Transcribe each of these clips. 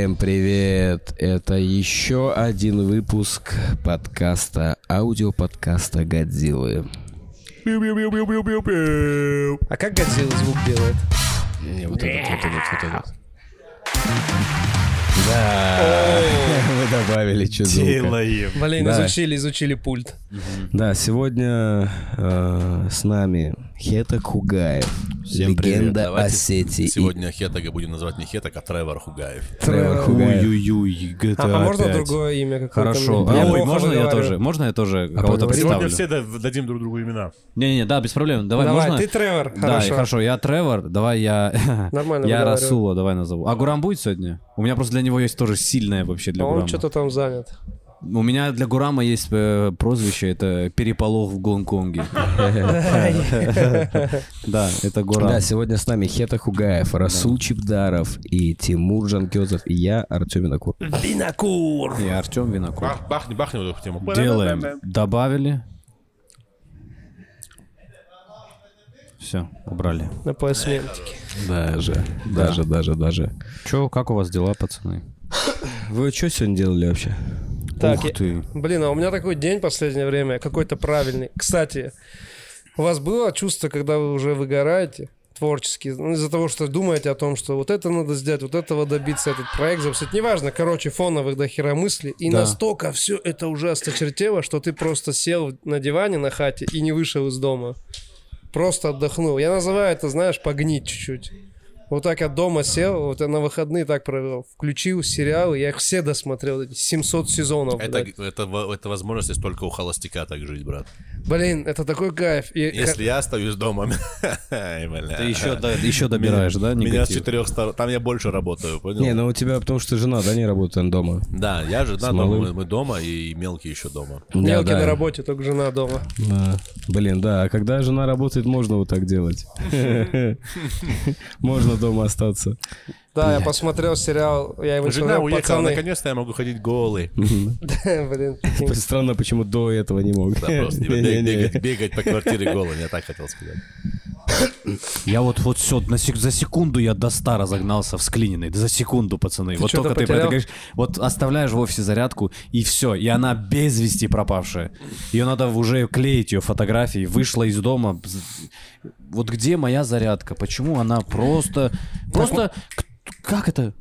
всем привет! Это еще один выпуск подкаста, аудиоподкаста Годзиллы. А как Годзилла звук делает? Не, вот этот, вот этот, вот этот. Да, мы добавили что Делаем. Блин, изучили, изучили пульт. Да, сегодня э, с нами Хета Кугаев, Всем привет. легенда Давайте Осетии. Сегодня Хетага будем называть не Хетак, а Тревор Хугаев. Тревор Хугаев. Ой-ой-ой, GTA А, а можно 5. другое имя какое-то? Хорошо. А, ой, можно я тоже? Можно я тоже кого-то поговорим? Сегодня представлю? все да- дадим друг другу имена. Не-не-не, да, без проблем. Давай, Давай, можно? ты Тревор, Да, хорошо. хорошо, я Тревор, давай я... Нормально Я. Расула, давай назову. А Гурам будет сегодня? У меня просто для него есть тоже сильное вообще для А он Гурама. что-то там занят. У меня для Гурама есть э, прозвище, это переполох в Гонконге. Да, это Гурам. Да, сегодня с нами Хета Хугаев, Расул Чипдаров и Тимур Жанкезов, и я, Артем Винокур. Бинокур. И Артем Винокур. Бах, бахни, бахни вот эту тему. Делаем. Добавили. Все, убрали. На поясментике. Даже, даже, даже, даже. Че, как у вас дела, пацаны? Вы что сегодня делали вообще? Так, Ух я- ты. Блин, а у меня такой день последнее время, какой-то правильный. Кстати, у вас было чувство, когда вы уже выгораете творчески, ну, из-за того, что думаете о том, что вот это надо сделать, вот этого добиться, этот проект запустить, неважно, короче, фоновых до хера мыслей, и Да. настолько все это уже осточертело, что ты просто сел на диване на хате и не вышел из дома. Просто отдохнул. Я называю это, знаешь, погнить чуть-чуть. Вот так я дома сел, вот я на выходные так провел. Включил сериалы, я их все досмотрел, эти 700 сезонов. Это, это, это возможность есть только у холостяка так жить, брат. Блин, это такой кайф. И Если я остаюсь дома... Ты еще, да, еще добираешь, да, Меня с негатив? четырех сторон... Там я больше работаю, понял? Не, ну у тебя потому что жена, да, не работает дома. Да, я жена дома, мы, мы дома, и мелкий еще дома. Мелкий да. на работе, только жена дома. Да. Блин, да, а когда жена работает, можно вот так делать. Можно дома остаться. Да, я посмотрел сериал, я его Жена смотрел, уехала, пацаны. наконец-то я могу ходить голый. Блин. Странно, почему до этого не мог. Да, просто бегать, бегать по квартире голый, я так хотел сказать. Я вот вот все, на сек- за секунду я до 100 разогнался в склиненный. За секунду, пацаны. вот только ты про это говоришь, вот оставляешь в офисе зарядку, и все, и она без вести пропавшая. Ее надо уже клеить, ее фотографии. Вышла из дома. Вот где моя зарядка? Почему она просто... Просто... к- Как это?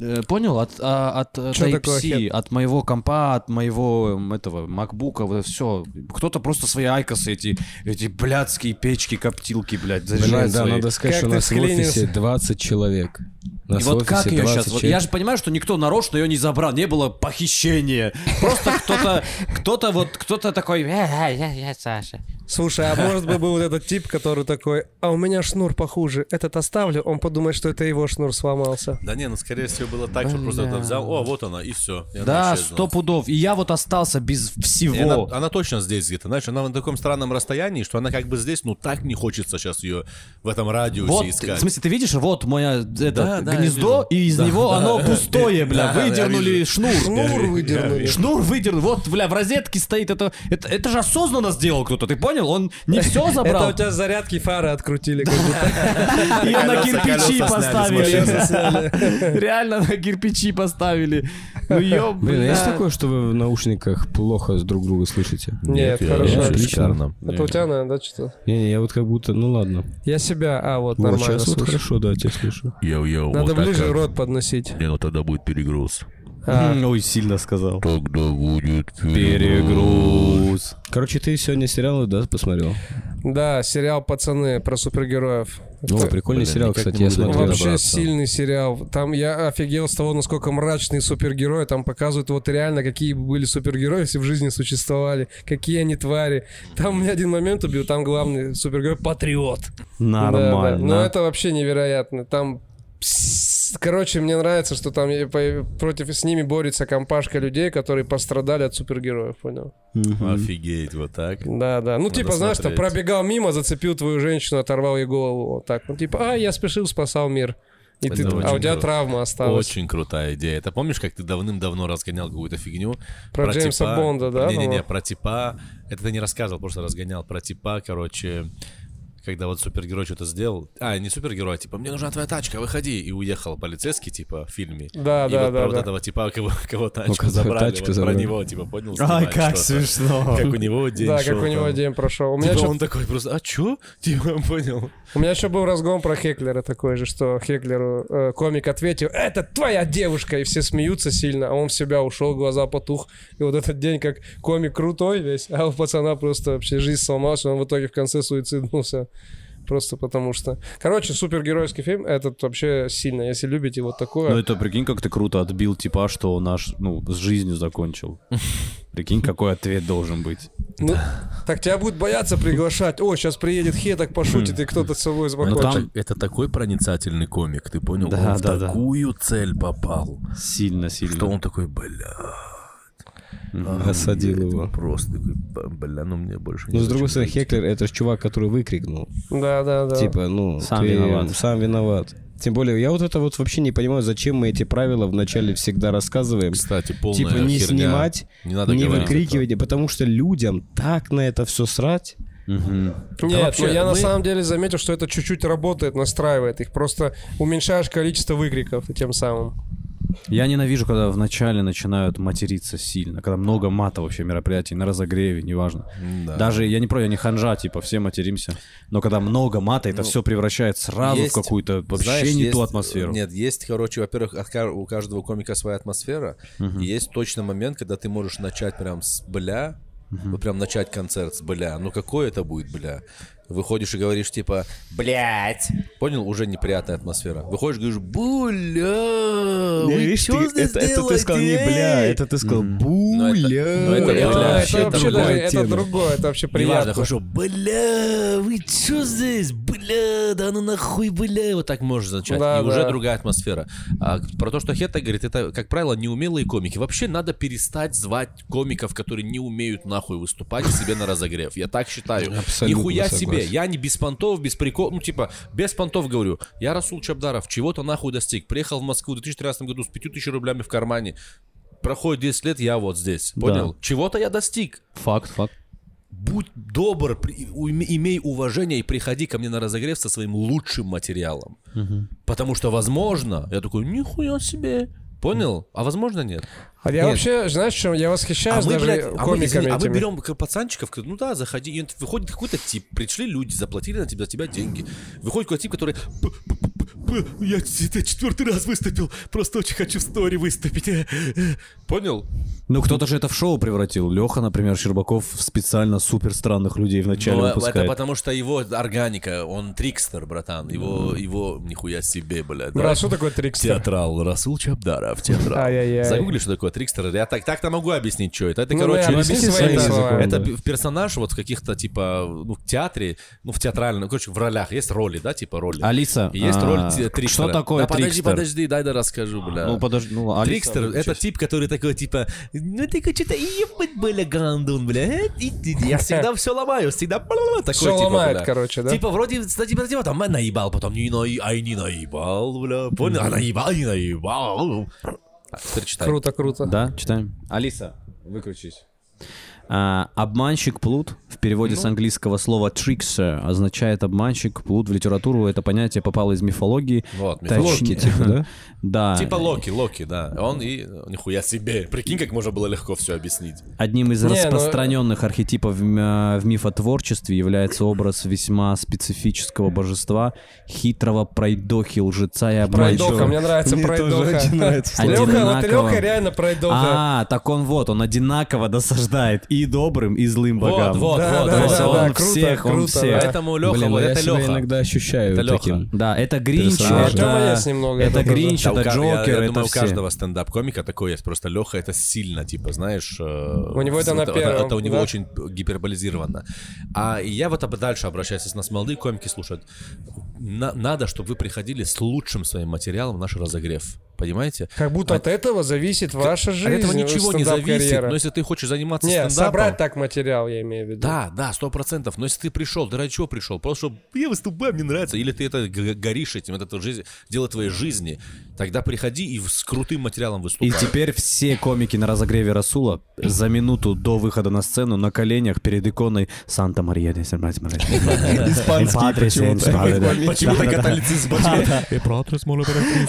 Э, Понял? От, а, от э, Чё такое, Type-C, от моего компа, от моего этого MacBook, все. Кто-то просто свои айкосы, эти, эти блядские печки, коптилки, блядь, Блин, заряжает да, свои. надо сказать, Как что у нас в офисе вклинился? 20 человек. Нас И вот как ее 20 сейчас? Вот человек. я же понимаю, что никто нарочно ее не забрал, не было похищения. Просто кто-то, кто-то вот, кто-то такой, «Э, э, я, я Саша. Слушай, а может быть был вот этот тип, который такой, а у меня шнур похуже, этот оставлю, он подумает, что это его шнур сломался. Да не, ну скорее всего было так, что просто это взял, о, вот она, и все. Да, сто пудов. И я вот остался без всего. И она, она точно здесь где-то, знаешь, она на таком странном расстоянии, что она как бы здесь, ну так не хочется сейчас ее в этом радиусе Вот, искать. в смысле, ты видишь, вот мое это, Да, да, я гнездо, и из него оно пустое, бля, выдернули шнур. Шнур выдернули. Шнур выдернул, вот, бля, в розетке стоит это, это, это же осознанно сделал кто-то, ты понял? Он не все Это забрал, у тебя зарядки фары открутили. как будто. ее на кирпичи поставили. Реально на кирпичи поставили. Ну ёб, Блин, а есть такое, что вы в наушниках плохо с друг друга слышите? Нет, хорошо. отлично. Это у тебя, наверное, да, что-то? Не-не, я вот как будто, ну ладно. Я себя, а, вот, нормально сейчас вот хорошо, да, тебя слышу. Йоу-йоу, Надо вот ближе как. рот подносить. Не, ну тогда будет перегруз. А, Ой, сильно сказал. Тогда будет Перегруз. Короче, ты сегодня сериалы, да, посмотрел? Да, сериал «Пацаны» про супергероев. О, Это прикольный блин, сериал, кстати, я смотрел. Вообще добраться. сильный сериал. Там я офигел с того, насколько мрачные супергерои. Там показывают вот реально, какие бы были супергерои, если в жизни существовали. Какие они твари. Там мне один момент убил, там главный супергерой патриот. Да, да. Нормально. Но это вообще невероятно. Там Короче, мне нравится, что там по- против с ними борется компашка людей, которые пострадали от супергероев, понял? Офигеть, вот так. Да, да. Ну, Надо типа, знаешь, там смотреть. пробегал мимо, зацепил твою женщину, оторвал ей голову. Вот так. Ну, типа, а, я спешил, спасал мир. И Это ты, а очень у тебя круто. травма осталась. Очень крутая идея. Ты помнишь, как ты давным-давно разгонял какую-то фигню? Про Джеймса Бонда, да, Не-не-не, по-моему? про типа... Это ты не рассказывал, просто разгонял про типа, короче... когда вот супергерой что-то сделал. А, не супергерой, типа, мне нужна твоя тачка, выходи. И уехал полицейский, типа, в фильме. Да, и да, вот да, про вот да. этого типа, кого, кого тачку кого забрали, тачку вот забрали. про него, типа, понял? Ай, как что-то. смешно. Как у него день Да, шел как у него там. день прошел. У меня, Типа, он такой просто, а чё? Типа, понял. у меня еще был разгон про Хеклера такой же, что Хеклеру э, комик ответил, это твоя девушка, и все смеются сильно, а он в себя ушел, глаза потух. И вот этот день, как комик крутой весь, а у пацана просто вообще жизнь сломалась, он в итоге в конце суициднулся. Просто потому что... Короче, супергеройский фильм, этот вообще сильно, если любите вот такое. Ну это прикинь, как ты круто отбил типа, что он наш, ну, с жизнью закончил. Прикинь, какой ответ должен быть. Ну, так тебя будут бояться приглашать. О, сейчас приедет Хе, так пошутит, и кто-то с собой Ну, там- закончит. Это такой проницательный комик, ты понял? Да, он в да, да. такую цель попал, Сильно, что сильно. он такой, бля, Осадил его. просто такой, «Б- бля, ну мне больше не Ну, с другой стороны, жить». Хеклер — это же чувак, который выкрикнул. Да, да, да. Типа, ну... Сам виноват. Сам виноват. Тем более, я вот это вот вообще не понимаю, зачем мы эти правила вначале всегда рассказываем. Кстати, полная Типа, не херня. снимать, не, надо не выкрикивать, потому что людям так на это все срать. Мгм. Нет, вообще, ну я на мы- самом деле заметил, что это чуть-чуть работает, настраивает их. Просто уменьшаешь количество выкриков и тем самым. Я ненавижу, когда вначале начинают материться сильно, когда много мата вообще мероприятий, на разогреве, неважно. Да. Даже, я не про, я не ханжа, типа, все материмся. Но когда много мата, это все превращает сразу есть, в какую-то вообще Знаешь, не ту есть- атмосферу. Нет, есть, короче, во-первых, у каждого комика своя атмосфера. И есть точно момент, когда ты можешь начать прям с бля, вот прям начать концерт с бля. Ну какой это будет бля? Выходишь и говоришь типа, блять, понял? Уже неприятная атмосфера. Выходишь и говоришь, бля, вы Видишь, ты- здесь это, это ты сказал не бля, это ты сказал буля. ну, это- Бля, это это вообще вообще другой даже, это другое, это вообще Неважно, приятно. хорошо, бля, вы чё здесь, бля, да ну нахуй, бля, вот так можешь начать, Да, и уже да. другая атмосфера. А про то, что Хета говорит, это, как правило, неумелые комики. Вообще надо перестать звать комиков, которые не умеют нахуй выступать, себе на разогрев. Я так считаю. Абсолютно Нихуя согласен. Себе, я не без понтов, без прикол, ну типа, без понтов говорю. Я Расул Чабдаров, чего-то нахуй достиг. Приехал в Москву в 2013 году с 5000 рублями в кармане. Проходит 10 лет, я вот здесь, понял? Чего-то я достиг Факт, факт. будь добр, имей уважение и приходи ко мне на разогрев со своим лучшим материалом. Потому что, возможно, я такой, нихуя себе. Понял? А возможно нет. А я вообще, знаешь, чем я восхищаюсь даже блядь, а мы, комиками извини, а мы этими. берем пацанчиков, ну да, заходи, и выходит какой-то тип, пришли люди, заплатили на тебя, за тебя деньги. Выходит какой-то тип, который, «П- п- п- п- я это четвертый раз выступил, просто очень хочу в стори выступить. э, э». Понял? Ну, кто-то же это в шоу превратил. Леха, например, Щербаков специально супер странных людей вначале Ну, выпускает. это потому что его органика, он трикстер, братан. Его, его нихуя себе, блядь. Брат, что такое трикстер? Театрал Расул Чабдаров, театрал. Загугли, что такое трикстер. Я так, так-то могу объяснить, что это. Это, Ну, короче, ну, объясни это- своими это- словами. Это персонаж вот в каких-то, типа, ну, в театре, ну, в театральном, короче, в ролях. Есть роли, да, типа роли. Алиса, И есть а, роль те- трикстера. что такое да, подожди, трикстер? подожди, дай да расскажу, бля. Ну, подожди, ну, Алиса, Трикстер — это тип, который такой, типа, ну ты что-то ебать, бля, гандун, бля. э, Я всегда все ломаю, всегда бла-бла-бла, такой, Всё типа, ломает, короче, да? Типа, вроде, кстати, типа, там, «А, наебал, потом не наи- ай, не наебал, бля, понял? А наебал, не наебал. А, Теперь читай. Круто, круто. Да, читаем. Алиса, выключись. А, обманщик плут в переводе Ну. с английского слова trickster означает обманщик. Плут в литературу это понятие попало из мифологии. Вот, Точнее- Локи, типа, да? Да. Типа Локи, Локи, да. Он и нихуя себе. Прикинь, как можно было легко все объяснить. Одним из Не, ну- распространенных архетипов в, м- в мифотворчестве является образ весьма специфического божества, хитрого пройдохи, лжеца и Пройдоха, обманщика. мне нравится Мне тоже пройдоха. очень нравится. Лёха, вот. Лёха реально пройдоха. А, так он вот, он одинаково досаждает и добрым, и злым Вот, богам. вот, Да, вот. да, есть да, он да, круто, всех, он круто, всех. да. Поэтому Леха, Блин, вот я это себя Леха. иногда ощущаю Это Лёха. таким. Да, это Гринч, это, немного это этого, Гринч, Да, у это ка- я- Джокер, я, это думаю, у все. каждого стендап-комика такой есть. Просто Леха это сильно, типа, знаешь... У него это на первом, Это у него да? очень гиперболизировано. А я вот об- дальше обращаюсь, если нас молодые комики слушают. На- надо, чтобы вы приходили с лучшим своим материалом в наш разогрев. Понимаете? Как будто от этого зависит ваша жизнь. От этого ничего не зависит, стендап-карьера. но если ты хочешь заниматься Не, стендапом... собрать так материал, я имею в виду. Да, да, сто процентов. Но если ты пришел, ты ради чего пришел? Просто чтобы я выступаю, мне нравится. Или ты это горишь этим, это жизнь, дело твоей жизни. Тогда приходи и с крутым материалом И выступай. теперь все комики на разогреве Расула за минуту до выхода на сцену на коленях перед иконой Санта Мария де Испанский Почему-то католицизм.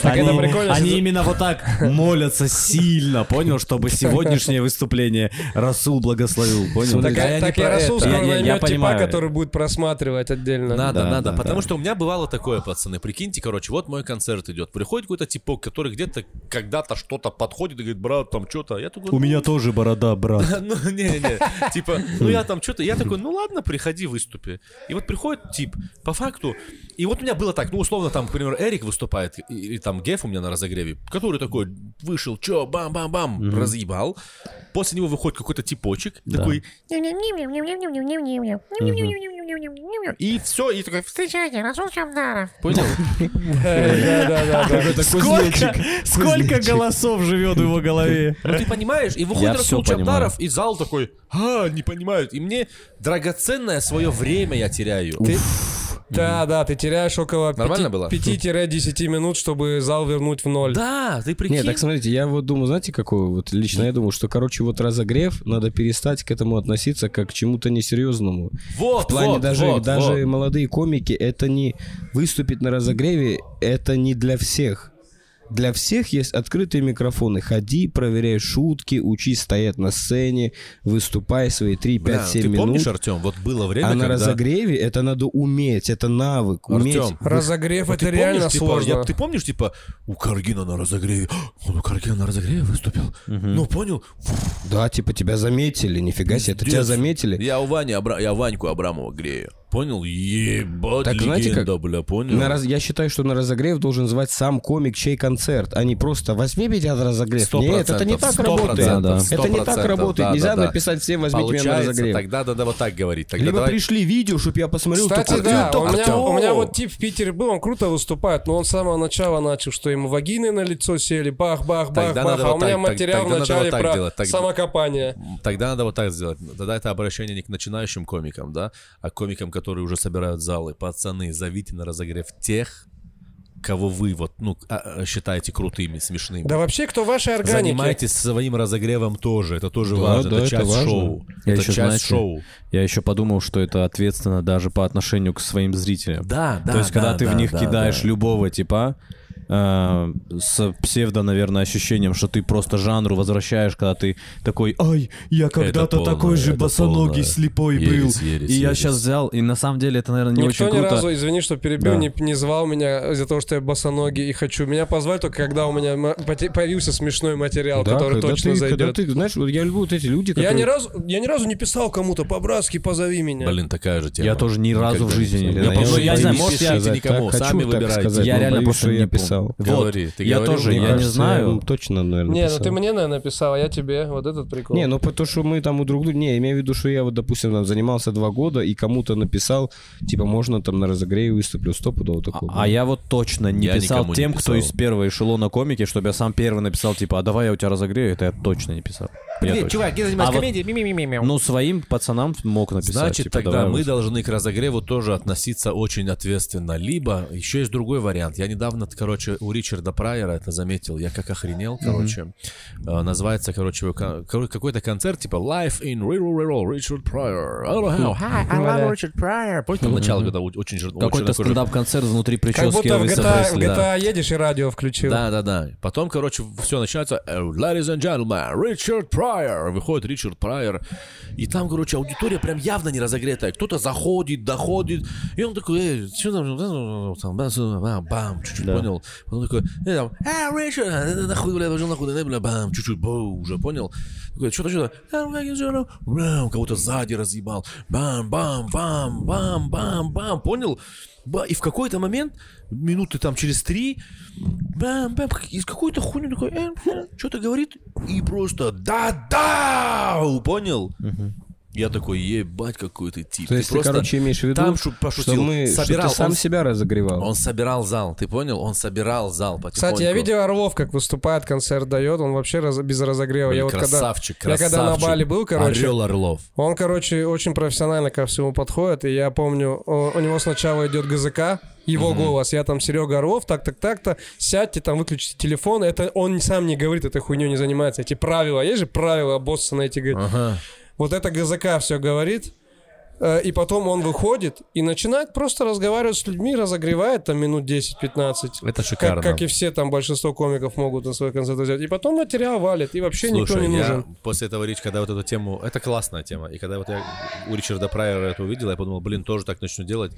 Так это прикольно, Они именно вот так молятся сильно, понял, чтобы сегодняшнее выступление Расул благословил, понял? Так, Да, я так про Расул скоро Я- я- я наймет типа, понимаю. который будет просматривать отдельно. Надо, Да, надо. да, потому да. что у меня бывало такое, пацаны. Прикиньте, короче, вот мой концерт идет. Приходит какой-то типок, который где-то когда-то что-то подходит и говорит, брат, там что-то. Я такой, У меня тоже борода, брат. Ну, не-не, типа, ну я там что-то, я такой, ну ладно, приходи, выступи. И вот приходит тип, по факту, и вот у меня было так, ну условно там, к примеру, Эрик выступает, и- или там Геф у меня на разогреве, который такой вышел, чё, бам-бам-бам, разъебал. После него выходит какой-то типочек, такой, и все, и такой, Встречайте, Расул Чамдаров. понял? Сколько, голосов живет в его голове? Ну ты понимаешь, и выходит Расул Чабдаров, и зал такой, а, не понимают. И мне драгоценное свое время я теряю. Ты- Да, да, ты теряешь около Нормально было? 5-10 минут, чтобы зал вернуть в ноль. Да, ты прикинь. Нет, так смотрите, я вот думаю, знаете, какой вот лично я думаю, что, короче, вот разогрев, надо перестать к этому относиться как к чему-то несерьезному. вот, В плане вот, даже, вот, даже вот. молодые комики, это не выступить на разогреве, это не для всех. Для всех есть открытые микрофоны. Ходи, проверяй шутки, учись стоять на сцене, выступай свои 3, 5, Бля, 7 ты минут. помнишь, Артем, вот было время, а на когда... разогреве это надо уметь, это навык. Уметь. Артем, Разогрев Вот это ты реально помнишь, типа, сложно. я- ты помнишь, типа, у Каргина на разогреве, он у Каргина на разогреве выступил? Ну, понял? Да, типа тебя заметили, нифига себе, это тебя заметили. Я у Вани, Абра- я Ваньку Абрамова грею. Понял? Ебать, Так, знаете, легенда, как- бля, понял? На раз- Я считаю, что на разогрев должен звать сам комик, чей концерт, а не просто возьми меня на разогрев. Нет, это не так работает. сто Это не так работает. да, Нельзя да, да. написать всем возьмите меня на разогрев. тогда надо вот так говорить. Тогда Либо давай- пришли видео, чтобы я посмотрел. Кстати, такой, да, «Это у меня, Артём!» у меня вот тип в Питере был, он круто выступает, но он с самого начала начал, что ему вагины на лицо сели, бах-бах-бах-бах, надо а вот у меня материал вот так про делать, так- самокопание. Тогда надо вот так сделать. Тогда это обращение не к начинающим комикам, да, а к комикам, которые уже собирают залы. Пацаны, зовите на разогрев тех, кого вы вот, ну, а- а, считаете крутыми, смешными. Да вообще, кто в вашей органике? Занимайтесь своим разогревом тоже, это тоже Да, важно, да, это это часть важно. шоу. Я это еще, часть знаете, шоу. Я еще подумал, что это ответственно даже по отношению к своим зрителям. Да, да, То есть, когда да, ты в да, них да, кидаешь да. любого типа, э, с псевдо, наверное, ощущением, что ты просто жанру возвращаешь, когда ты такой, ай, я когда-то полное, такой же босоногий, полное. слепой Ересь, был. ересь, и я ересь. сейчас взял, и на самом деле это, наверное, не Никто очень ни круто. разу, извини, что перебил, Да. не, не звал меня из-за того, что я босоногий и хочу. Меня позвали только когда у меня м- появился смешной материал, Да, который точно ты, зайдет. когда ты, знаешь, вот я люблю вот эти люди, которые... Я ни разу, я ни разу не писал кому-то по-братски, позови меня. Блин, такая же тема. Я тоже ни разу в Никогда жизни не писал. Я, Я я не знаю, может, я... никому, так, сами выбирайте. Я но реально просто не я помню. писал. Вот. Говори, ты Я говорил? тоже, Мне я не кажется, знаю. я точно, наверное, Не, ну писал. ты мне, наверное, писал, а я тебе. Вот этот прикол. Не, ну потому что мы там у друг друга... Не, имею в виду, что я вот, допустим, там занимался два года и кому-то написал, типа, можно там на разогреве выступлю, стопудово такого. А я вот точно не Я писал никому не тем, кто писал. из первого эшелона комики, чтобы я сам первый написал, типа, а давай я у тебя разогрею, это я точно не писал. Точно. чувак, я занимаюсь А вот- комедией, ми-ми-ми-ми. Ну, своим пацанам мог написать. Значит, типа, тогда мы вот. должны к разогреву тоже относиться очень ответственно. Либо еще есть другой вариант. Я недавно, короче, у Ричарда Прайера это заметил. Я как охренел, короче. Э, называется, короче, какой-то концерт, типа Life in Real Richard. I don't know. Hi, I love Richard Pryor. Помните, там начало, когда очень Какой-то стендап-концерт внутри как прически будто в GTA, едешь и радио включил. Да, да, да. Потом, короче, все начинается. э, Ladies and gentlemen, Ричард Прайер. Выходит Ричард Прайер. И там, короче, аудитория прям явно не разогретая. Кто-то заходит, доходит. И он такой, эй, что там, бам, бам, чуть-чуть понял. Потом такой, э, там, э, Ричард, э, нахуй, бля, пошел нахуй, э, бля, бам, чуть-чуть, бу, уже понял. Такой, что-то, что-то, бам, кого-то сзади разъебал. Бам, бам, бам, бам, бам, бам, понял? И в какой-то момент, минуты там через три, бам, бам, из какой-то хуйни такой, что-то говорит, и просто да-да, понял? Я такой, ебать, какой ты тип. То есть ты, короче, имеешь в виду, там шу- что, пошутил, мы, что собирал, ты сам он, себя разогревал? он собирал зал, ты понял? Он собирал зал потихоньку. Кстати, я видел Орлов, как выступает, концерт дает, он вообще раз- без разогрева. Блин, я вот когда, красавчик, я когда на. Бали был, короче, Орел Орлов. он, короче, очень профессионально ко всему подходит, и я помню, у него сначала идет ГЗК, его голос, я там Серега Орлов, так, так, так-то, сядьте там, выключите телефон, это он сам не говорит, этой хуйней не занимается, эти правила, есть же правила, босса на эти, говорит, Ага. Вот это ГЗК все говорит, э, и потом он выходит и начинает просто разговаривать с людьми, разогревает там минут 10-15. Это шикарно. Как, как и все там большинство комиков могут на свой концерт взять. И потом материал валит, и вообще никто Слушай, не я нужен. после этого Рич, когда вот эту тему... Это классная тема. И когда вот я у Ричарда Прайера это увидел, я подумал, блин, тоже так начну делать.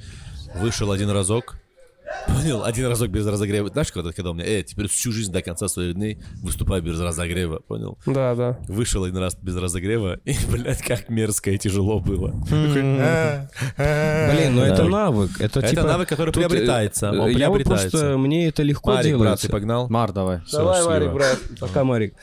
Вышел один разок. Понял? Один разок без разогрева. Знаешь, когда, когда у меня, э, теперь всю жизнь до конца своих дней выступаю без разогрева. Понял? Да, да. Вышел один раз без разогрева, и, блядь, как мерзко и тяжело было. Блин, ну это навык. Это, типа, навык, который э, приобретается, Я вот просто, мне это легко Марик, брат, делается. ты погнал? Мар, давай. Давай. Марик, брат. Пока, Марик.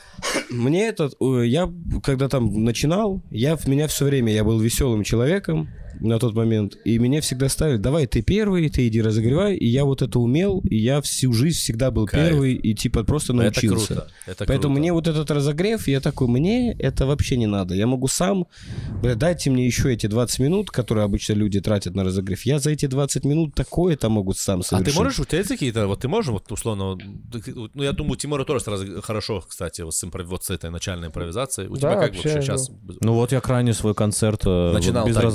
Мне этот, э, я когда там начинал, я в меня все время, я был веселым человеком на тот момент, и меня всегда ставили, давай ты первый, ты иди разогревай, и я вот это умел, и я всю жизнь всегда был Кайф. первый, и типа просто Это научился. круто. Это Поэтому круто. мне вот этот разогрев, я такой, мне это вообще не надо. Я могу сам, бля, дайте мне еще эти 20 минут, которые обычно люди тратят на разогрев. Я за эти 20 минут такое-то могу сам А совершить. ты можешь, у тебя есть какие-то, вот ты можешь, вот условно, ну я думаю, Тимура тоже сразу хорошо, кстати, вот с, импро- вот с этой начальной импровизацией. У Да, тебя как вообще, сейчас? Ну вот я крайне свой концерт э, Начинал вот без так, да?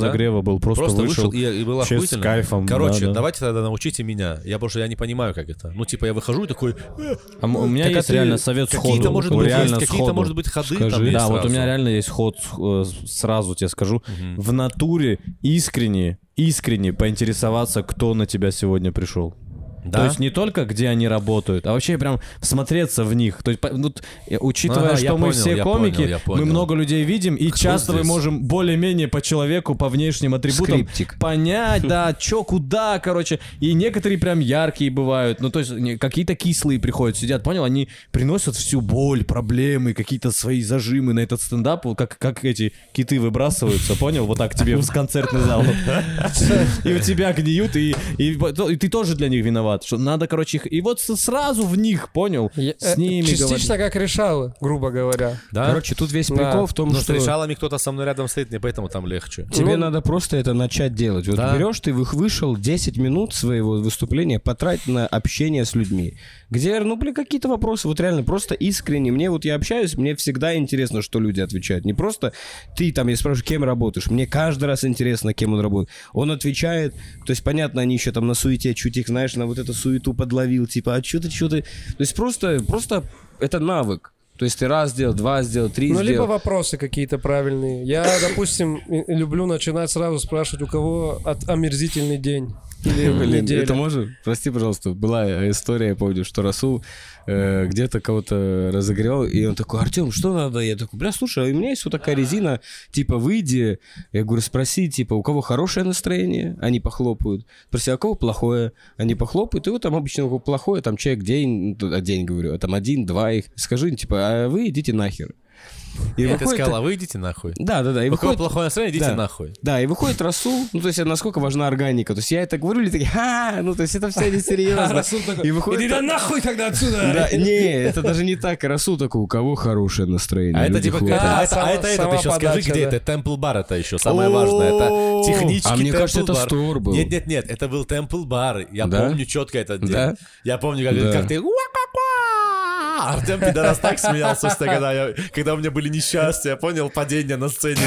Был, просто, Просто вышел. вышел, и, и было вообще с кайфом, Короче, да, да. давайте тогда научите меня. Я что я не понимаю, как это. Ну, типа, я выхожу и такой... «Э, А у меня так есть реально совет сходу. Какие-то, может быть, реально есть, какие-то, может быть, ходы Скажи. там есть Да, вот у сразу. меня реально есть ход, э, сразу тебе скажу. В натуре искренне, искренне поинтересоваться, кто на тебя сегодня пришел. Да? То есть не только где они работают, а вообще прям всмотреться в них. То есть, ну, э, учитывая, Ага, что мы понял, все комики, понял, я мы понял. много людей видим, и часто мы здесь? можем более-менее по человеку, по внешним атрибутам Скриптик. понять, да, чё, куда, короче. И некоторые прям яркие бывают. Ну, то есть какие-то кислые приходят, сидят, понял? Они приносят всю боль, проблемы, какие-то свои зажимы на этот стендап, как, как эти киты выбрасываются, понял? Вот так тебе в концертный зал. И у тебя гниют, и ты тоже для них виноват. Что надо, короче, их... И вот с- сразу в них, понял? Я- С э, ними Частично говорить. как решалы, грубо говоря. Да? Короче, тут весь Да. прикол в том, Но с что... решалами кто-то со мной рядом стоит, мне поэтому там легче. Тебе Ну, надо просто это начать делать. Вот Да. берешь, ты вы- вышел 10 минут своего выступления, потрать на общение с людьми. Где, ну, блин, какие-то вопросы, вот реально, просто искренне. Мне вот я общаюсь, мне всегда интересно, что люди отвечают. Не просто ты там, я спрашиваю, кем работаешь. Мне каждый раз интересно, кем он работает. Он отвечает, то есть, понятно, они еще там на суете, чуть их, знаешь, на вот эту суету подловил, типа, а что ты, что ты... То есть просто, просто это навык. То есть ты раз сделал, два сделал, три Ну, либо сделал. вопросы какие-то правильные. Я, допустим, люблю начинать сразу спрашивать, у кого от омерзительный день. Блин, это можно? Прости, пожалуйста, была история, я помню, что Расул э, где-то кого-то разогревал, и он такой, Артем, что надо? Я такой, бля, слушай, а у меня есть вот такая резина, типа, выйди. Я говорю, спроси, типа, у кого хорошее настроение? Они похлопают. Спроси, а у кого плохое? Они похлопают, и вот там обычно у кого плохое, там человек день, ну, день, говорю, а там один, два их. Скажи, типа, а вы идите нахер. И Нет, ты выходит- сказала, вы идите нахуй. Да, да, да. И У кого выходит, плохое настроение, идите Да. нахуй. да, и выходит Расул, ну, то есть, насколько важна органика. То есть, я это говорю, люди такие, ха, ну, то есть, это все несерьезно. И выходит... Иди да нахуй тогда отсюда! Да, не, это даже не так. Расул такой, у кого хорошее настроение. А это типа, это- А, а это, а это, это, ты еще скажи, где это? Темпл бар это еще самое важное. Это технический А мне кажется, это. Store был. Нет, нет, нет, это был Темпл бар. Я помню четко этот день. Да? Я помню, как, Да. Как ты... Артем Пидорас так смеялся, просто когда, я, когда у меня были несчастья, понял, падение на сцене.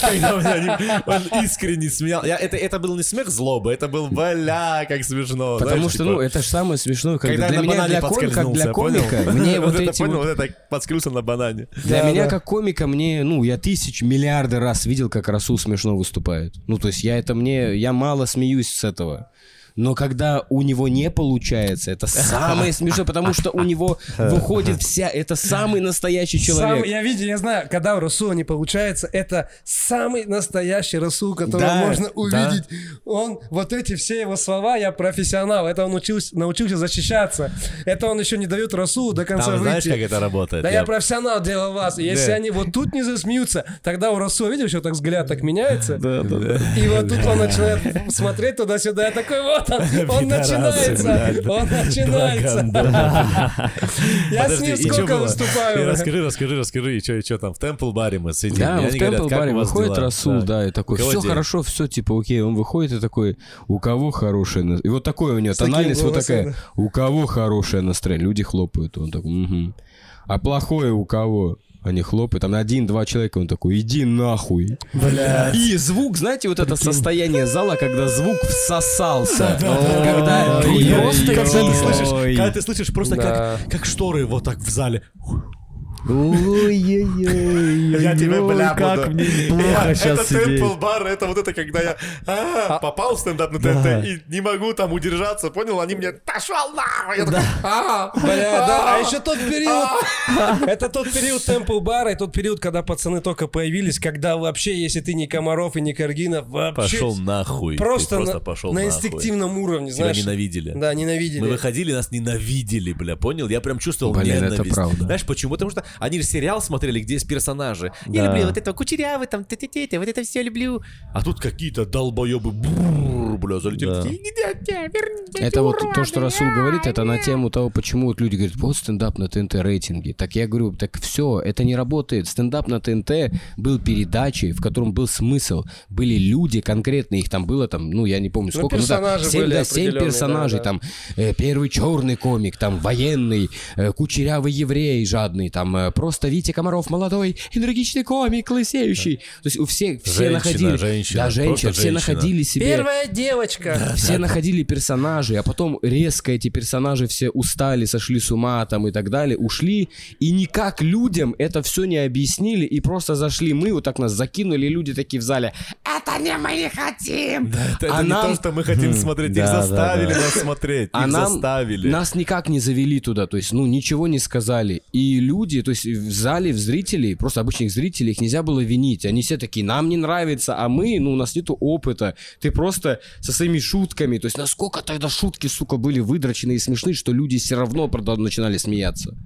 Когда у меня он искренне смеял. Я, это, это был не смех злобы, это был, бля, как смешно. Потому знаешь, что, типа, ну, это же самое смешное, когда, когда я для на меня, для, ком- как для понял? комика, мне вот это эти понял, вот- вот это подскользнулся на банане. Для Да, меня, да. как комика, мне, ну, я тысяч, миллиарды раз видел, как Расул смешно выступает. Ну, то есть я это мне, я мало смеюсь с этого. Но когда у него не получается, это самое смешное, потому что у него выходит вся... Это самый настоящий Сам, человек. я видел, я знаю, когда у Расула не получается, это самый настоящий Расул, которого Да, можно да. увидеть. Он, вот эти все его слова, я профессионал, это он учился, научился защищаться. Это он еще не дает Расулу до конца Там знаешь, выйти. как это работает? Да я, Я- профессионал делал вас. Если Да. они вот тут не засмеются, тогда у Расула, видишь, что так взгляд так меняется. Да, да, да. И вот тут он начинает смотреть туда-сюда, я такой, вот он, он начинается, он начинается. Я с ним сколько выступаю. расскажи, расскажи, расскажи, и что, и чё там, в Темпл баре мы сидим. Да, в Темпл «Как баре выходит дела?» Расул, да, и такой, все день?» хорошо, все, типа, окей, он выходит и такой, у кого хорошее настроение? И вот такое у него, тональность вот такая, у кого хорошее настроение? Люди хлопают, он такой, «Мгм». а плохое у кого? Они хлопают, там один-два человека, он такой, иди нахуй. И звук, знаете, вот это состояние зала, когда звук всосался. Когда просто Когда ты слышишь, Ой. когда ты слышишь просто как шторы вот так в зале. Ой-ой-ой. Я тебе, бля, как мне плохо щас Это. Темпл бар, это вот это, когда я а, попал в стендап на ТНТ и не могу там удержаться, понял? Они мне, пошел нахуй! Я такой, А, бля, да, а еще тот период, это тот период темпл бара, и тот период, когда пацаны только появились, когда вообще, если ты не Комаров и не Каргинов, вообще Пошел нахуй. Просто, на, на инстинктивном уровне, знаешь. ненавидели. Да, ненавидели. Мы выходили, нас ненавидели, бля, понял? Я прям чувствовал Блин, это ненависть. правда. Знаешь почему? Потому что они же сериал смотрели, где есть персонажи. Я люблю вот этого кучерявый, там, вот это все люблю. А тут какие-то долбоебы, бррр, бля, залетели. Да. такие, «Идите, верните, Это вот то, что Расул говорит, это на тему того, почему вот люди говорят, вот стендап на ТНТ рейтинги. Так я говорю, так все, это не работает. Стендап на ТНТ был передачей, в котором был смысл. Были люди конкретные, их там было там, ну я не помню сколько. ну, да, персонажи семь, были да, семь определенные, персонажей, да, да. там э, первый черный комик, там военный, э, кучерявый еврей жадный, там э, просто Витя Комаров молодой, энергичный комик, лысеющий. То есть у всех все Женщина, находили, женщина, да, женщина, все женщина. находили себе. Первая девочка. Все находили персонажей, а потом резко эти персонажи все устали, сошли с ума там и так далее, ушли, и никак людям это все не объяснили, и просто зашли мы, вот так нас закинули, и люди такие в зале, это не мы хотим! Это, это А не нам- то, что мы хотим смотреть. Их Да, да, заставили да. нас смотреть. А Их нам, заставили. нас никак не завели туда, то есть, ну, ничего не сказали. И люди, то есть, в зале, в зрителей, просто обычных зрителей, их нельзя было винить. Они все такие, нам не нравится, а мы, ну, у нас нету опыта. Ты просто со своими шутками, то есть, насколько тогда шутки, сука, были выдрочены и смешны, что люди все равно правда, начинали смеяться.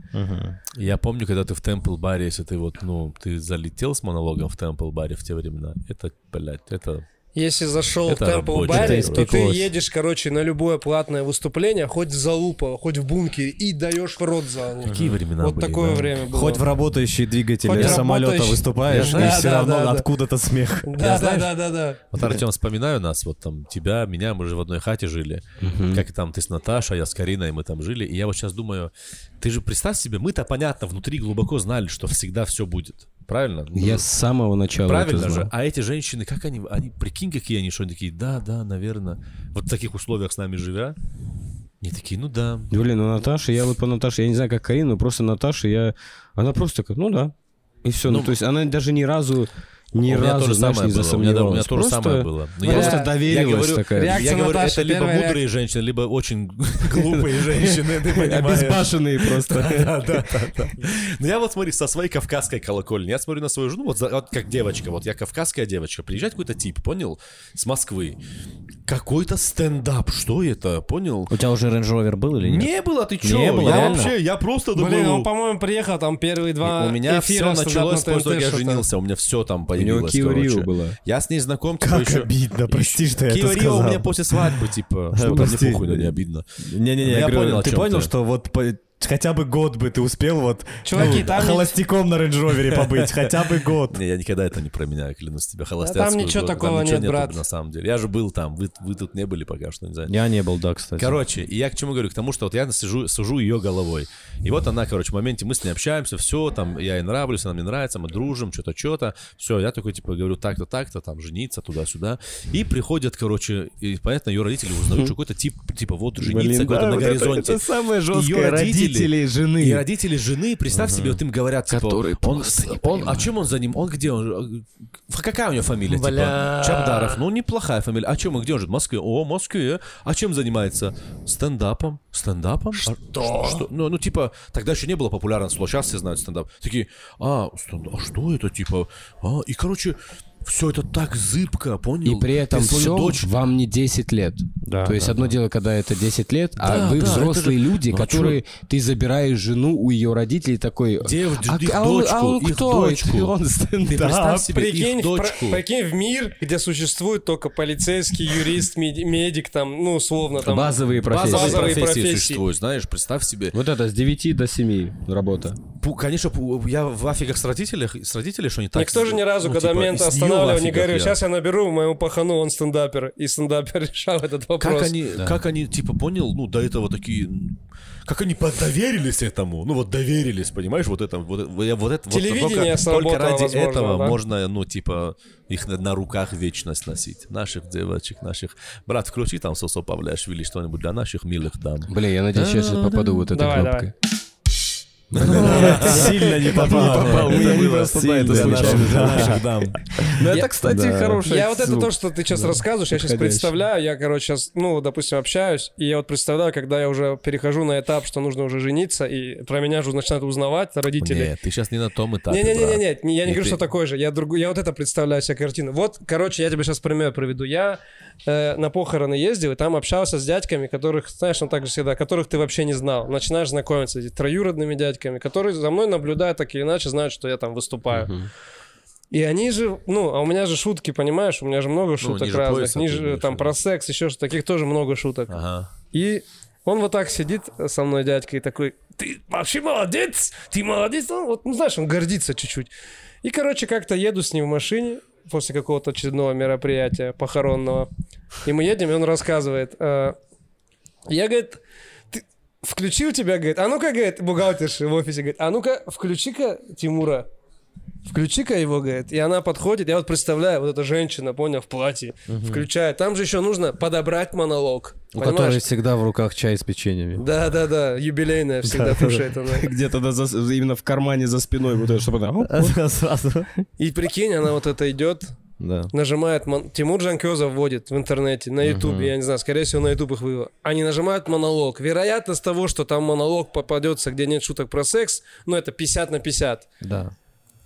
Я помню, когда ты в Темпл баре, если ты вот, ну, ты залетел с монологом в Темпл баре в те времена, это, блядь, это... Если зашел в Это темпл рабочий. баре, Это то ты едешь, короче, на любое платное выступление, хоть в залупа, хоть в бункере, и даешь в рот залу. Какие времена Вот были, такое да? время было. Хоть в работающие двигатели Хоть самолета работающий- выступаешь, Да, и все да, равно да, да. откуда-то смех. Да, Я да, знаешь- да, да, да. Вот Артем, вспоминаю нас, вот там тебя, меня, мы же в одной хате жили. Как там ты с Наташей, я с Кариной, мы там жили. И я вот сейчас думаю, ты же представь себе, мы-то, понятно, внутри глубоко знали, что всегда все будет. Правильно? Ну, Я с самого начала Правильно это же. знал. А эти женщины, как они, они, прикинь, какие они, что они такие, да, да, наверное. Вот в таких условиях с нами живя. Они такие, ну да. Блин, ну Наташа, я вот по Наташе, я не знаю, как Карина, но просто Наташа, я... Она просто такая, ну да. И все. Ну, Ну, то есть она даже ни разу, ни у меня разу, то же знаешь, самое не было. У меня, у меня засомневалась. то же Просто- самое было. Но я- Просто Я- доверилась я говорю, такая. реакция Я говорю, Наташи, это либо мудрые женщины, либо очень глупые женщины, ты понимаешь. Обезбашенные просто. Да, да, да, да. Ну я вот смотри, со своей кавказской колокольни, я смотрю на свою жену, вот, как девочка, вот я кавказская девочка, приезжает какой-то тип, понял, с Москвы, какой-то стендап, что это, понял? У тебя уже Rover был или нет? Не было, ты чё? Не было, я вообще, я просто Блин, думаю... он, по-моему, приехал там первые два у меня все началось после того, как я женился, у меня все там появилось, Kia Rio короче. была. Я с ней знаком, типа, Как еще... обидно, прости, что я это Kia Rio сказал. у меня после свадьбы, типа, что мне Прости. похуй, но не обидно. Не-не-не, я я понял, ты понял, что вот хотя бы год бы ты успел вот Чуваки, ну, там не- холостяком на Range Rover побыть, хотя бы год. Не, я никогда это не променяю, клянусь тебе, холостяцкую. ничего году. такого ничего нет, брат. на самом деле. Я же был там, вы, вы тут не были пока что, не знаю. Я не был, да, кстати. Короче, и я к чему говорю? К тому, что вот я сижу, сужу ее головой. И вот она, короче, в моменте мы с ней общаемся, все, там, я ей нравлюсь, она мне нравится, мы дружим, что-то, что-то. Все, я такой, типа, говорю, так-то, так-то, там, жениться, туда-сюда. И приходят, короче, и, понятно, ее родители узнают, что какой-то тип, типа, вот, жениться, какой-то на горизонте. самое Ее родители родителей жены. И родители жены, представь себе, вот им говорят, типа, Которые он, он, а чем он за ним? Он где он? Ф- Какая у него фамилия? Бля. Типа, Чабдаров. Ну, неплохая фамилия. А чем он? Где он живет? В Москве. О, в Москве. А чем занимается? Стендапом. Стендапом? Что? что? Ну, ну, типа, тогда еще не было популярно слово. Сейчас все знают стендап. Такие, а, стендап, а что это, типа? А, и, короче, все это так зыбко, понял? И при этом Ты все дочь вам не 10 лет. Да, То есть да, одно дело, когда это 10 лет, а Да, вы да, взрослые это же- люди, Ну, а которые ты забираешь жену у ее родителей такой. Дев- а, их а он, а дочку, он их кто? дочку. Он Ты стендап. представь себе Прикинь, их в про- дочку. прикинь в мир, где существует только полицейский, юрист, меди- медик, там, ну, условно, там. Базовые профессии. Базовые профессии, профессии. существуют, знаешь, представь себе. Вот это с 9 до 7 работа. Пу- Конечно, пу- я в афигах с родителями, с родителями, что они так... Никто же ни разу, ну, когда типа, мента с останавливал, не афигах говорю, я. сейчас я наберу моему пахану, он стендапер. И стендапер решал этот вопрос. Как они, как они, типа, понял, ну, до этого такие... Как они доверились этому? Ну, вот доверились, понимаешь, вот это, вот, вот это, вот Телевидение только, сработало, только ради возможно, этого да? можно, ну, типа, их на, на руках вечность носить. Наших девочек, наших... Брат, включи там Сосо Павлиашвили что-нибудь для наших милых дам. Бля, я надеюсь, я сейчас попаду вот этой Давай, кнопкой. Сильно не попал. у меня не наших дам. Ну это, кстати, хороший Я вот это то, что ты сейчас рассказываешь, я сейчас представляю, я, короче, сейчас, ну, допустим, общаюсь, и я вот представляю, когда я уже перехожу на этап, что нужно уже жениться, и про меня уже начинают узнавать родители. Нет, ты сейчас не на том этапе, Не-не-не, нет, я не говорю, что такой же. Я другу, я вот это представляю себе картину. Вот, короче, я тебе сейчас пример приведу. Я э, на похороны ездил, и там общался с дядьками, которых, знаешь, он так же всегда, которых ты вообще не знал. Начинаешь знакомиться с троюродными дядьками, которые за мной наблюдают так или иначе, знают, что я там выступаю. И они же, ну, а у меня же шутки, понимаешь, у меня же много шуток ниже разных, пояса ниже, там про секс, еще что таких тоже много шуток. Ага. И он вот так сидит со мной, дядька, и такой, ты вообще молодец, ты молодец. Он вот, ну, знаешь, он гордится чуть-чуть. И, короче, как-то еду с ним в машине после какого-то очередного мероприятия похоронного. И мы едем, и он рассказывает. э, я, говорит, включил тебя, говорит, а ну-ка, говорит, бухгалтерша в офисе, говорит, а ну-ка, включи-ка Тимура. Включи-ка его, говорит. И она подходит, я вот представляю, вот эта женщина, понял, в платье, включает. Там же еще нужно подобрать монолог. У Понимаешь? которой всегда в руках чай с печеньями. Да, да, да, юбилейная всегда кушает она. Где-то именно в кармане за спиной вот это, чтобы она... И прикинь, она вот это идет, Да. нажимает, мон- Тимур Джанкезов вводит в интернете, на ютубе, я не знаю, скорее всего на ютуб их вывел. Они нажимают монолог. Вероятность того, что там монолог попадется, где нет шуток про секс, ну это 50 на 50. Да.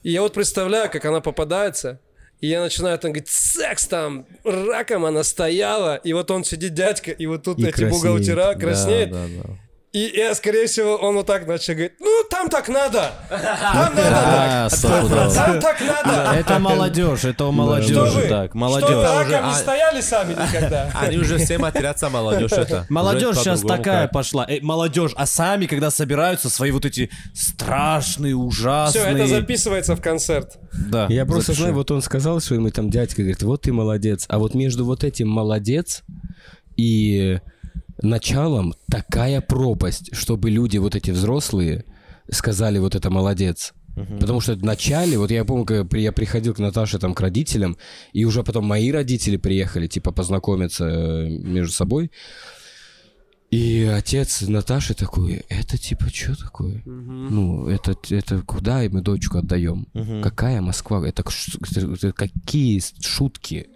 И я вот представляю, как она попадается, и я начинаю там говорить, секс там, раком она стояла, и вот он сидит, дядька, и вот тут И эти краснеет. бухгалтера краснеет, Да, да, да. И я, скорее всего, он вот так начал говорить, ну там так надо, там надо так, там так надо. Это молодежь, это у Что молодежи так. Что вы Молодежь. раком не а- стояли сами никогда? Они уже все матерятся, молодежь это. Молодежь сейчас такая пошла. Э, молодежь, а сами, когда собираются, свои вот эти страшные, Все, ужасные... это записывается в концерт. Да, Я просто знаю, вот он сказал, что ему там дядька говорит, вот ты молодец. А вот между вот этим молодец и началом такая пропасть, чтобы люди вот эти взрослые сказали вот это молодец. Потому что в начале, вот я помню, когда я приходил к Наташе там к родителям, и уже потом мои родители приехали, типа, познакомиться э, между собой. И отец Наташи такой, это типа что такое? Ну, это, это куда мы дочку отдаем? Какая Москва? Это- это какие шутки?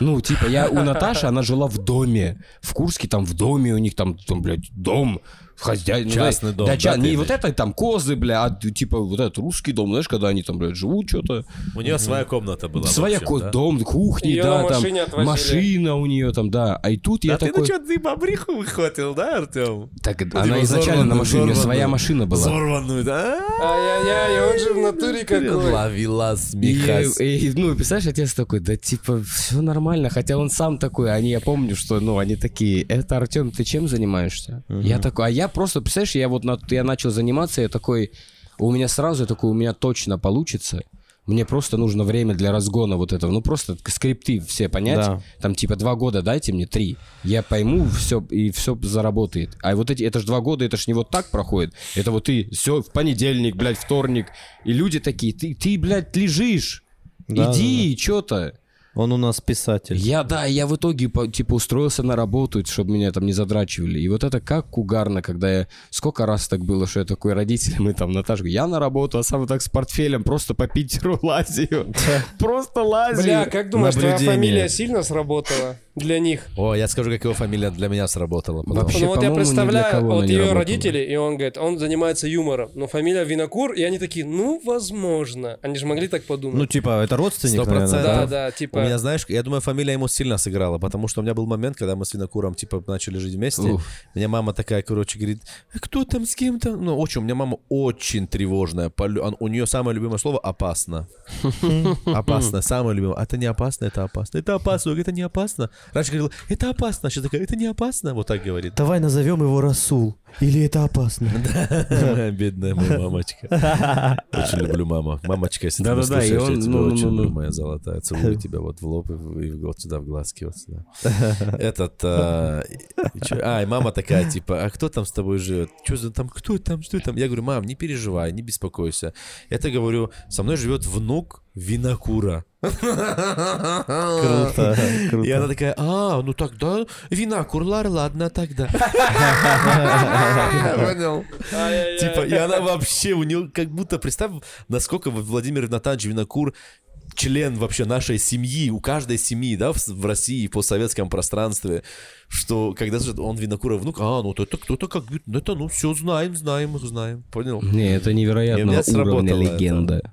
Ну, типа, я у Наташи, она жила в доме. В Курске там в доме у них там, там блядь, дом. Хозяин, ну, Частный знаешь, дом, Да, да, ча- не вот это там козы, бля, а типа вот этот русский дом, знаешь, когда они там, блядь, живут что-то. У нее своя комната была. Своя вообще, ко- да? дом, кухни, Её да, на там отвозили. машина у нее там, да. А и тут я А ты такой... ну что, ты бобриху выхватил, да, Артем? Так, Ну, она типа изначально на машине, у нее своя машина была. Взорванную, да? Ай-яй-яй, он же в натуре какой. Ловила смехась. и, ну, представляешь, отец такой, да типа, все нормально, хотя он сам такой, они, я помню, что, ну, они такие, это, Артем, ты чем занимаешься? Я такой, а я просто, представляешь, я вот, на- я начал заниматься, я такой, у меня сразу, я такой, у меня точно получится, мне просто нужно время для разгона вот этого, ну, просто скрипты все понять, Да. там, типа, два года дайте мне, три, я пойму все, и все заработает. А вот эти, это ж два года, это ж не вот так проходит, это вот ты, все, в понедельник, блядь, вторник, и люди такие, ты, ты блядь, лежишь, Да, Иди, что-то. Он у нас писатель. Я, да, я в итоге, типа, устроился на работу, чтобы меня там не задрачивали. И вот это как угарно, когда я... Сколько раз так было, что я такой родителям, и там Наташа, говорит, я на работу, а сам так с портфелем просто по Питеру лазию. Просто лазию. Бля, как думаешь, твоя фамилия сильно сработала для них? О, я скажу, как его фамилия для меня сработала. потом. Вообще, ну вот я по-моему, ни для представляю, вот ее работала. родители, и он говорит, он занимается юмором, но фамилия Винокур, и они такие, ну, возможно. Они же могли так подумать. Ну, типа, это родственник, Сто наверное, процентов. да, да? да, типа... У меня, знаешь, я думаю, фамилия ему сильно сыграла, потому что у меня был момент, когда мы с Винокуром, типа, начали жить вместе. Уф. Меня мама такая, короче, говорит, «А кто там с кем-то? Ну, очень, у меня мама очень тревожная. У нее самое любимое слово «опасно». Опасно, самое любимое. А это не опасно, это опасно. Это опасно, это не опасно. Раньше говорила, это опасно, сейчас такая, это не опасно. Вот так говорит. Давай назовем его Расул. Или это опасно? Бедная моя мамочка. Очень люблю маму. Мамочка, если ты слушаешь, я тебя ну, очень ну, ну. люблю, моя золотая. Целую тебя вот в лоб и вот сюда, в глазки, вот сюда. Этот... а, А, и мама такая, типа, а кто там с тобой живет? Что за там, кто там, что там? Я говорю, мам, не переживай, не беспокойся. Это, говорю, со мной живет внук Винокура. Круто, И круто. она такая, а, ну тогда Винокур, лар, ладно тогда. Понял? Типа, и она вообще, у нее как будто, представь, насколько Владимир Натанович Винокур член вообще нашей семьи, у каждой семьи, да, в, в России, по советском пространстве, что когда слышат, он Винокуров внук, а, ну это кто-то как, ну это, ну все знаем, знаем, знаем, понял? Не, это невероятного меня сработало уровня это. легенда.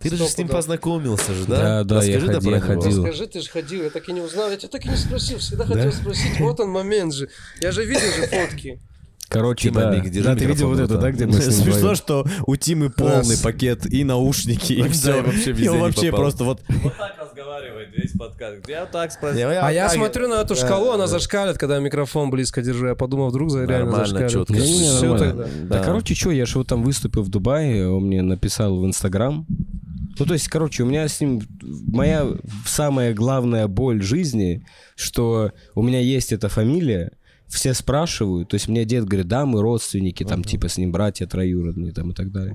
Ты же с ним пудов. познакомился же, Да, да? да, я Расскажи да ходил, про я ходил. Скажи, ты же ходил, я так и не узнал, я тебя так и не спросил, всегда хотел спросить, вот он момент же. Я же видел же фотки. Короче, Тима, да. Держи Да, ты видел вот это, да, где мы с ним Смешно, что у Тимы полный пакет и наушники, и все. и вообще он вообще просто вот... Вот так разговаривает весь подкаст. Я так спросил. А я смотрю на эту шкалу, она зашкалит, когда микрофон близко держу. Я подумал, вдруг за реально Нормально, зашкалит. нормально. Да, короче, что, я же вот там выступил в Дубае, он мне написал в Инстаграм. Ну, то есть, короче, у меня с ним... Моя самая главная боль жизни, что у меня есть эта фамилия, все спрашивают, то есть мне дед говорит, да, мы родственники, там, типа, с ним братья троюродные, там, и так далее.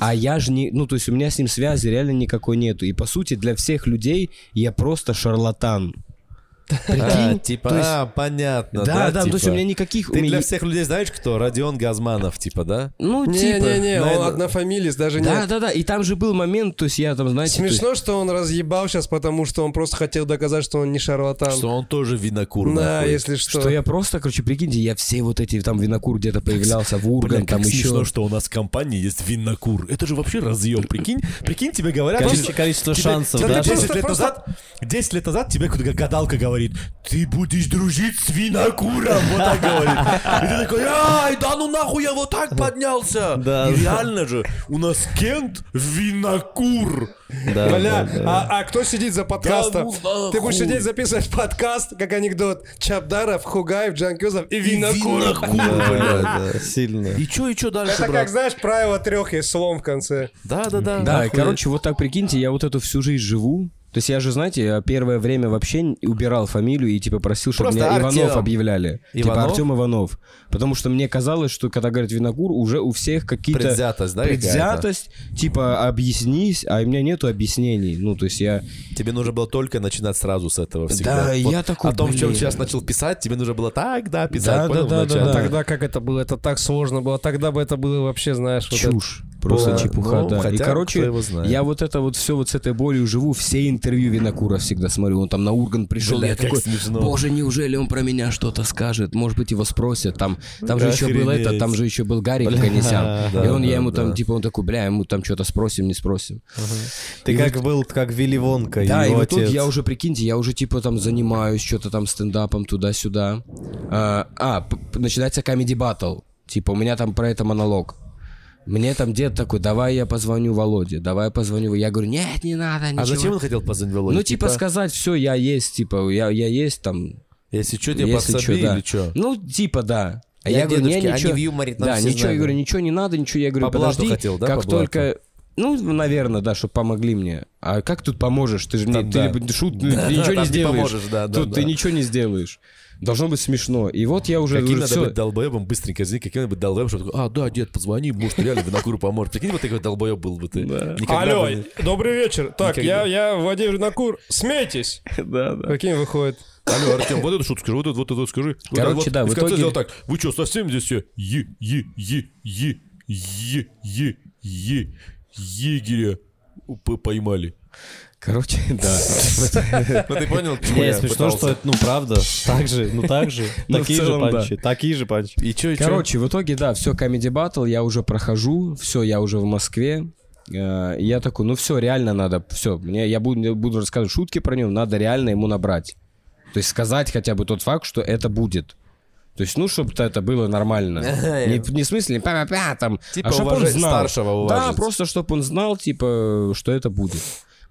А я же не... Ну, то есть у меня с ним связи реально никакой нету. И, по сути, для всех людей я просто шарлатан. А, Прикинь? типа, То есть- а, понятно, Да, да, типа. то есть у меня никаких... у Ты меня- для всех людей знаешь кто? Родион Газманов, типа, да? Ну, типа... Не-не-не, он наверное- однофамилиец, даже Да, нет. да, да. И там же был момент, то есть я там, знаете... то есть- Смешно, что он разъебал сейчас, потому что он просто хотел доказать, что он не шарлатан. Что он тоже винокур, Да, нахуй. если что. Что я просто, короче, прикиньте, я все вот эти, там, винокур где-то появлялся, в Урган, там еще... смешно, что у нас в компании есть винокур. Это же вообще разъем, прикинь? Прикинь, тебе говорят... Количество, шансов, да? 10 лет назад, 10 лет назад тебе какая-то гадалка говорит, ты будешь дружить с винокуром, вот так говорит. И ты такой, ай, да ну нахуй я вот так поднялся. Да, И да. реально же, у нас Кент винокур. Да, Бля, да, да. а, а кто сидит за подкастом? Да ну Ты будешь сидеть записывать подкаст, как анекдот. Чабдаров, Хугаев, Джанкюзов и И Винокур. винокур, Да, да, сильно. И чё, и чё дальше, Это как, брат? знаешь, правило трех есть слом в конце. Да, да, да. Да, короче, вот так прикиньте, я вот эту всю жизнь живу. То есть я же, знаете, первое время вообще убирал фамилию и типа просил, чтобы Просто меня Иванов объявляли. Типа Иванов? Артем Иванов. Потому что мне казалось, что когда говорят винокур, уже у всех какие-то... Предвзятость, да, какая-то? Предвзятость, типа объяснись, а у меня нету объяснений. Ну, то есть я... Тебе нужно было только начинать сразу с этого всегда. Да, Вот я такой, О том, в чем блин. сейчас начал писать, тебе нужно было так, да, писать, Да, понял, да, да, вначале? да, да. Тогда как это было? Это так сложно было. Тогда бы это было вообще, знаешь, вот это- Чушь. Просто Да, чепуха, ну, да. и, короче, я вот это вот все вот с этой болью живу, все интервью Винокура всегда смотрю. Он там на Урган пришел, Бля, я такой, смешно. боже, неужели он про меня что-то скажет? Может быть, его спросят. Там, там же еще был этот, там же еще был Гарик Ганесян. и да, он, я ему там, типа, он такой, бля, ему там что-то спросим, не спросим. Ты И как вот- был, как Вилли Вонка, Да, и вот тут я уже, прикиньте, я уже типа там занимаюсь что-то там стендапом туда-сюда. А, а, начинается comedy battle. Типа у меня там про это монолог. Мне там дед такой, давай я позвоню Володе, давай я позвоню. Я говорю, нет, не надо, ничего. А зачем он хотел позвонить Володе? Ну, типа, сказать, все, я есть, типа, я, я есть там. Если что, тебе если подсоби чё, да. или что? Ну, типа, да. А Я я, говорю, дедушки, они ничего. в юморе, там да, все ничего, я знают. говорю, ничего не надо, ничего. Я говорю, По подожди, хотел, да, как по только... Ну, наверное, да, чтобы помогли мне. А как тут поможешь? Ты же не, Да, ты, да. шут, Да, ты да, ничего не сделаешь. поможешь, да, да, тут да. ты ничего не сделаешь. Должно быть смешно. И вот я уже... Каким уже надо всё- быть долбоебом, быстренько извини, каким надо быть долбоебом, чтобы такой, а, да, дед, позвони, может, реально винокуру поможет. Прикинь, вот такой долбоеб был бы ты. Никогда Алло, бы добрый вечер. Так, Никогда. я, я Владимир Накур. Смейтесь. Да, да. Каким выходит? Алло, Артем, вот эту шутку скажи, вот эту, вот эту скажи. Короче, да, в итоге- сделал так, вы что, совсем здесь все е, е, е, е, е, е, е, егеря п- поймали. Короче, да. Ну ты понял, к чему Не, я смешно, что это, ну, правда. Так же, ну, так же. Ну, Такие же да. панчи. Такие же панчи. И чё? Короче, в итоге, да, все, Comedy Battle, я уже прохожу, все, я уже в Москве. Э, и я такой, ну все, реально надо, все, мне, я буду, я буду рассказывать шутки про него, надо реально ему набрать. То есть сказать хотя бы тот факт, что это будет. То есть, ну, чтобы это было нормально. Не, в- не в смысле, па-па-па, там, Типа а чтобы он знал. старшего Да, уважить. просто чтобы он знал, типа, что это будет.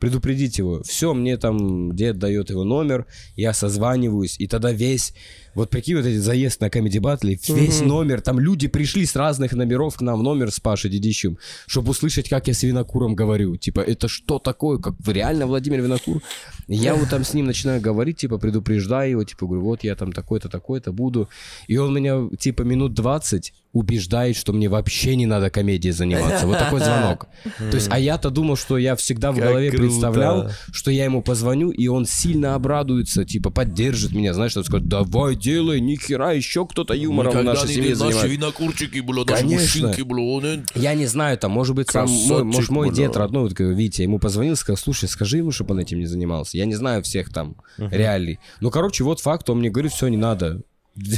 Предупредить его. Все, мне там дед дает его номер, я созваниваюсь, и тогда весь, вот прикинь, вот этот заезд на Comedy Battle, весь номер, там люди пришли с разных номеров к нам в номер с Пашей Дедищем, чтобы услышать, как я с Винокуром говорю. Типа, это что такое? Как реально Владимир Винокур? Я вот там с ним начинаю говорить, типа, предупреждаю его, типа, говорю, вот я там такой-то, такой-то буду. И он меня, типа, минут 20 убеждает, что мне вообще не надо комедией заниматься. Вот такой звонок. То есть, а я-то думал, что я всегда в голове представлял, что я ему позвоню, и он сильно обрадуется, типа, поддержит меня, знаешь, что скажет, давай, делай, ни хера, еще кто-то юмором в нашей семье занимается. винокурчики, бля, наши Конечно. мужчинки, бля, он, э, Я не знаю, там, может быть, сам мой, может, мой бля. дед родной, вот, Витя, ему позвонил, сказал, слушай, скажи ему, чтобы он этим не занимался. Я не знаю всех там реалий. Ну, короче, вот факт, он мне говорит, все, не надо.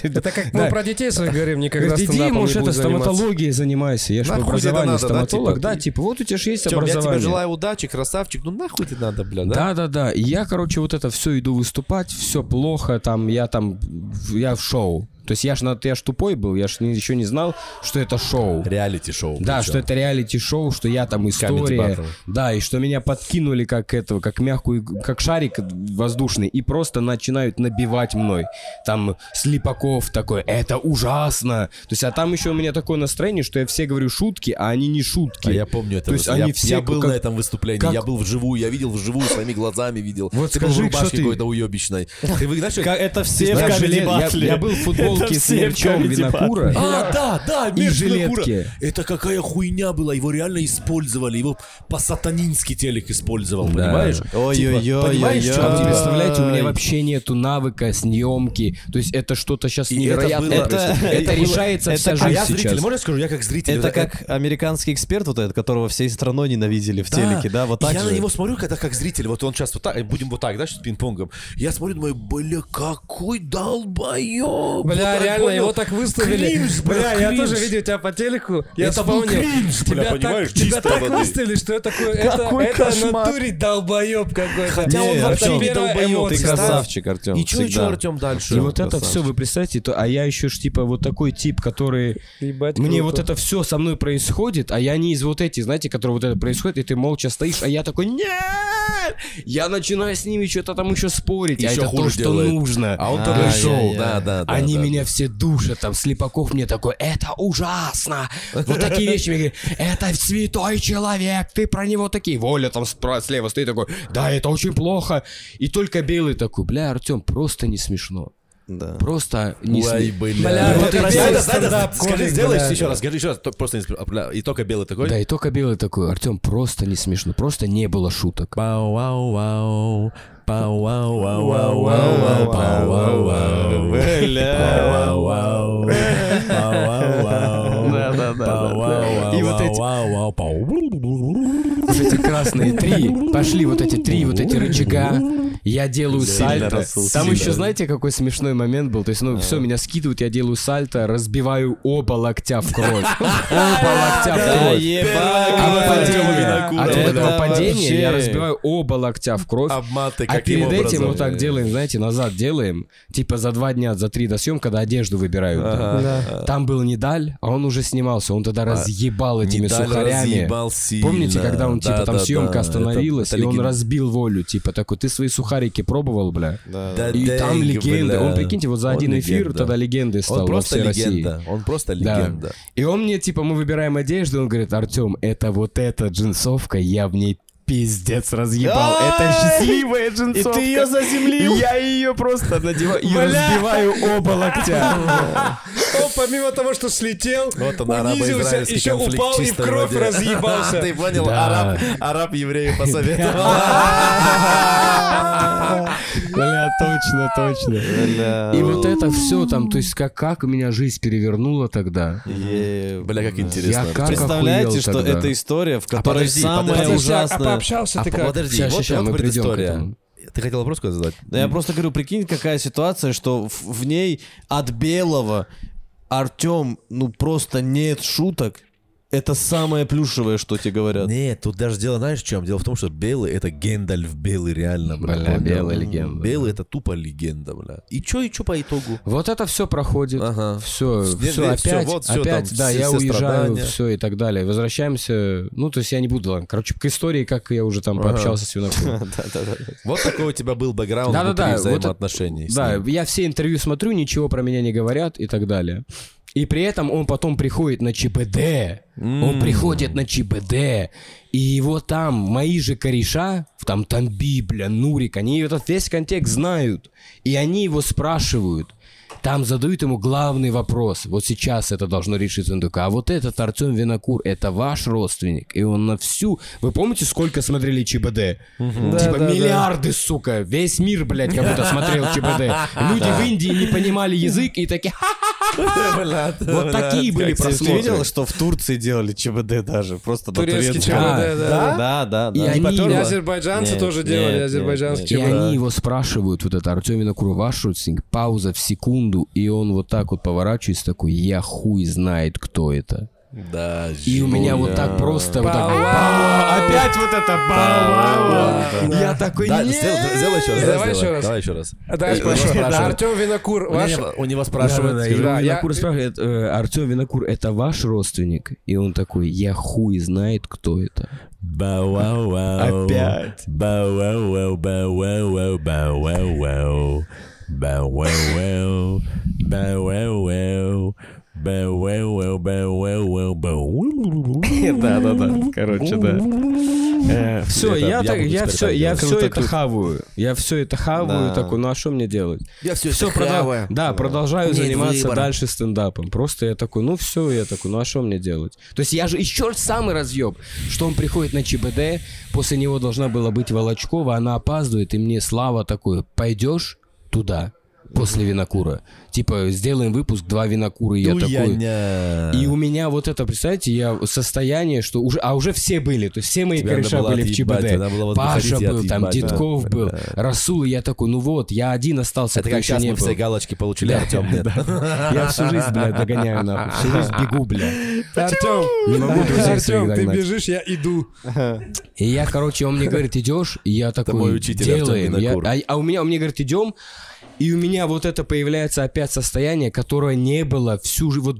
Это как мы про детей своих говорим, никогда стендапом может, не это стоматологией занимайся. Я же да, стоматолог. типа, Да, ты- типа, вот у тебя же есть Тём, я тебе образование. желаю удачи, красавчик, ну нахуй тебе надо, бля, да? Да, да, да. Я, короче, вот это все иду выступать, все плохо, там, я там, я в шоу. То есть я ж, на- я ж тупой был, я ж не- еще не знал, что это шоу. Реалити-шоу. Да, причём. что это реалити-шоу, что я там история. Да, и что меня подкинули как этого, как мягкую, как шарик воздушный, и просто начинают набивать мной. Там Слепаков такой, это ужасно. То есть, а там еще у меня такое настроение, что я все говорю шутки, а они не шутки. А я помню это. То есть я, они я все был как- на этом выступлении, как- я был вживую, я видел вживую, своими глазами видел. Вот ты был в скажи, рубашке какой-то уебищной. Ты вы знаешь, Как Это все в я, я был в футболке Это с мерчом Comedy Винокура. А, да, да, И мерч жилетки. Винокура. Это какая хуйня была, его реально использовали, его по-сатанински телек использовал, понимаешь? Ой-ой-ой, Типа, понимаешь, А представляете, у меня вообще нету навыка съемки. То есть это что-то сейчас невероятное. это- решается вся А жизнь я зритель, сейчас. можно я скажу, я как зритель. Это как американский эксперт вот этот, которого всей страной ненавидели в телеке, да? Вот так я на него смотрю, когда как зритель, вот он сейчас вот так, будем вот так, да, сейчас пинг-понгом. Я смотрю, думаю, бля, какой долбоёб. Бля, Вот так реально, понял? его так выставили. Кринж, бля, Бля, я тоже видел тебя по телеку. Я Это был кринж, бля, тебя понимаешь, так, тебя так выставили, что это такое. Это, Какой это кошмар. натуре долбоеб какой-то. Хотя он вообще Артём, не эмоция, Ты да? красавчик, Артем. И и чё, Артем, дальше? И вот это все, вы представьте, то, а я еще ж типа вот такой тип, который Ебать, мне вот это все со мной происходит, а я не из вот этих, знаете, которые вот это происходит, и ты молча стоишь, а я такой нет, я начинаю с ними что-то там еще спорить, а это то, что нужно. А он А, я- шоу, я- да, да, да. Они да, меня все душат, там, Слепаков мне такой, это ужасно, вот такие вещи мне говорят, это святой человек, ты про него такие, Воля там спра- слева стоит такой, да, это очень плохо, и только Белый такой, бля, Артем, просто не смешно, Да. просто не Ой, смешно. бля. Бля, Вот вот это- это да, да, да, стендап, Скажи, сделай бля. еще раз, скажи еще раз, то- просто не сп- бля, и только белый такой. Да, и только Белый такой, Артем, просто не смешно, просто не было шуток. Вау вау вау И вот эти- Вот эти красные три, пошли вот эти три вот эти рычага, я делаю сальто. Расул, Там сильно. еще, знаете, какой смешной момент был? То есть, ну, все, меня скидывают, я делаю сальто, разбиваю оба локтя в кровь. Оба локтя в кровь. ебать. А от этого Это падения я разбиваю оба локтя в кровь. Обматы А перед этим вот так делаем, знаете, назад делаем, типа за два дня, за три до съем, когда одежду выбирают. Там был Недаль, а он уже снимался, он тогда разъебал этими сухарями. сильно. Помните, когда он, типа, там съемка остановилась, и он разбил волю, типа, такой, ты свои сухарики пробовал, бля? Да И там дэнг, легенда. бля. Он, прикиньте, вот за Он один эфир легенда. тогда легендой стал Он во просто всей России. легенда. Он просто Да. легенда. И он мне, типа, мы выбираем одежду, он говорит, Артем, это вот эта джинсовка, я в ней пиздец разъебал. Это счастливая И джинсовка. ты ее заземлил? Я ее просто надеваю и разбиваю оба локтя. Он помимо того, что слетел, Вот он, унизился, еще упал и в кровь воде. разъебался. Ты понял? Да. Араб, араб еврею посоветовал. Бля, точно, точно. И вот это все там, то есть как, как меня жизнь перевернула тогда. Бля, как интересно. Представляете, что это история, в которой подожди, самое А ужасное... пообщался А ты как? подожди, Ща, вот, ща, вот мы придем к предыстория. этому. Ты хотел вопрос какой задать? Да я просто говорю, прикинь, какая ситуация, что в, в ней от белого Артем, ну просто нет шуток. Это самое плюшевое, что тебе говорят. Нет, тут даже дело, знаешь, в чем? Дело в том, что белый это Гендальф белый реально, бля. Бля, белая легенда. Белый это тупо легенда, бля. И чё, и чё по итогу? Вот это все проходит. Ага. Все, все опять, всё, вот всё опять, там, да, все- я все уезжаю, все и так далее. Возвращаемся, ну, то есть я не буду, ладно, короче, к истории, как я уже там пообщался с Винокуром. Вот такой у тебя был бэкграунд внутри взаимоотношений. Да, я все интервью смотрю, ничего про меня не говорят и так далее. И при этом он потом приходит на ЧБД. Он приходит на ЧБД. И его там, мои же кореша, там Тамби, бля, Нурик, они этот весь контекст знают. И они его спрашивают. Там задают ему главный вопрос. Вот сейчас это должно решиться. Он такой, а вот этот Артем Винокур, это ваш родственник? И он на всю... Вы помните, сколько смотрели ЧБД? Типа миллиарды, сука. Весь мир, блядь, как будто смотрел ЧБД. Люди в Индии не понимали язык и такие... Вот такие были Ты просмотры. видел, что в Турции делали ЧБД даже? Просто на Турецкий. ЧБД, да. Да, да, И да. они- И Да. азербайджанцы тоже делали азербайджанский И. ЧБД. они его спрашивают, вот это Артем Винокур, ваш родственник, пауза в секунду, и он вот так вот поворачивается такой, я хуй знает, кто это. Да, И у меня вот так просто вот так, опять вот это бау! Я такой, Да, «Нет!» сделай, сделай еще раз. Давай еще раз. Давай еще раз. А Давай Э, у него спрошу. спрашивают. Артем Винокур, У ваш... него- У него Да, спрашивают, Винокур спрашивает, э, Артем Винокур, это ваш родственник? И он такой, я хуй знает, кто это. Бау-вау-вау. Опять. Бау-вау-вау, бау-вау-вау, бау-вау-вау. Бау-вау-вау, бау-вау-вау. Бау-вау-вау, бау-вау-вау, бау. Да, да, да. Короче, да. Все, Это я, я так, я все, я все это хаваю. Я все это хаваю, такой, ну а что мне делать? Я все Все, да, продолжаю заниматься дальше стендапом. Просто я такой, ну все, я такой, ну а что мне делать? То есть я же еще самый разъеб, что он приходит на ЧБД, после него должна была быть Волочкова, она опаздывает, и мне Слава такой, пойдешь туда после Винокура? Типа, сделаем выпуск, два Винокура, и я такой... И у меня вот это, представьте, я состояние, что уже, а уже все были, то есть все мои кореша были в ЧБД. Паша был, там. Дедков был. Расул, и я такой, ну вот, я один остался, Это как сейчас не мы все галочки получили, Артем нет. Я всю жизнь, блядь, догоняю нахуй. Всю жизнь бегу, блядь. Артем, не могу друзей своих ты бежишь, я иду. И я, короче, он мне говорит, идешь, и я такой, делаем. А, а у меня, он мне говорит, идем, и у меня вот это появляется опять состояние, которое не было всю жизнь. Вот,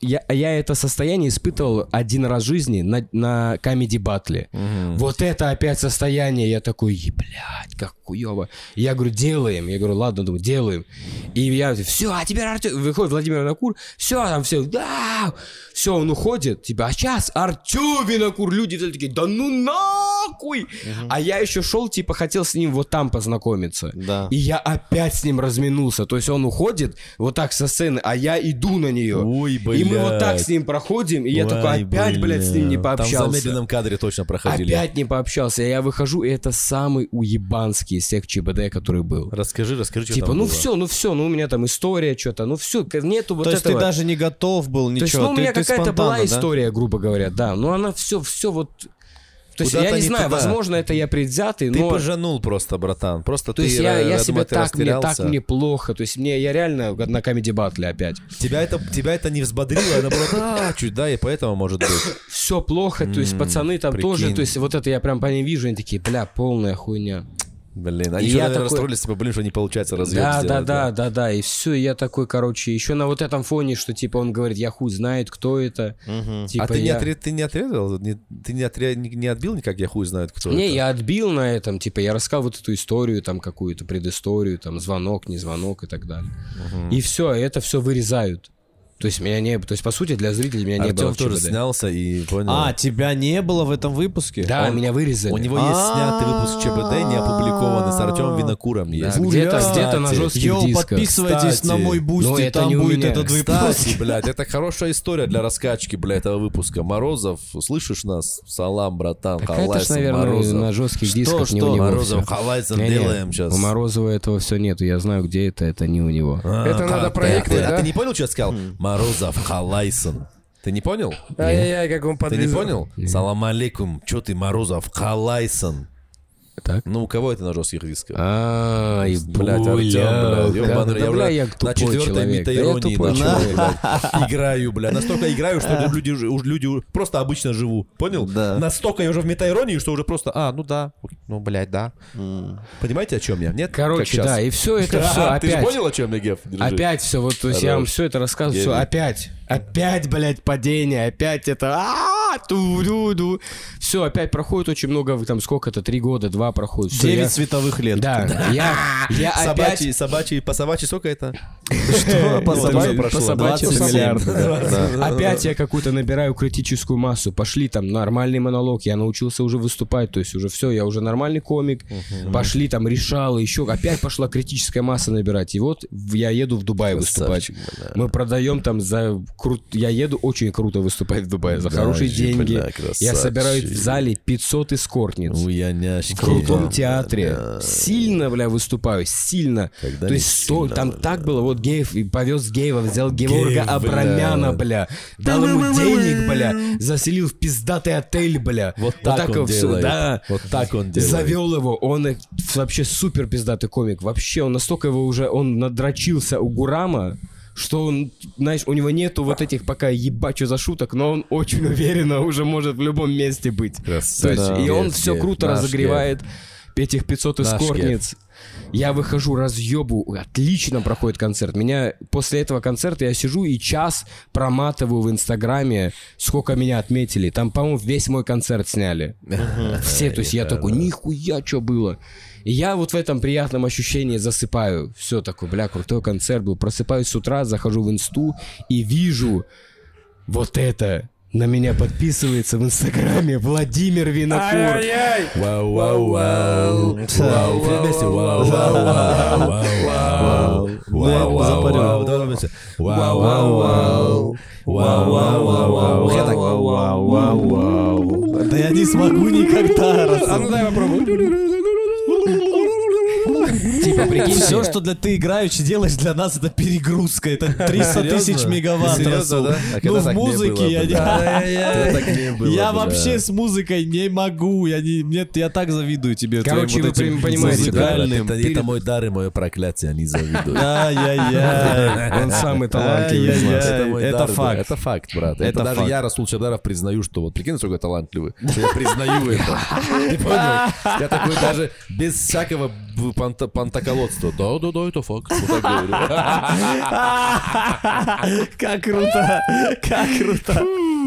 я, я это состояние испытывал один раз в жизни на, на комедий батле. Вот это опять состояние. Я такой, «Е, блядь, как хуево. Я говорю, делаем. Я говорю, ладно, думаю, делаем. И я, все, а теперь Артем... Выходит Владимир Винокур, все, там все, да, все, он уходит. Типа, а сейчас Артем Винокур. Люди такие, да ну нахуй. А я еще шел, типа, хотел с ним вот там познакомиться. Да. И я опять с ним разминулся. То есть он уходит вот так со сцены, а я иду на нее. Ой, И мы вот так блядь. с ним проходим, и я такой Ой, опять, блядь, с ним не бля. Там в пообщался. замедленном кадре точно проходили. Опять не пообщался. Я выхожу, и это самый уебанский из всех ЧБД, который был. Расскажи, расскажи, что Типа, ну было. все, ну все, ну у меня там история что-то, ну все, нету вот То есть этого. ты даже не готов был, ничего. То есть, ну, у меня какая-то была да? история, грубо говоря, да. Но она все, все вот. То есть, я не не знаю, туда. возможно, это я предвзятый, Ты но. пожанул просто, братан. Просто То ты, есть я, э, я думаю, себя ты так, мне так мне плохо. То есть мне я реально на комедий батле опять. Тебя это, тебя это не взбодрило, а наоборот, а, чуть, да, и поэтому, может быть. Все плохо, то есть пацаны там тоже, то есть вот это я прям по ним вижу, они такие, бля, полная хуйня. Блин, они И же, наверное, такой- расстроились, типа, блин, что не получается разъем Да, да, да, да, да. И все, я такой, короче, еще на вот этом фоне, что типа он говорит, я хуй знает, кто это. Типа а ты, не я- отре- ты не отрезал? Не- ты не, отре- не, не отбил никак, я хуй знает, кто Не, это? я отбил на этом, типа, я рассказал вот эту историю, там, какую-то предысторию, там, звонок, не звонок и так далее. И все, это все вырезают. То есть меня не... То есть, по сути, для зрителей меня не было Артем тоже снялся и понял. А, тебя не было в этом выпуске? Да, Он- меня вырезали. У него есть снятый выпуск ЧБД, не опубликованный, с Артемом Винокуром Да, есть. где-то, где-то на жестких Йоу, дисках. подписывайтесь на мой Но Boosty, это там будет этот выпуск. Кстати, блядь, это хорошая история для раскачки, блядь, этого выпуска. Морозов, слышишь нас? Салам, братан, Так это ж, наверное, Морозов. на жестких Что, дисках не что? у него Морозов, Не-не, делаем сейчас. У Морозова этого все нету. Я знаю, где это. Это не у него. Это надо проектить, А ты не понял, что я сказал? Морозов, Халайсен. Ты не понял? Ай-яй-яй, как он Ты не понял? Салам алейкум. Чё ты, Морозов, Халайсен? Так? Ну, у кого это на жестких дисках? Ай, Блядь, Артем, блядь, ёбаный, я уже на четвертой метаиронии начал, играю, бля. Настолько играю, что люди, люди просто обычно живу. Понял? Да. Настолько я уже в метаиронии, что уже просто, а, ну да, ну, блядь, да. Понимаете, о чем я? Нет? Короче, да, и все это все А, Ты опять. понял, о чем я, Геф? Опять все, вот, то есть я вам все это рассказываю, все опять. Опять, блядь, падение, опять это а. Все, опять проходит очень много, там сколько это, три года, два проходит. Всё, Девять я- световых лет. Да, я, я опять... Собачий, собачий, по собачьи сколько это? Что? По собачьи- прошло. собачьи 27. миллиарды. да. Да. Опять я какую-то набираю критическую массу. Пошли там нормальный монолог. Я научился уже выступать. То есть уже все, я уже нормальный комик. Пошли там решал, еще опять пошла критическая масса набирать. И вот в- я еду в Дубай выступать. Красавчик. Мы продаем там за крут... Я еду очень круто выступать в Дубае за хорошие деньги. Я красавчик. собираю в зале 500 эскортниц. У Бля. театре. Сильно, бля, выступаю. Сильно. Когда То есть сто- там так было. Вот Геев и повез Геева, взял Геворга Геев, бля. Абрамяна, бля. Дал ему денег, бля. Заселил в пиздатый отель, бля. Вот так он делает. да. Вот так он делает. Завел его, он э, вообще супер пиздатый комик. Вообще, он настолько его уже, он надрочился у Гурама, что он, знаешь, у него нету вот этих пока ебачу за шуток, но он очень уверенно уже может в любом месте быть. То есть, и он все круто разогревает этих 500 Наш эскортниц. Я выхожу, разъебу, отлично проходит концерт. Меня после этого концерта я сижу и час проматываю в Инстаграме, сколько меня отметили. Там, по-моему, весь мой концерт сняли. Все, то есть я такой, нихуя, что было. И я вот в этом приятном ощущении засыпаю. Все такое, бля, крутой концерт был. Просыпаюсь с утра, захожу в инсту и вижу вот это. На меня подписывается в Инстаграме Владимир Винокур. Вау, вау, вау. Вау, все вместе. Вау, вау, вау, вау, вау. Вау, вау, вау. Давай вместе. Вау, вау, вау. Вау, вау, вау, вау. Я так. Вау, вау, вау, вау. Да я не смогу никогда. А ну дай попробуй. Типа, прикинь, Все, что для ты играючи делаешь для нас, это перегрузка. Это 300 тысяч мегаватт. А Ну, в музыке я Я вообще с музыкой не могу. Я не, нет, я так завидую тебе. Короче, вы понимаете, да. Это, мой дар и мое проклятие, они завидуют. Ай-яй-яй. Он самый талантливый из нас. Это факт. Это факт, брат. Это, даже я, Расул Чабдаров, признаю, что вот прикинь, насколько талантливый. Я признаю это. Ты понял? Я такой даже без всякого панта- пантоколодства. Да, да, да, это факт. Вот. Как круто. Как круто.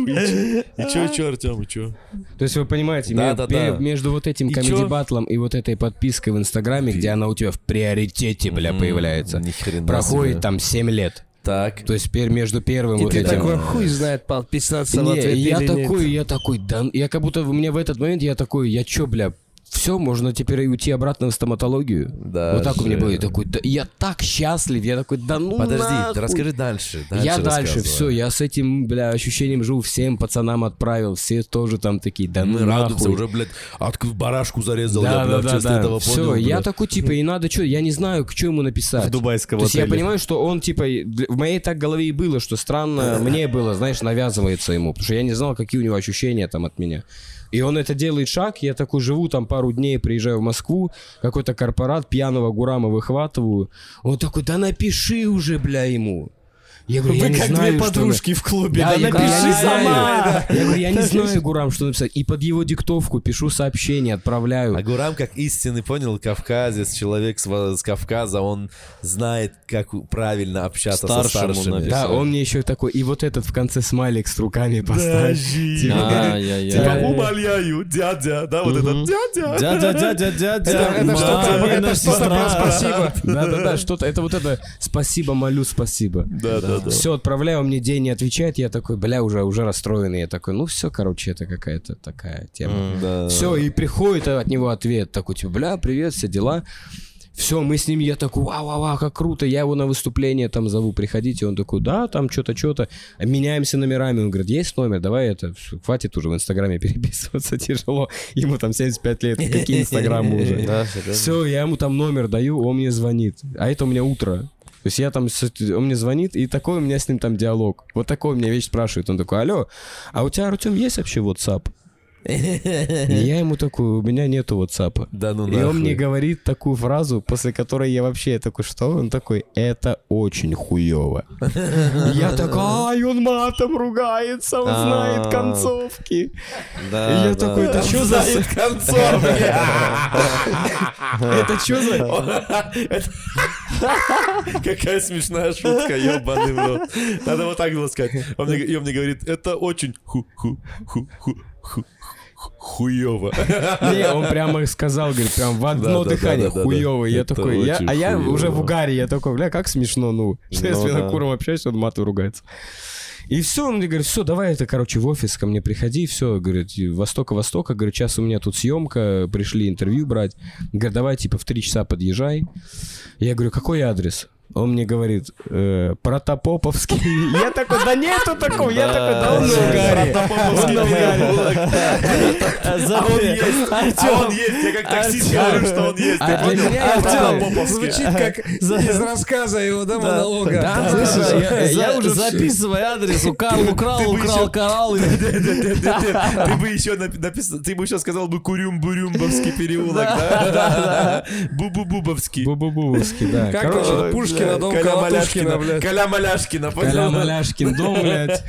И чё, и чё, Артем, и чё? То есть вы понимаете, Да, да, да. между вот этим И комеди чё? батлом и вот этой подпиской в Инстаграме, где она у тебя в приоритете, бля, появляется, проходит себе. там 7 лет. Так. То есть пер- между первым И вот ты этим... такой, хуй знает, подписаться в Не, ответ я или нет. такой, я такой, да, я как будто у меня в этот момент я такой, я чё, бля, все, можно теперь и уйти обратно в стоматологию. Даже. Вот так у меня было. Я такой, да, я так счастлив, я такой, да ну Подожди, нахуй. расскажи дальше. я дальше, все, я с этим, бля, ощущением живу, всем пацанам отправил, все тоже там такие, да ну Мы радуемся, нахуй. уже, блядь, от барашку зарезал, я, Да, бля, да, в да, да. этого Все, понял, я такой, типа, и надо что, я не знаю, что ему написать. В дубайском То есть я отеле. понимаю, что он, типа, в моей так голове и было, что странно мне было, знаешь, навязывается ему, потому что я не знал, какие у него ощущения там от меня. И он это делает шаг, я такой живу там пару дней, приезжаю в Москву, какой-то корпорат, пьяного Гурама выхватываю. Он такой, да напиши уже, бля, ему. Я говорю, я Вы не как знаю, две что подружки в клубе. Да, Да я говорю, я напиши не сама. Я говорю, я не знаю, Гурам, что написать. И под его диктовку пишу сообщение, отправляю. А Гурам, как истинный, понял, кавказец, человек с, Кавказа, он знает, как правильно общаться Старшему со старшими. Да, он мне еще такой, и вот этот в конце смайлик с руками поставь. Типа. Типа, умоляю, дядя, да, вот этот дядя. Дядя, дядя, дядя. Это- это что-то- это что-то спасибо. Да-да-да, что-то, это вот это, спасибо, молю, спасибо. Да, да, Все, отправляю, мне день не отвечает, я такой, бля, уже, уже расстроенный. Я такой, ну все, короче, это какая-то такая тема. Да. Все, и приходит от него ответ такой, типа, бля, привет, все дела. Все, мы с ним, я такой, вау, вау, вау, как круто, я его на выступление там зову, приходите. Он такой, да, там что-то, что-то. Меняемся номерами. Он говорит, есть номер, давай это, хватит уже в Инстаграме переписываться, тяжело. Ему там 75 лет, какие Инстаграмы уже. Все, я ему там номер даю, он мне звонит. А это у меня утро. То есть я там, он мне звонит, и такой у меня с ним там диалог. Вот такой у меня вещь спрашивает. Он такой, алло, а у тебя, Артем, есть вообще WhatsApp? И я ему такой, у меня нету WhatsApp. Да ну И он мне говорит такую фразу, после которой я вообще такой, что? Он такой, это очень хуево. Я такой, ай, он матом ругается, он знает А. концовки. И Да, я такой, это что за... Это что за... Какая смешная шутка, ебаный в рот. Надо вот так было сказать. Он мне говорит, это очень ху-ху-ху-ху-ху хуёво. Не, он прямо сказал, говорит, прям в одно Да, дыхание, да, да, да. хуёвый. Я такой, я- а я хуёво. уже в угаре, я такой, бля, как смешно, ну, что я с Ну да. Винокуром общаюсь, он матом ругается. И все, он мне говорит, все, давай это, короче, в офис ко мне приходи, все, говорит, Востока-Востока, говорит, сейчас у меня тут съемка, пришли интервью брать. Говорит, давай, типа, в три часа подъезжай. Я говорю, какой адрес? Он мне говорит, э, Протопоповский. Я такой, да нету такого. Я такой, да он на угаре. Он на угаре. А он есть, а он есть, я как таксист говорю, что он есть, ты А понял? Протопоповский. Звучит как из рассказа его, да, монолога. Да, слышишь, я- я уже записывай адрес, украл, украл, украл, и- Ты бы еще написал, ты бы еще сказал бы Курюм-Бурюмбовский переулок, да? Бу-бу-бубовский. Бубубубовский, да. Как Короче, насчет Пушкина, дом Коля Маляшкина, блядь. Коля Маляшкина, Коля понял? Маляшкин дом, блядь.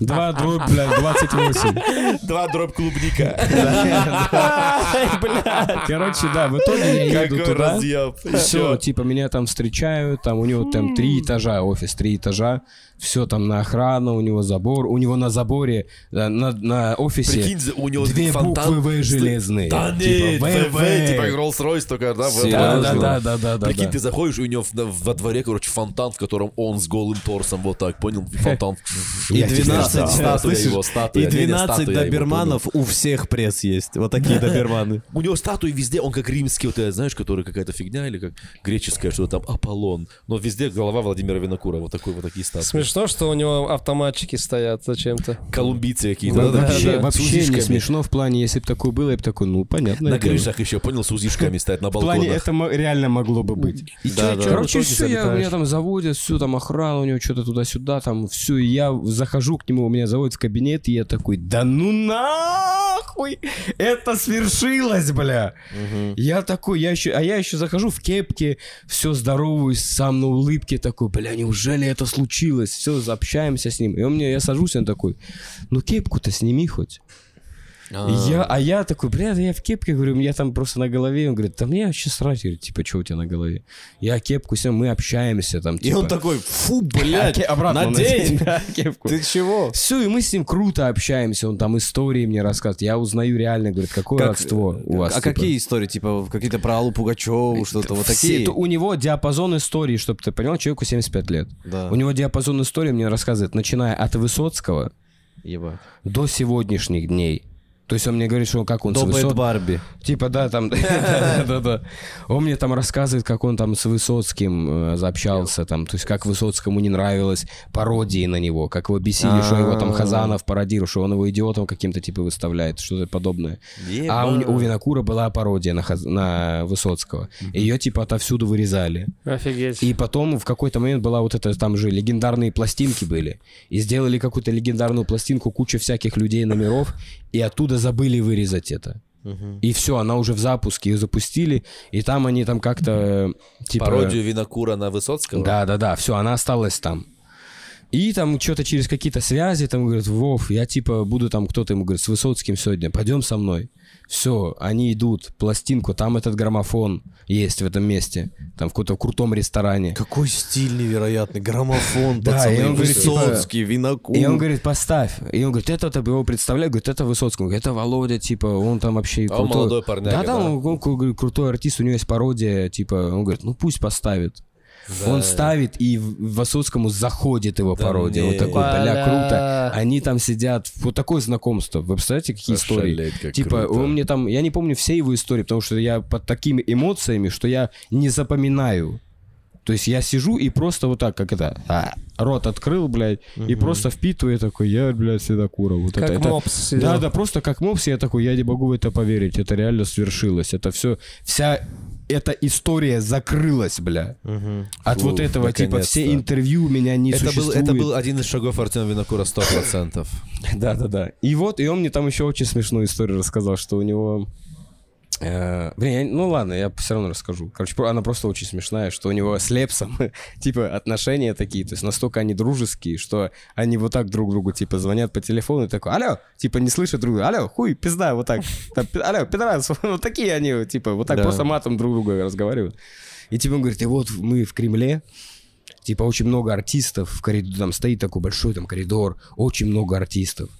Два дробь, блядь, 28. Два дробь клубника. Короче, да, в итоге я еду туда. Все, типа меня там встречают, там у него там три этажа, офис три этажа, все там на охрану, у него забор, у него на заборе, э, на, на офисе Прикинь, у него две фонтан. буквы В железные. Да Типа нет, ВВ, типа Rolls-Royce только, да? в- Да, да, да, да, да, да. Прикинь, да. ты заходишь, у него в- на- во дворе, короче, фонтан, в котором он с голым торсом, вот так, понял? Фонтан. И Я теперь 12, знаю. Статуя его, статуя. И Не, не, 12 статуя его, доберманов у всех пресс есть. Вот такие доберманы. У него статуи везде, он как римский, вот это, знаешь, который какая-то фигня или как греческая, что-то там, Аполлон. Но везде голова Владимира Винокура, вот такой вот такие статуи. Смешно, что у него автоматчики стоят зачем-то. Колумбийцы какие-то. Да, да, Вообще, да, вообще не смешно в плане, если бы такое было, я бы такой, ну, понятно. На крышах еще, понял, с узишками стоят на В плане балконах. это реально могло бы быть. И Да, чё- да. чё- Короче, все, я, меня там заводят, все, там охрана у него что-то туда-сюда, там все, и я захожу к нему, меня заводят в кабинет, и я такой, да ну нахуй, это свершилось, бля. Я такой, я еще, а я еще захожу в кепке, все здороваюсь, сам на улыбке такой, бля, неужели это случилось? Все, общаемся с ним. И он мне, я сажусь, он такой, ну кепку-то сними хоть. И Я, а я такой, бля, да я в кепке, говорю, у меня там просто на голове. Он говорит, да мне вообще срать, говорит, типа, что у тебя на голове? Я кепку снял, мы общаемся там, И типа. он такой, фу, А блядь, обратно надень. кепку. Ты чего? Все, и мы с ним круто общаемся, он там истории мне рассказывает. Я узнаю реально, говорит, какое Как- родство у вас. А типа. какие истории? Типа какие-то про Аллу Пугачеву, что-то вот такие? у него диапазон истории, чтобы ты понял, человеку 75 лет. Да. У него диапазон истории мне рассказывает, начиная от Высоцкого Ебать. до сегодняшних дней. То есть он мне говорит, что как он с До Высо- Бэт Барби. Типа, да, там, да-да-да. Он мне там рассказывает, как он там с Высоцким э, заобщался, там, то есть как Высоцкому не нравилось пародии на него, как его бесили, что его там Хазанов пародирует, что он его идиотом каким-то типа выставляет, что-то подобное. А у, Винокура была пародия на, Высоцкого. Ее типа отовсюду вырезали. Офигеть. И потом в какой-то момент была вот это, там же легендарные пластинки были. И сделали какую-то легендарную пластинку, куча всяких людей, номеров, и оттуда забыли вырезать это. И все, она уже в запуске, ее запустили, и там они там как-то э, типа... Пародию Винокура на Высоцкого? Да, да, да, все, она осталась там. И там что-то через какие-то связи, там говорят, Вов, я типа буду там, кто-то ему говорит, с Высоцким сегодня, пойдем со мной. Все, они идут, пластинку, там этот граммофон есть в этом месте, там в каком-то крутом ресторане. Какой стиль невероятный, граммофон, Да, и он говорит, типа, Высоцкий, Винокур. И он говорит, поставь. И он говорит, это ты его представляю, говорит, это Высоцкий. Он говорит, это Володя, типа, он там вообще А он молодой парняга, Да, да, да? он, он, говорит, крутой артист, у него есть пародия, типа, он говорит, ну пусть поставит. Он ставит, и в- Высоцкому заходит его Да пародия. Вот такой, бля, круто. Они там сидят. Вот такое знакомство. Вы представляете, какие истории? Как типа, круто. он мне там... Я не помню все его истории, потому что я под такими эмоциями, что я не запоминаю. То есть я сижу и просто вот так, как это, а, рот открыл, блядь, и просто впитываю такой, я, блядь, Седокура. Вот Как это, это- мопс сидел. Да, да, просто как мопс, я такой, я не могу в это поверить, это реально свершилось. Это все, вся эта история закрылась, бля. От Фу, вот этого, типа, все интервью меня не Это был, существует. это был один из шагов Артема Винокура 100%. Да, да, да. И вот, и он мне там еще очень смешную историю рассказал, что у него... э, блин, я- ну ладно, я все равно расскажу. Короче, она просто очень смешная, что у него с Лепсом, типа, отношения такие, то есть настолько они дружеские, что они вот так друг другу, типа, звонят по телефону и такой, алло, типа, не слышат друг друга, алло, хуй, пизда, вот так, Там, «Пи- алло, пидорас, вот такие они, типа, вот так Да. просто матом друг друга разговаривают. И типа он говорит, и вот мы в Кремле, типа очень много артистов в коридоре, там стоит такой большой там коридор, очень много артистов.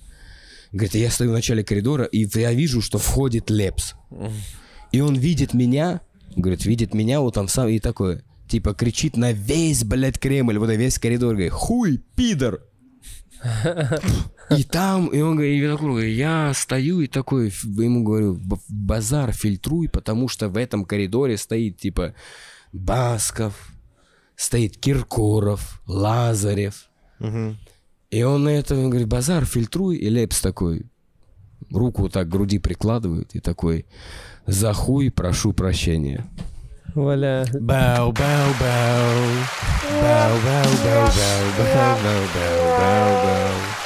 Говорит, я стою в начале коридора, и я вижу, что входит Лепс. И он видит меня, говорит, видит меня вот там сам, и такой, типа, кричит на весь, блядь, Кремль, вот на весь коридор, говорит, хуй, пидор. И там, и он говорит, и я стою и такой, ему говорю, «Б- базар фильтруй, потому что в этом коридоре стоит, типа, Басков, стоит Киркоров, Лазарев. И он на это он говорит, базар фильтруй, и Лепс такой, руку вот так к груди прикладывает и такой, за хуй прошу прощения. Валя. Бау, бау, бау. Бау, бау, бау, бау, бау, бау, бау, бау, бау.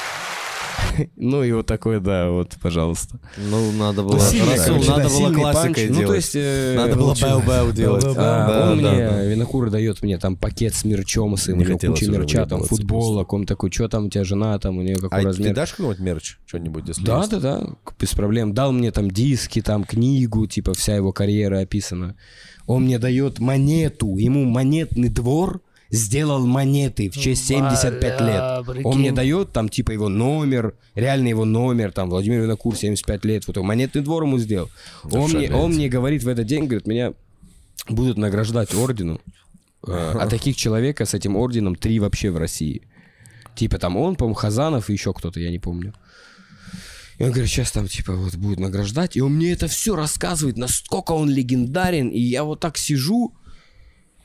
Ну и вот такой, да, вот, пожалуйста. Ну, надо было... Надо было классикой панч. Ну, то делать. есть... э, Надо было бау-бау делать. А, Да, он да, мне, да. Винокур дает мне там пакет с мерчом, с хотелось куча мерча, там футболок, он такой, что там у тебя жена, там у нее какой А ты размер. дашь какой-нибудь мерч? Что-нибудь, если Да, да, да, без проблем. Дал мне там диски, там книгу, типа вся его карьера описана. Он мне дает монету, ему монетный двор сделал монеты в честь 75 Бля, лет. прикинь. Он мне дает там типа его номер, реально его номер, там Владимир Винокур 75 лет, вот монетный двор ему сделал. Он мне, он мне говорит в этот день, говорит, меня будут награждать ордену. Э, А таких человека с этим орденом три вообще в России. Типа там он, по-моему, Хазанов и еще кто-то, я не помню. И он говорит, сейчас там типа вот будет награждать. И он мне это все рассказывает, насколько он легендарен. И я вот так сижу,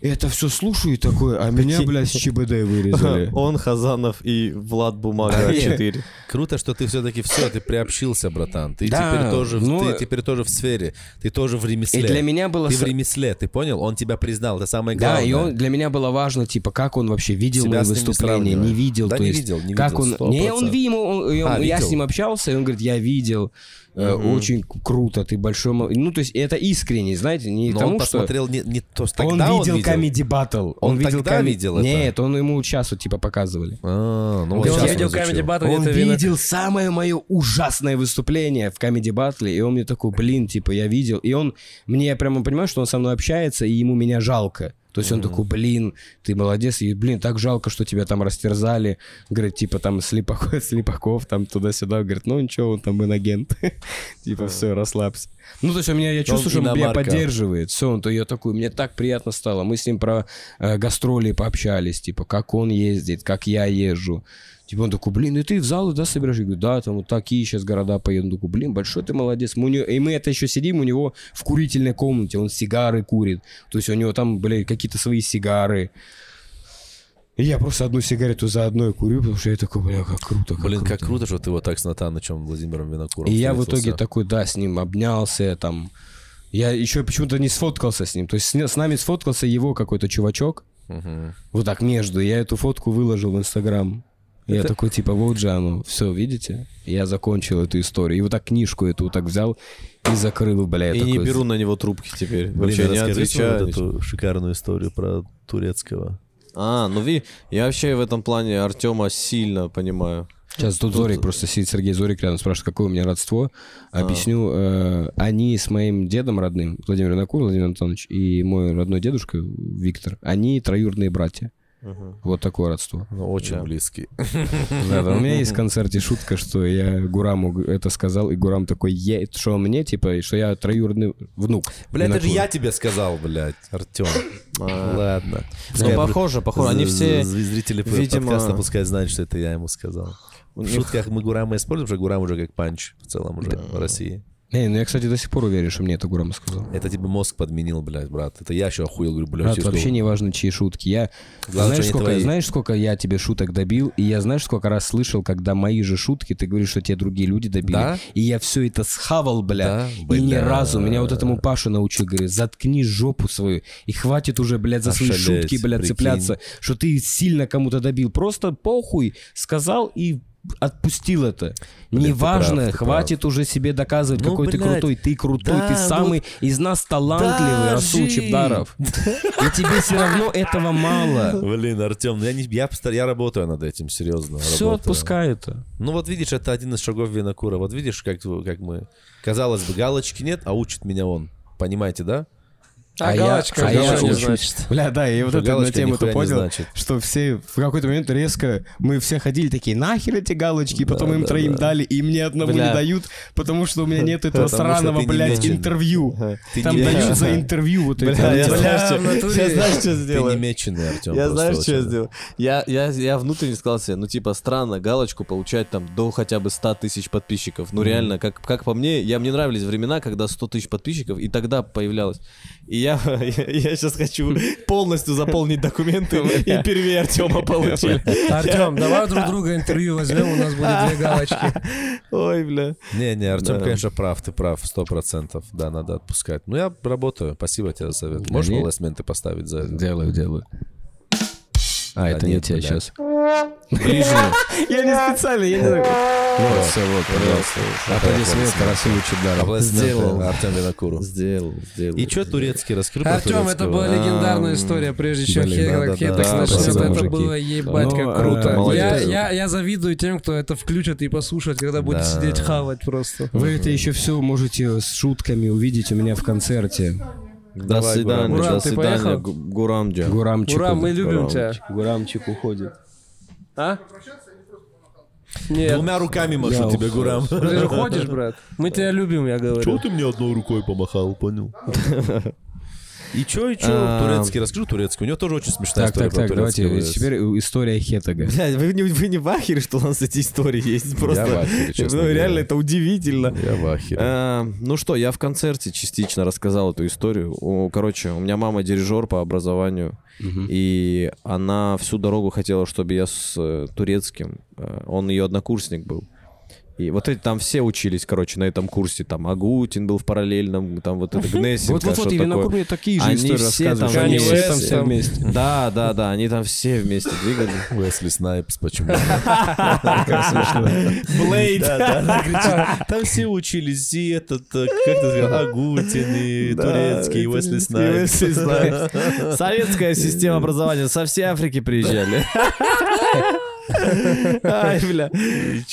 это все слушаю и такой, а меня, блядь, с ЧБД вырезали. Он, Хазанов и Влад Бумага Да, нет. 4. Круто, что ты все-таки все, ты приобщился, братан. Ты Да, теперь тоже, в- ну, ты теперь тоже в сфере, ты тоже в ремесле. И для меня было... Ты в ремесле, ты понял? Он тебя признал, это самое Да, главное. и он, для меня было важно, типа, как он вообще видел Себя мои выступления, не видел, Да то не есть, видел, не как видел, он, не, 100%. он видел, он- и он- А, я видел? с ним общался, и он говорит, я видел, э, очень круто, ты большой, ну, то есть, это искренне, знаете, не Но тому, он что... посмотрел не, не то, что Он тогда видел, он видел. Comedy Battle. Он видел тогда коми- видел это? Нет, он ему сейчас вот типа показывали. А, ну он сейчас видел. Comedy Battle, Он видел самое мое ужасное выступление в Comedy Battle, и он мне такой, блин, типа, я видел. И он, мне я прямо понимаю, что он со мной общается, и ему меня жалко. То есть он такой, блин, ты молодец, и, блин, так жалко, что тебя там растерзали. Говорит, типа, там, Слепаков, Слепаков там туда-сюда. Говорит, ну ничего, он там инагент. Типа, все, расслабься. Ну, то есть у меня, я чувствую, что он меня поддерживает. Все, он то я такой, мне так приятно стало. Мы с ним про э, гастроли пообщались, типа, как он ездит, как я езжу. Типа он такой, блин, и ты в залы, да, собираешь? Я говорю, да, там вот такие сейчас города поеду. Он такой, блин, большой ты молодец. Мы у него- и мы это еще сидим у него в курительной комнате, он сигары курит. То есть у него там, блядь, какие-то свои сигары. И я просто одну сигарету за одной курю, потому что я такой, бля, как круто, как Блин, круто. как круто, что ты вот так с Натанычем Владимиром Винокуром И я в итоге такой, да, с ним обнялся, там. Я еще почему-то не сфоткался с ним. То есть с, с нами сфоткался его какой-то чувачок. Мгм. Вот так между. Я эту фотку выложил в Инстаграм. Я такой, типа, вот же оно, все, видите? Я закончил эту историю. И вот так книжку эту так взял и закрыл, бля. я И не такой, беру на него трубки теперь. Блин, Вообще не расскажи свою отвечаю. вот эту шикарную историю про турецкого. А, ну ви, я вообще в этом плане Артема сильно понимаю. Сейчас тут Зорик просто сидит, Сергей Зорик рядом спрашивает, какое у меня родство. А. Объясню. э, они с моим дедом родным, Владимир Накур, Владимир Антонович, и мой родной дедушка Виктор, они троюродные братья. Вот такое родство. Ну, очень близкий. Да, да, у меня есть в концерте шутка, что я Гураму это сказал, и Гурам такой, я, что мне, типа, что я троюродный внук. Блядь, это же я тебе сказал, блядь, Артем. Ладно. Ну, похоже, похоже. Они все... Зрители подкаста пускай знают, что это я ему сказал. В шутках мы Гурама используем, потому что Гурам уже как панч в целом уже в России. Не, ну я, кстати, до сих пор уверен, что мне это Гурам сказал. Это тебе мозг подменил, блядь, брат. Это я еще охуел, говорю, блядь. Брат, вообще голову. не важно, чьи шутки. Я Главное, знаешь, сколько, твои. знаешь, сколько я тебе шуток добил, и я знаешь, сколько раз слышал, когда мои же шутки, ты говоришь, что тебе другие люди добили. Да? И я все это схавал, бля. Да? И ни разу. Меня вот этому Паша научил, говорит, заткни жопу свою. И хватит уже, блядь, за свои Ошалеть, шутки, блядь, прикинь. цепляться, что ты сильно кому-то добил. Просто похуй, сказал и отпустил это. Ты Неважно, прав, ты хватит уже себе доказывать, Ну, какой ты блядь, крутой. Ты крутой, да, ты самый вот из нас талантливый, Расул даже- Чебдаров. И тебе все равно этого мало. Блин, Артем, ну я, не, я, я работаю над этим, серьезно. Все, работаю. отпускай это. Ну вот видишь, это один из шагов Винокура. Вот видишь, как, как мы... Казалось бы, галочки нет, а учит меня он. Понимаете, да? А, я- галочка, а я галочка, учусь. значит. Бля, да, и вот это на тему не понял, значит. что все в какой-то момент резко, мы все ходили такие, нахер эти галочки, потом Да, им да, троим да. дали, и мне одному Бля. не дают, потому что у меня нет этого Потому сраного, блядь, интервью. Ты Там дают за интервью вот эти. Бля, я знаю, что- я что Ты не меченый, Артем. Я знаю, что я сделал. Я, я, я внутренне сказал себе, ну, типа, странно галочку получать там до хотя бы 100 тысяч подписчиков. Ну, реально, как, как по мне, я, мне нравились времена, когда 100 тысяч подписчиков, и тогда появлялось. И я, я, сейчас хочу полностью заполнить документы и первее Артема получить. Артем, давай друг друга интервью возьмем, у нас будет две галочки. Ой, бля. Не-не, Артем, Да. конечно, прав, ты прав, сто процентов. Да, надо отпускать. Ну, я работаю. Спасибо тебе за совет. Можешь не- аплодисменты поставить за это? Делаю, делаю. А, это не нет, тебя блядь. сейчас. Я не специально, я не знаю. Вот, все, вот, пожалуйста. Аплодисменты Расулу. Аплодисменты Сделал. Артем Винокуру. Сделал, сделал. И что турецкий? Про Артем, это была легендарная Ам, история, прежде чем блин, Хе- да-да-да. Хетекс Да, начнет. Это было ебать Ну, как э, круто. Я, молодец. я, я завидую тем, кто это включит и послушает, когда будет сидеть хавать просто. Вы это еще все можете с шутками увидеть у меня в концерте. До Давай, свидания, Гурам, до свидания, Гурамджа. Гурамчик. Ура, мы любим тебя. Гурамчик уходит. А? Нет. Двумя руками машу Я тебе, Гурам. Ты же ходишь, брат. Мы тебя любим, я Чего говорю. ты мне одной рукой помахал, понял? И чё, и чё, А. турецкий, расскажи турецкий. У него тоже очень смешная Так, история так, про так, давайте турецкий. теперь история Хетага. Блядь, вы не, вы не в ахере, что у нас эти истории есть? Просто, в ахере, честно ну, реально, это удивительно. Я в ахере. А, ну что, я в концерте частично рассказал эту историю. О, короче, у меня мама дирижер по образованию, и она всю дорогу хотела, чтобы я с э, турецким, э, он ее однокурсник был. И вот эти там все учились, короче, на этом курсе. Там Агутин был в параллельном, там вот это Гнесинка, Вот, вот, вот, что и такое. Винокур такие же Они все там Они вместе. все там все вместе. Да, да, да, они там все вместе двигались. Уэсли Снайпс, почему? Блейд. Там все учились, и этот, э, как ты сказал, Агутин, и турецкий, и Уэсли Снайпс. Советская система образования. Со всей Африки приезжали. Ай, бля.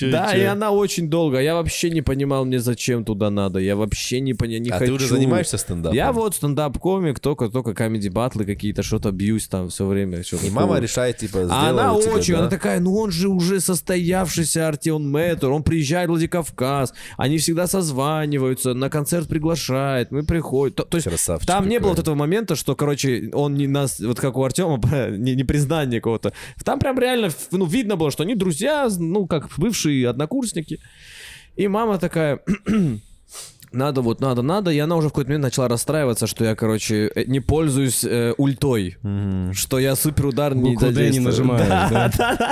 Да, и она очень долго. Я вообще не понимал, мне зачем туда надо. Я вообще не понимаю, не А хочу. ты уже занимаешься стендапом? Я вот стендап-комик, только-только комеди-батлы какие-то, что-то бьюсь там все время. И мама решает, типа, А она очень, да? она такая, ну он же уже состоявшийся Артем Мэтр, он приезжает в Владикавказ, они всегда созваниваются, на концерт приглашает, мы приходим. То, то есть Красавчик там не было вот этого момента, что, короче, он не нас, вот как у Артема, не, не признание какого-то. Там прям реально, ну, видно было, что они друзья, ну, как бывшие однокурсники. И мама такая, надо вот, надо, надо. И она уже в какой-то момент начала расстраиваться, что я, короче, э, не пользуюсь э, ультой. Что я суперудар не «Д» не задействую. нажимаю. Да, да.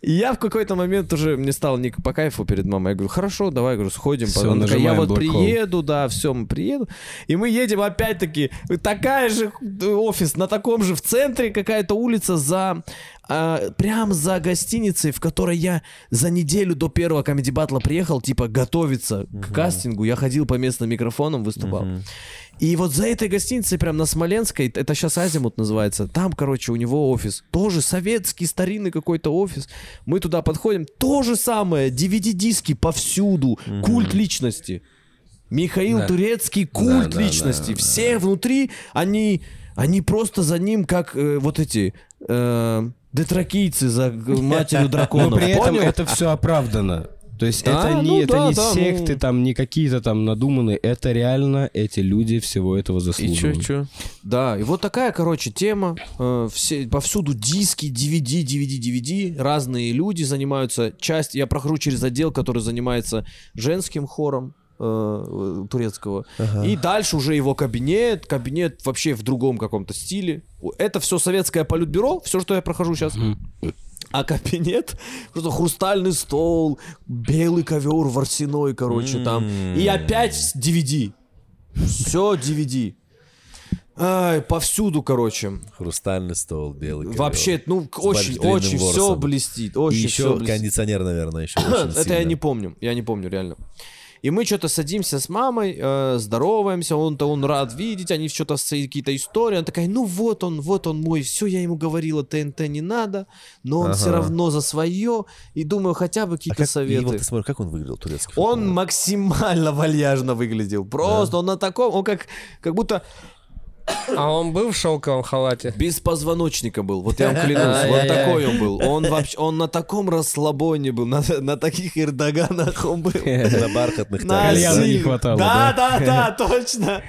И я в какой-то момент уже, мне стало не по кайфу перед мамой. Я говорю, хорошо, давай, говорю, сходим. Она такая, я вот Black Hole». приеду, да, все, мы приеду. И мы едем опять-таки, такая же э, офис, на таком же в центре какая-то улица за... а, прям за гостиницей, в которой я за неделю до первого комедий батла приехал, типа, готовиться к кастингу. Я ходил по местным микрофонам, выступал. И вот за этой гостиницей, прям на Смоленской, это сейчас Азимут называется, там, короче, у него офис. Тоже советский, старинный какой-то офис. Мы туда подходим, то же самое, DVD-диски повсюду, культ личности. Михаил Да. Турецкий, культ Да, да, личности. да, Все внутри, они... Они просто за ним, как э, вот эти э, детракийцы за матерью дракона. Но при этом Понял? это все оправдано. То есть Да, это не, ну это да, не да, секты, ну. там, не какие-то там надуманные. Это реально эти люди всего этого И чё, заслуживают. чё? Да, и вот такая, короче, тема. Э, все, повсюду диски, DVD, DVD, DVD. Разные люди занимаются. Часть, я прохожу через отдел, который занимается женским хором э, э, турецкого. И дальше уже его кабинет, кабинет вообще в другом каком-то стиле. Это все советское политбюро, все, что я прохожу сейчас. А кабинет, просто хрустальный стол, белый ковер ворсяной, короче, там. И опять DVD. Все DVD. Ай, повсюду, короче. Хрустальный стол, белый ковер. Вообще, ну, очень, очень все ворсом. блестит. И Очень еще все блестит. кондиционер, наверное, еще очень Это я сильно. не помню, я не помню реально. И мы что-то садимся с мамой, э, здороваемся, он-то он рад видеть, они что-то какие-то истории, она такая, ну вот он, вот он мой, все, я ему говорила, ТНТ не надо, но он все Ага. равно за свое, и думаю, хотя бы А какие-то как, и советы. вот ты смотри, как он выглядел, турецкий Он футбол? максимально вальяжно выглядел, просто он на таком, он как, как будто А он был в шелковом халате? без позвоночника был, вот я вам клянусь, вот такой он был, он вообще, он на таком расслабоне был, на, на таких Эрдоганах он был. На бархатных тягах. Не хватало, Да, да, да, точно.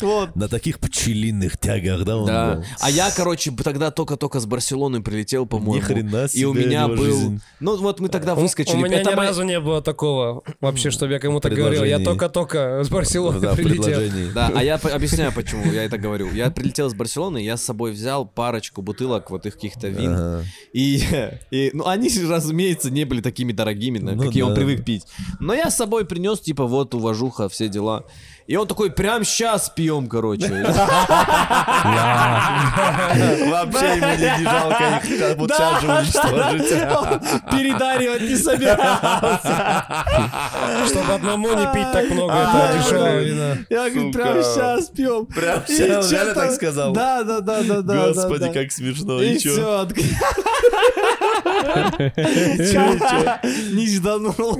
Вот. На таких пчелиных тягах, да, он Да. был? А я, короче, тогда только-только с Барселоны прилетел, по-моему. Ни хрена И себе у меня был... жизнь. Ну, вот мы тогда выскочили. У меня Это ни моя- разу не было такого вообще, чтобы я кому-то говорил. Я только-только с Барселоны Да, прилетел. Да, а я по- объясняю, почему я это говорю. Я прилетел из Барселоны, я с собой взял парочку бутылок вот их каких-то вин. Ага. И, и, ну, они, разумеется, не были такими дорогими, на- Ну какие он да. привык пить. Но я с собой принес, типа, вот, уважуха, все дела. И он такой, прям сейчас пьем, короче. Вообще ему не жалко их как вот сейчас же уничтожить. Передаривать не собирался. Чтобы одному не пить так много этого дешевого вина. Я говорю, прям сейчас пьем. Прям щас, реально так сказал? Да, да, да, да, да. Господи, как смешно. И чё? все. Не жданул.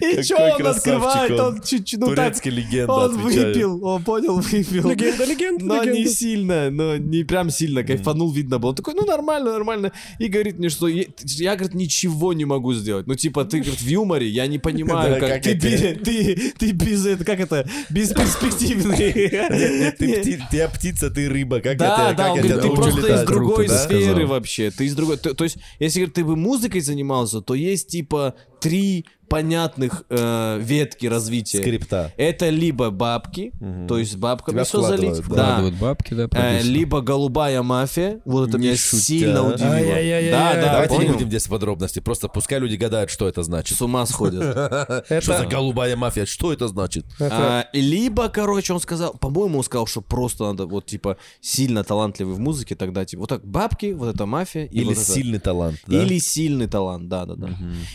И что Какой он красавчик открывает, он чуть-чуть, ну так, Турецкий легенда, он отвечаю. выпил, он понял, выпил. Легенда, легенда, Но не сильно, но не прям сильно, кайфанул, видно было. Он такой, ну нормально, нормально. И говорит мне, что я, я, говорит, ничего не могу сделать. Ну типа, ты, говорит, в юморе, я не понимаю, Да, как ты, ты, ты без, это, как это, бесперспективный. Ты пти- ты птица, ты рыба. Как Да, это? да, он говорит, ты просто из другой да? сферы вообще. Ты из другой. То, то есть, если говорит, ты бы музыкой занимался, то есть типа три понятных э, ветки развития. Скрипта. Это либо бабки, то есть бабками Тебя все залить, вкладывают, да. да. Бабки, да, Э, либо голубая мафия, вот это Не меня шутя. сильно удивило. Ай-яй-яй-яй. Да, да, Давайте не понял? будем здесь подробности. Просто пускай люди гадают, что это значит. С ума сходят. Что за голубая мафия? Что это значит? А, либо, короче, он сказал, по-моему, он сказал, что просто надо вот типа сильно талантливый в музыке, тогда типа вот так бабки, вот это мафия Или сильный талант, да? Или сильный талант, да, да, да.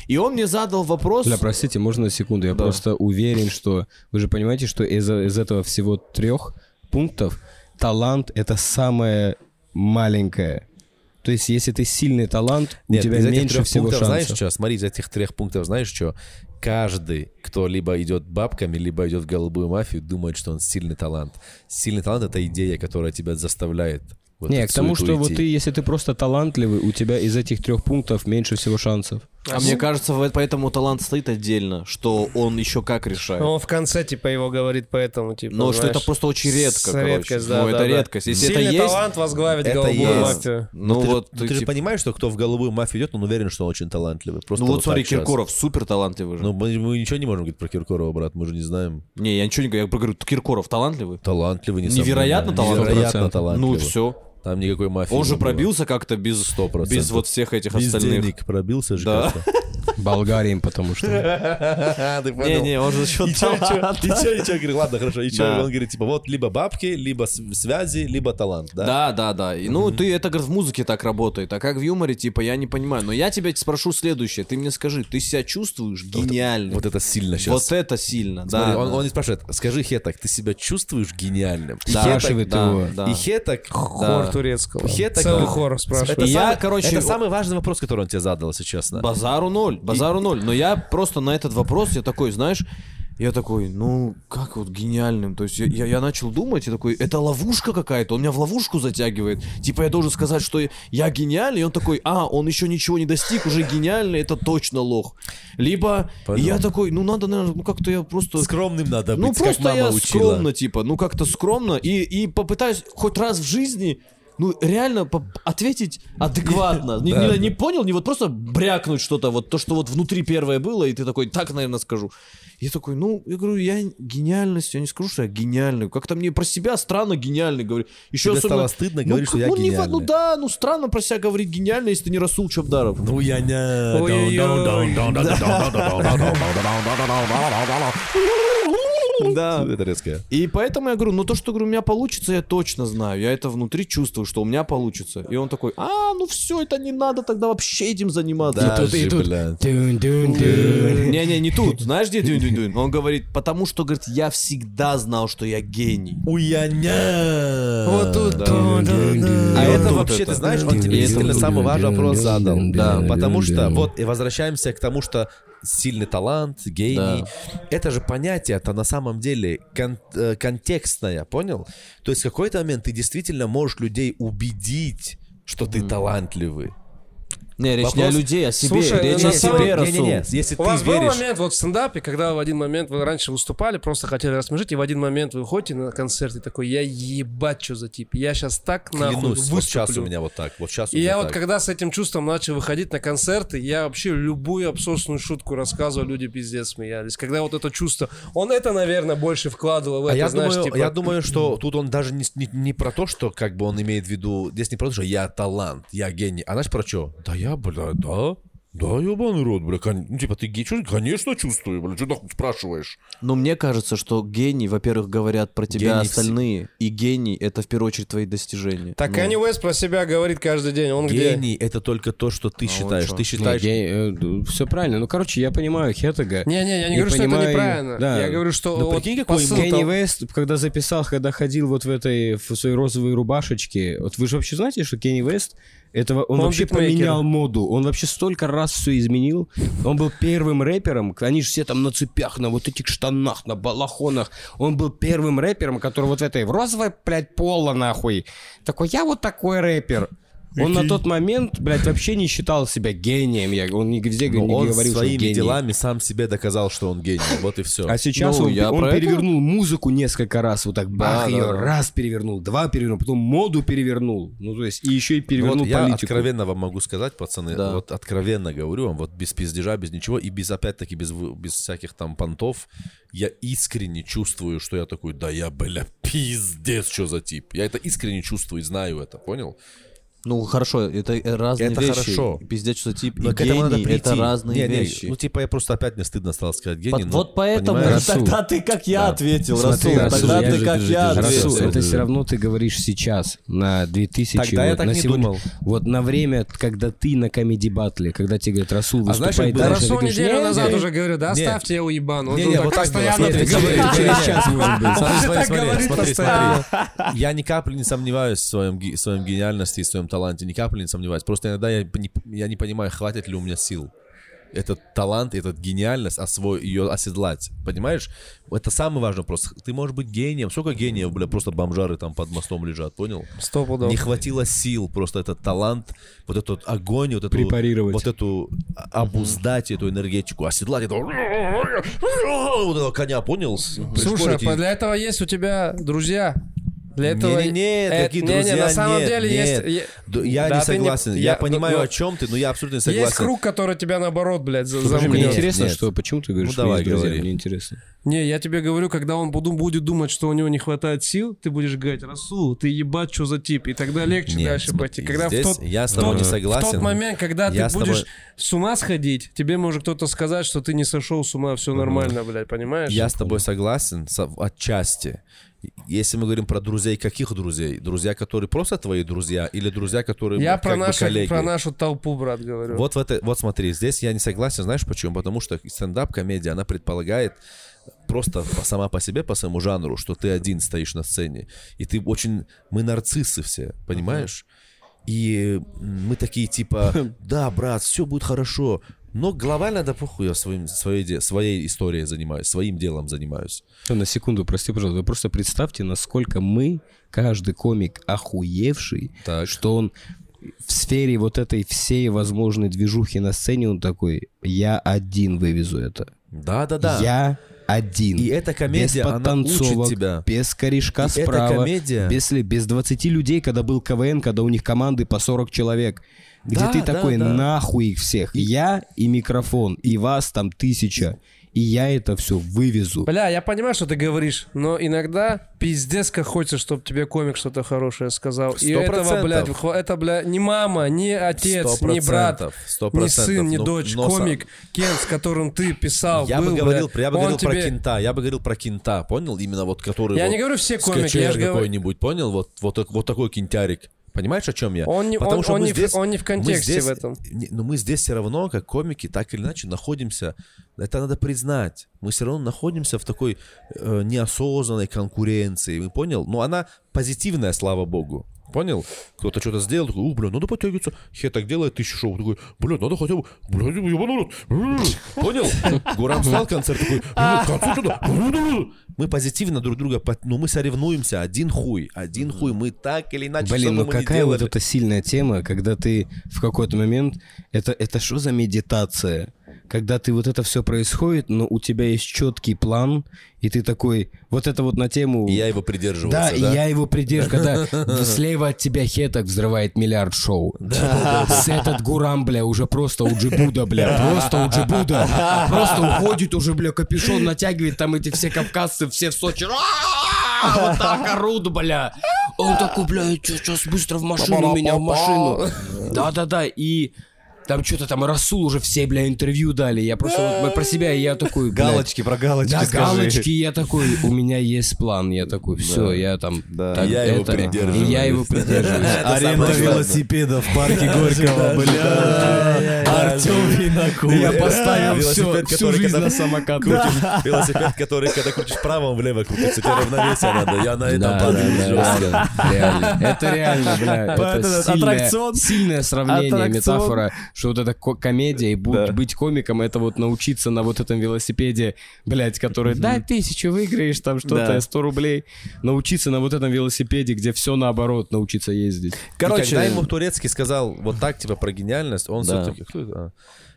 И он мне задал вопрос. Бля, простите, можно на секунду? Я Да. просто уверен, что... Вы же понимаете, что из, из этого всего трех пунктов талант — это самое маленькое. То есть, если ты сильный талант, Нет, у тебя из этих меньше трех всего пунктов, шансов. знаешь что? Смотри, из этих трех пунктов, знаешь что? Каждый, кто либо идет бабками, либо идет в голубую мафию, думает, что он сильный талант. Сильный талант — это идея, которая тебя заставляет вот Не, к тому, что вот идти. ты, если ты просто талантливый, у тебя из этих трех пунктов меньше всего шансов. А мне кажется, поэтому талант стоит отдельно, что он еще как решает. Он в конце, типа, его говорит поэтому, типа, Но что знаешь, это просто очень редко, короче. редкость, да, Ну, да, это да. редкость. Если Сильный это есть, талант возглавить Это голубую есть. мафию. ну ты, же- вот, ну, ты же типа- понимаешь, что кто в голубую мафию идет, он уверен, что он очень талантливый. Просто ну вот смотри, так щас. Киркоров супер талантливый же. Ну, мы, мы ничего не можем говорить про Киркорова, брат, мы же не знаем. Не, я ничего не говорю, я говорю, Киркоров талантливый. Талантливый, несомненно. Невероятно талантливый. Невероятно 100%. талантливый. Ну все. Там никакой мафии Он же было. пробился как-то без, 100%. без вот всех этих Без остальных. денег пробился же Да. Болгарием, потому что. Не-не, он же за И счет чё, и? Я говорю, ладно, хорошо. И чё? Да. Он говорит, типа, вот либо бабки, либо связи, либо талант, да? Да, да, да. И, ну, ты это, говорит, в музыке так работает. А как в юморе, типа, я не понимаю. Но я тебя спрошу следующее. Ты мне скажи, ты себя чувствуешь гениальным? Вот это сильно сейчас. Вот это сильно, да. он, не спрашивает, скажи Хетак, ты себя чувствуешь гениальным? Да, спрашивает его. И Хетак... Хор турецкого. Хетак- Целый хор спрашивает. Это, И я, самый, короче, это самый важный вопрос, который он тебе задал, если честно. Базару ноль, базару ноль. Но я просто на этот вопрос, я такой, знаешь, Я такой, ну, как вот гениальным? То есть я, я, я начал думать и такой, это ловушка какая-то, он меня в ловушку затягивает. Типа я должен сказать, что я гениальный, и он такой, а, он еще ничего не достиг, уже гениальный, это точно лох. Либо Понял. я такой, ну надо, наверное, ну как-то я просто... Скромным надо быть, Ну просто я учила. скромно, типа, ну как-то скромно, и, и попытаюсь хоть раз в жизни, ну реально ответить адекватно. Не, не- не понял, не вот просто брякнуть что-то, вот то, что вот внутри первое было, и ты такой, так, наверное, скажу. Я такой, ну, я говорю, я гениальность, я не скажу, что я гениальный. Как-то мне про себя странно гениальный говорю. Еще Тебе особенно... стало стыдно Ну, говорить, что как- я ну, не гениальный. ну да, ну странно про себя говорить гениальный, если ты не Расул Чабдаров. Ну я не... Да. Это резкое. И поэтому я говорю, ну то, что говорю, у меня получится, я точно знаю. Я это внутри чувствую, что у меня получится. И он такой, а, ну все, это не надо тогда вообще этим заниматься. Даже, блядь. Не-не, не тут. Знаешь, где дюнь-дюнь-дюнь? Он говорит, потому что, говорит, я всегда знал, что я гений. Уяня. Вот тут. А это вообще, ты знаешь, он тебе действительно самый важный вопрос задал. Да. Потому что, вот, и возвращаемся к тому, что сильный талант, гений. Это же понятие, это на самом деле кон- э, контекстное, понял? То есть в какой-то момент ты действительно можешь людей убедить, что ты талантливый. Не, речь не о Вопрос- людей, о себе. Слушай, речь о самом- себе, Не-не-не, Расул. если У вас ты был веришь... момент вот в стендапе, когда в один момент вы раньше выступали, просто хотели рассмешить, и в один момент вы ходите на концерт и такой, я ебать, что за тип, я сейчас так нахуй Клянусь, вот сейчас у выступлю. меня вот так, вот сейчас у И я вот так. когда с этим чувством начал выходить на концерты, я вообще любую абсурдную шутку рассказывал, люди пиздец смеялись. Когда вот это чувство, он это, наверное, больше вкладывал в А это, я, знаешь, думаю, типа... я думаю, что тут он даже не, не, не про то, что как бы он имеет в виду, здесь не про то, что я талант, я гений, а знаешь про что? Да я, бля, да, да, ебаный рот, бля, кон- ну типа ты гений, Чё- конечно чувствую, бля, что нахуй спрашиваешь? Но мне кажется, что гений, во-первых, говорят про тебя Гений остальные, и гений — это в первую очередь твои достижения. Так Ну, Канни Уэст про себя говорит каждый день, он где? Гений это только то, что ты А считаешь, ты считаешь... все правильно. Ну, короче, я понимаю Хеттега. Не-не, я не И говорю, что это понимаю- неправильно. да. Я говорю, что Ну, вот прикинь, какой посыл Кенни там- Вест, когда записал, когда ходил вот в этой в своей розовой рубашечке, вот вы же вообще знаете, что Кенни Вест этого он, Он вообще битмейкер. поменял моду, он вообще столько раз все изменил. Он был первым рэпером, они же все там на цепях, на вот этих штанах, на балахонах. Он был первым рэпером, который вот в этой в розовой, блядь, поло нахуй. Такой, я вот такой рэпер. Он на тот момент, блядь, вообще не считал себя гением. Я, он везде Но не он говорил, что своими гений. делами сам себе доказал, что он гений. Вот и все. А сейчас Ну, он, я он про это- перевернул музыку несколько раз, вот так бах, да, ее да. раз перевернул, два перевернул, потом моду перевернул, ну то есть и еще и перевернул вот я политику. откровенно вам могу сказать, пацаны, Да. вот откровенно говорю вам, вот без пиздежа, без ничего, и без, опять-таки, без, без всяких там понтов, я искренне чувствую, что я такой, да я, бля, пиздец, что за тип. Я это искренне чувствую и знаю это, понял? Ну, хорошо, это э, разные Это вещи. хорошо. Пиздец, что тип и Но надо гений — прийти. это разные Не, не, вещи. ну, типа, я просто опять мне стыдно стало сказать гений. Вот- но, вот поэтому понимаешь? тогда ты как я Да. ответил, Смотри, Расул, Расул, тогда я ты же- как держи, я держи, ответил. Расул, Расул, это все равно ты говоришь сейчас, на 2000, Тогда я вот, так на не сегодня. думал. Вот на время, когда ты на комеди батле, когда тебе говорят, Расул, А знаешь, выступай как было? дальше, ты Расул говоришь, неделю «Не, назад не». уже говорю, да, оставьте его ебану. Не, не, вот так постоянно смотри, это смотри, говорит. через час, может быть. Смотри, смотри. Я ни капли не сомневаюсь в своем, ге- в своем гениальности и в своем таланте, ни капли не сомневаюсь. Просто иногда я не, я не понимаю, хватит ли у меня сил. Этот талант, этот гениальность, освой, ее оседлать. Понимаешь? Это самый важный вопрос. Ты можешь быть гением. Сколько гениев, бля, просто бомжары там под мостом лежат, понял? Сто пудов. Не хватило сил, просто этот талант, вот этот огонь, вот эту, Препарировать. вот эту а- обуздать эту энергетику, оседлать этого, вот этого коня, понял? Слушай, а для этого есть у тебя друзья. Для этого... Не-не-не, Э, такие не-не, друзья, на самом нет, деле нет. есть... Я Да, не ты не- согласен. Я, я- понимаю, ну, о чем ты, но я абсолютно не Есть согласен. круг, который тебя наоборот, блядь, за- замкнет. мне интересно, нет. что, почему ты говоришь, Ну, что давай, есть друзья? Мне интересно. Не, я тебе говорю, когда он буду- будет думать, что у него не хватает сил, ты будешь говорить, Расул, ты ебать, что за тип, и тогда легче Нет, дальше пойти. Когда в здесь тот, я с в тобой тот- не согласен. В тот момент, когда Я ты с тобой- будешь с ума сходить, тебе может кто-то сказать, что ты не сошел с ума, все нормально, блядь, понимаешь? Я с тобой согласен со- отчасти. Если мы говорим про друзей, каких друзей? Друзья, которые просто твои друзья, или друзья, которые Я про, бы нашу, коллеги? про нашу толпу, брат, говорю. Вот, в это, вот смотри, здесь я не согласен, знаешь почему? Потому что стендап-комедия, она предполагает просто сама по себе, по своему жанру, что ты один стоишь на сцене. И ты очень... Мы нарциссы все, понимаешь? И мы такие типа, да, брат, все будет хорошо. Но глобально, да похуй, я своим, своей, своей историей занимаюсь, своим делом занимаюсь. На секунду, прости, пожалуйста. Вы просто представьте, насколько мы, каждый комик охуевший, Так. что он в сфере вот этой всей возможной движухи на сцене, он такой, я один вывезу это. Да-да-да. Я один. И эта комедия, без она учит тебя. без корешка И эта справа, комедия- без, без 20 людей, когда был КВН, когда у них команды по 40 человек. Где Да, ты да, такой, да. нахуй их всех. Я и микрофон, и вас там тысяча. И я это все вывезу. Бля, я понимаю, что ты говоришь, но иногда пиздец как хочется, чтобы тебе комик что-то хорошее сказал. И Сто этого, блядь, это, бля, не мама, не отец, не брат, процентов, сто не процентов. сын, не Ну, дочь, но комик, Кен, с которым ты писал, Я был, бы говорил, бля, я бы говорил про тебе- кента, я бы говорил про кента, понял? Именно вот который Я вот не говорю все комики, я же говорю- какой-нибудь, понял? Вот, вот, вот такой кентярик. Понимаешь, о чем я? Он не- он- что он мы не в- он не в контексте здесь- в этом. не- но мы здесь все равно, как комики, так или иначе находимся, это надо признать, мы все равно находимся в такой э, неосознанной конкуренции, вы понял? Но она позитивная, слава богу. Понял? Кто-то что-то сделал, такой, у, бля, надо подтягиваться. Хе так делает тысячу шоу. Такой, бля, надо хотя бы, бля, ебаный рот. М, Понял? Гурам встал, концерт такой, «Бля, к концу туда. Мы позитивно друг друга, ну мы соревнуемся, один хуй, один хуй, мы так или иначе, Блин, ну какая вот эта сильная тема, когда ты в какой-то момент... Это, это что за медитация? Когда ты вот это все происходит, но у тебя есть четкий план, и ты такой... Вот это вот на тему... И я его придерживался, Да, да? и я его придерживаю, когда слева от тебя хеток взрывает миллиард шоу. С этот гурам, бля, уже просто уджибуда, бля, просто уджибуда. Просто уходит уже, бля, капюшон натягивает, там эти все кавказцы, все в Сочи. «А-а-а!» Вот так орут, бля. Он такой, бля, сейчас быстро в машину, меня в машину. Да-да-да, и... Там что-то там Расул уже все, бля, интервью дали. Я просто вот про себя, я такой, блядь, Галочки, про галочки да, скажи. галочки, я такой, у меня есть план, я такой, все, я там, Да. так, Я его это- придерживаюсь. и я его придерживаюсь. Аренда самое велосипеда в парке Горького, бля. Артем Винокур. Я поставил Велосипед, все, всю который жизнь когда на самокат. Крутишь велосипед, который, когда крутишь вправо, он влево крутится. Тебе равновесие надо. Я на этом Да, падаю да, да, жестко. да, реально. Это реально, бля, это сильное, аттракцион. сильное сравнение, Аттракцион. метафора, что вот эта ко- комедия и будь, Да. быть комиком, это вот научиться на вот этом велосипеде, блядь, который, дай тысячу, выиграешь там что-то, Да. 100 рублей, научиться на вот этом велосипеде, где все наоборот, научиться ездить. И когда Короче, ему Турецкий сказал вот так, типа, про гениальность, он Да. все-таки... Кто это?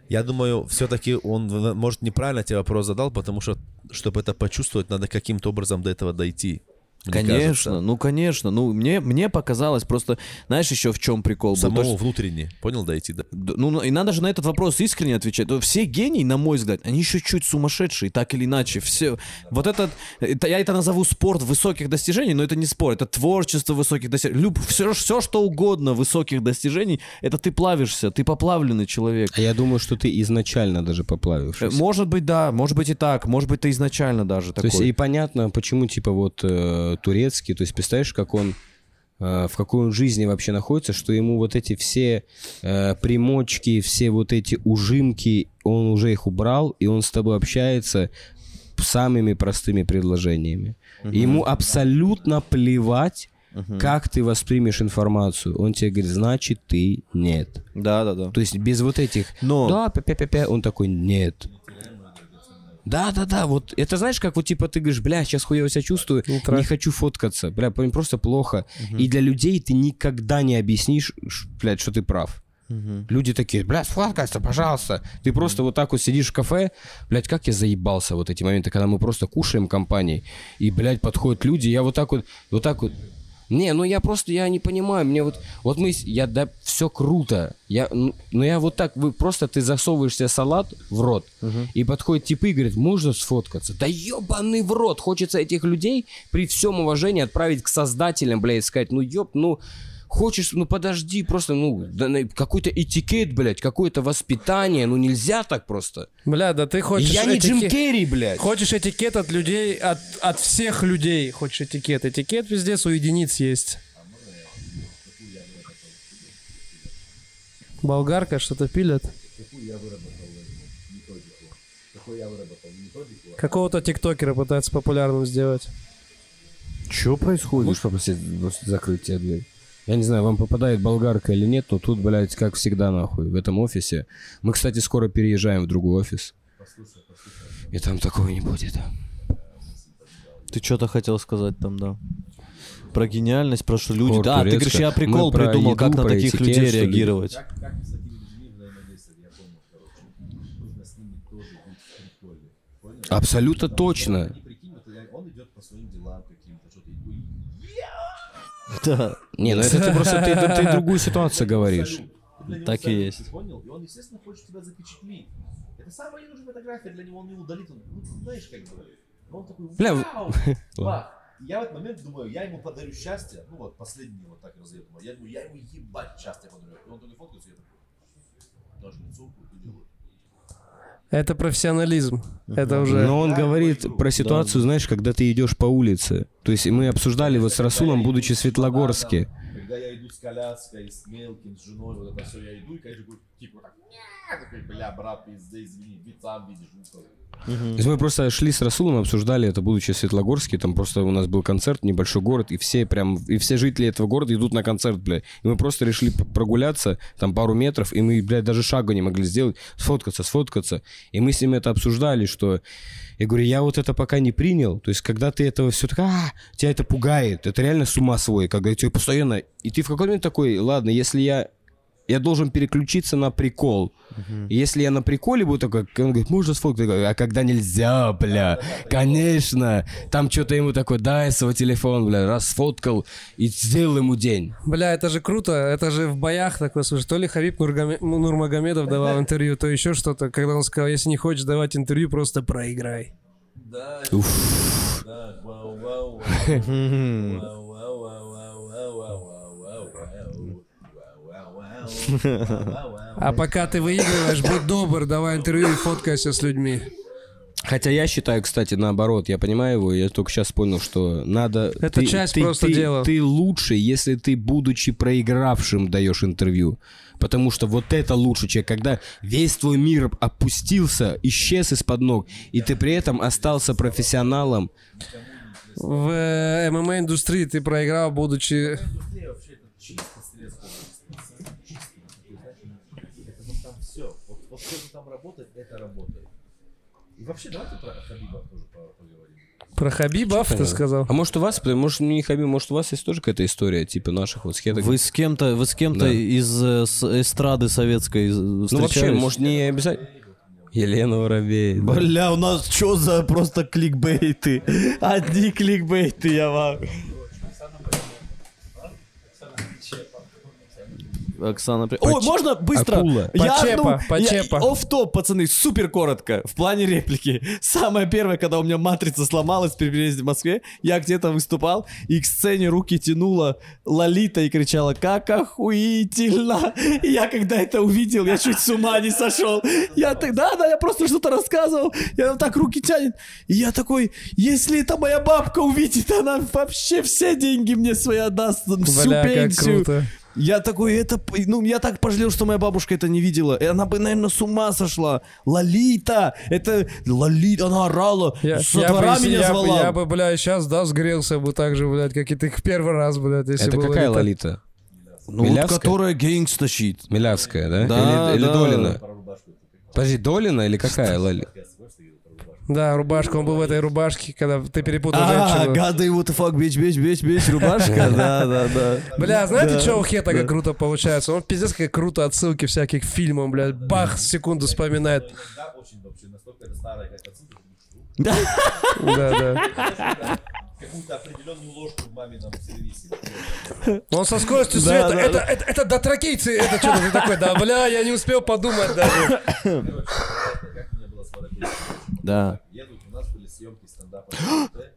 Я думаю, все-таки он, может, неправильно тебе вопрос задал, потому что, чтобы это почувствовать, надо каким-то образом до этого дойти. Мне Конечно, кажется. ну конечно. Ну, мне, мне показалось просто, знаешь, еще в чем прикол был? То, Самому что- внутренне. Понял, дойти? Да? Д- Ну, и надо же на этот вопрос искренне отвечать. То Все гении, на мой взгляд, они еще чуть сумасшедшие, так или иначе. Все. Вот этот, это, я это назову спорт высоких достижений, но это не спорт, это творчество высоких достижений. Люб, все, все, что угодно высоких достижений, это ты плавишься, ты поплавленный человек. А я думаю, что ты изначально даже Э, поплавившийся. Может быть, да, может быть и так, может быть, ты изначально даже То такой. есть и понятно, почему типа вот э, турецкий, то есть представляешь, как он э, в какой он жизни вообще находится, что ему вот эти все э, примочки, все вот эти ужимки, он уже их убрал, и он с тобой общается самыми простыми предложениями. И Ему абсолютно плевать, как ты воспримешь информацию. Он тебе говорит, значит, ты нет. Да, да, да. То есть без вот этих Но- да, пя-пя-пя-пя, он такой, нет. Да, да, да, вот это знаешь, как вот типа ты говоришь, бля, сейчас хуево себя чувствую, не хочу фоткаться, бля, просто плохо. И для людей ты никогда не объяснишь, блядь, что ты прав. Люди такие, блядь, сфоткайся, пожалуйста. Ты просто вот так вот сидишь в кафе, блядь, как я заебался вот эти моменты, когда мы просто кушаем компанией, и, блядь, подходят люди, я вот так вот, вот так вот, не, ну я просто, я не понимаю, мне вот, вот мы, я, да, все круто, я, ну, но я вот так, вы просто, ты засовываешь себе салат в рот, и подходит типы и говорит, можно сфоткаться? Да ебаный в рот, хочется этих людей при всем уважении отправить к создателям, блядь, сказать, ну еб, ну, хочешь, ну подожди, просто, ну, какой-то этикет, блядь, какое-то воспитание, ну нельзя так просто. Бля, да ты хочешь... я не Джим Керри, блядь. Хочешь этикет от людей, от, от всех людей хочешь этикет. Этикет везде у единиц есть. Болгарка что-то пилят. Какого-то тиктокера пытаются популярным сделать. Что происходит? Можешь попросить закрыть тебе дверь? Я не знаю, вам попадает болгарка или нет, но тут, блядь, как всегда, нахуй, в этом офисе. Мы, кстати, скоро переезжаем в другой офис. И там такого не будет. Ты что-то хотел сказать там, да? Про гениальность, про что люди... Хор Да, ты турецко. говоришь, я Мы прикол про придумал, еду, как на про таких этикет, людей что ли? реагировать. Абсолютно точно. Он идет по своим делам каким-то, что-то Да, Не, ну это ты просто ты, ты- ты другую ситуацию говоришь. так и есть. Понял? И он, естественно, хочет тебя запечатлить. Это самая ненужная фотография для него, он не удалит. Он, ну, знаешь, как бы. Он такой, Бля, вау, бах. Я в этот момент думаю, я ему подарю счастье. Ну вот, последний вот так разъем. Я думаю, я ему ебать счастье подарю. И он только фоткается, и я такой, даже лицо. Это профессионализм. Это уже... Но он говорит про ситуацию, знаешь, когда ты идешь по улице. То есть мы обсуждали вот с Расулом, будучи в Светлогорске. Когда я иду с коляской, с мелким, с женой, вот это все, я иду, и, конечно, типа, так, такой, бля, брат, пизды, извини, ведь сам видишь, ну, что». То есть мы просто шли с Расулом, обсуждали это, будучи в Светлогорске. Там просто у нас был концерт, небольшой город, и все прям, и все жители этого города идут на концерт, бля. И мы просто решили прогуляться, там пару метров, и мы, блядь, даже шага не могли сделать, сфоткаться, сфоткаться. И мы с ним это обсуждали, что... Я говорю, я вот это пока не принял. То есть, когда ты этого все так, а, тебя это пугает. Это реально с ума свой, когда тебе постоянно... И ты в какой-то момент такой, ладно, если я я должен переключиться на прикол. Uh-huh. Если я на приколе буду такой, он говорит, можно сфоткать? А когда нельзя, бля, конечно. Там что-то ему такой, дай свой телефон, бля, раз сфоткал и сделал ему день. Бля, это же круто, это же в боях такое, слушай, то ли Хабиб Нурмагомедов давал интервью, то еще что-то, когда он сказал, если не хочешь давать интервью, просто проиграй. Да, вау, вау, вау, вау, вау. А пока ты выигрываешь, будь добр, давай интервью и фоткайся с людьми. Хотя я считаю, кстати, наоборот, я понимаю его, я только сейчас понял, что надо... Это ты- часть ты- просто ты- дела. Ты лучше, если ты, будучи проигравшим, даешь интервью. Потому что вот это лучше, человек, когда весь твой мир опустился, исчез из-под ног, и ты при этом остался профессионалом. В э, ММА-индустрии ты проиграл, будучи... Все, вот, вот все, что там работает, это работает. И вообще, давайте про Хабиба тоже по- поговорим. Про Хабибов, ты сказал? А может у вас, может, не Хабиб, может у вас есть тоже какая-то история, типа наших вот схеток? Вы с кем-то, вы с кем-то Да. из э, с эстрады советской э, Ну вообще, встречались? может не обязательно... Елена Воробей. да. Бля, у нас что за просто кликбейты? Одни кликбейты, я вам. Оксана, При- Ой, можно быстро? Акула. Я Почепа, одну- почепа. я- Офф-топ, пацаны, супер коротко. В плане реплики. Самое первое, когда у меня матрица сломалась при переезде в Москве, я где-то выступал, и к сцене руки тянула Лолита и кричала, как охуительно. И я когда это увидел, я чуть с ума не сошел. Я так, да, да, я просто что-то рассказывал. И она так руки тянет. И я такой, если это моя бабка увидит, она вообще все деньги мне свои отдаст, всю как пенсию. круто. Я такой, это, ну, я так пожалел, что моя бабушка это не видела. И она бы, наверное, с ума сошла. Лолита, это Лолита, она орала, Я, со я двора бы, меня я, бы- звала. я бы, бля, сейчас, да, сгрелся бы так же, блядь, как и ты в первый раз, блядь, если Это бы какая Лолита- Лолита? ну, вот, которая гейнгс тащит. Милявская, да? Да, или, или да. Долина? Подожди, Долина или какая Лоли? Да, рубашка, он был в этой рубашке, когда ты перепутал А, женщину. гады, what the fuck, bitch, bitch, bitch, bitch, рубашка, да, да, да. Бля, знаете, что у Хета как круто получается? Он пиздец как круто отсылки всяких к фильмам, блядь, бах, секунду вспоминает. Да, как Да, да. какую-то определенную ложку в мамином сервисе. Он со скоростью света, это, это, это дотракейцы, это что-то ты такой, да, бля, я не успел подумать даже. Как у меня было с. Да. Едут, у нас были съемки стендапа.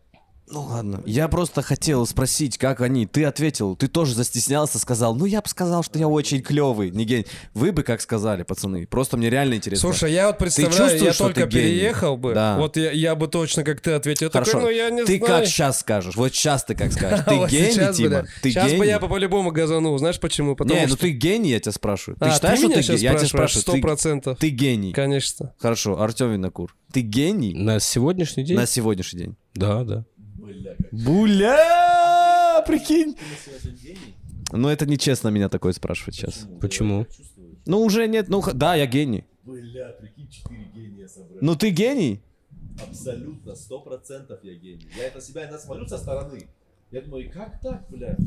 Ну ладно. Я просто хотел спросить, как они. Ты ответил, ты тоже застеснялся, сказал, ну я бы сказал, что я очень клевый, не гений. Вы бы как сказали, пацаны? Просто мне реально интересно. Слушай, я вот представляю, чувствуешь, я что только ты гений? переехал бы, Да. вот я, я бы точно, как ты ответил, Хорошо. такой, ну я не ты знаю. как сейчас скажешь? Вот сейчас ты как скажешь? Ты гений, Тима? Ты Сейчас бы гений? я бы по-любому газанул, знаешь почему? Не, ну ты гений, я тебя спрашиваю. Ты А, считаешь, ты что ты гений? Я тебя спрашиваю. сто процентов. Ты, ты гений. Конечно. Хорошо, Артем Винокур. Ты гений На сегодняшний день? на сегодняшний день? Да, да. Буля! Прикинь! Ну, это нечестно меня такое спрашивать сейчас. Почему? Ну, уже нет, ну, да, я гений. Бля, прикинь, четыре гения собрали. Ну, ты гений? Абсолютно, сто процентов я гений. Я это себя иногда смотрю со стороны. Я думаю, как так, бля?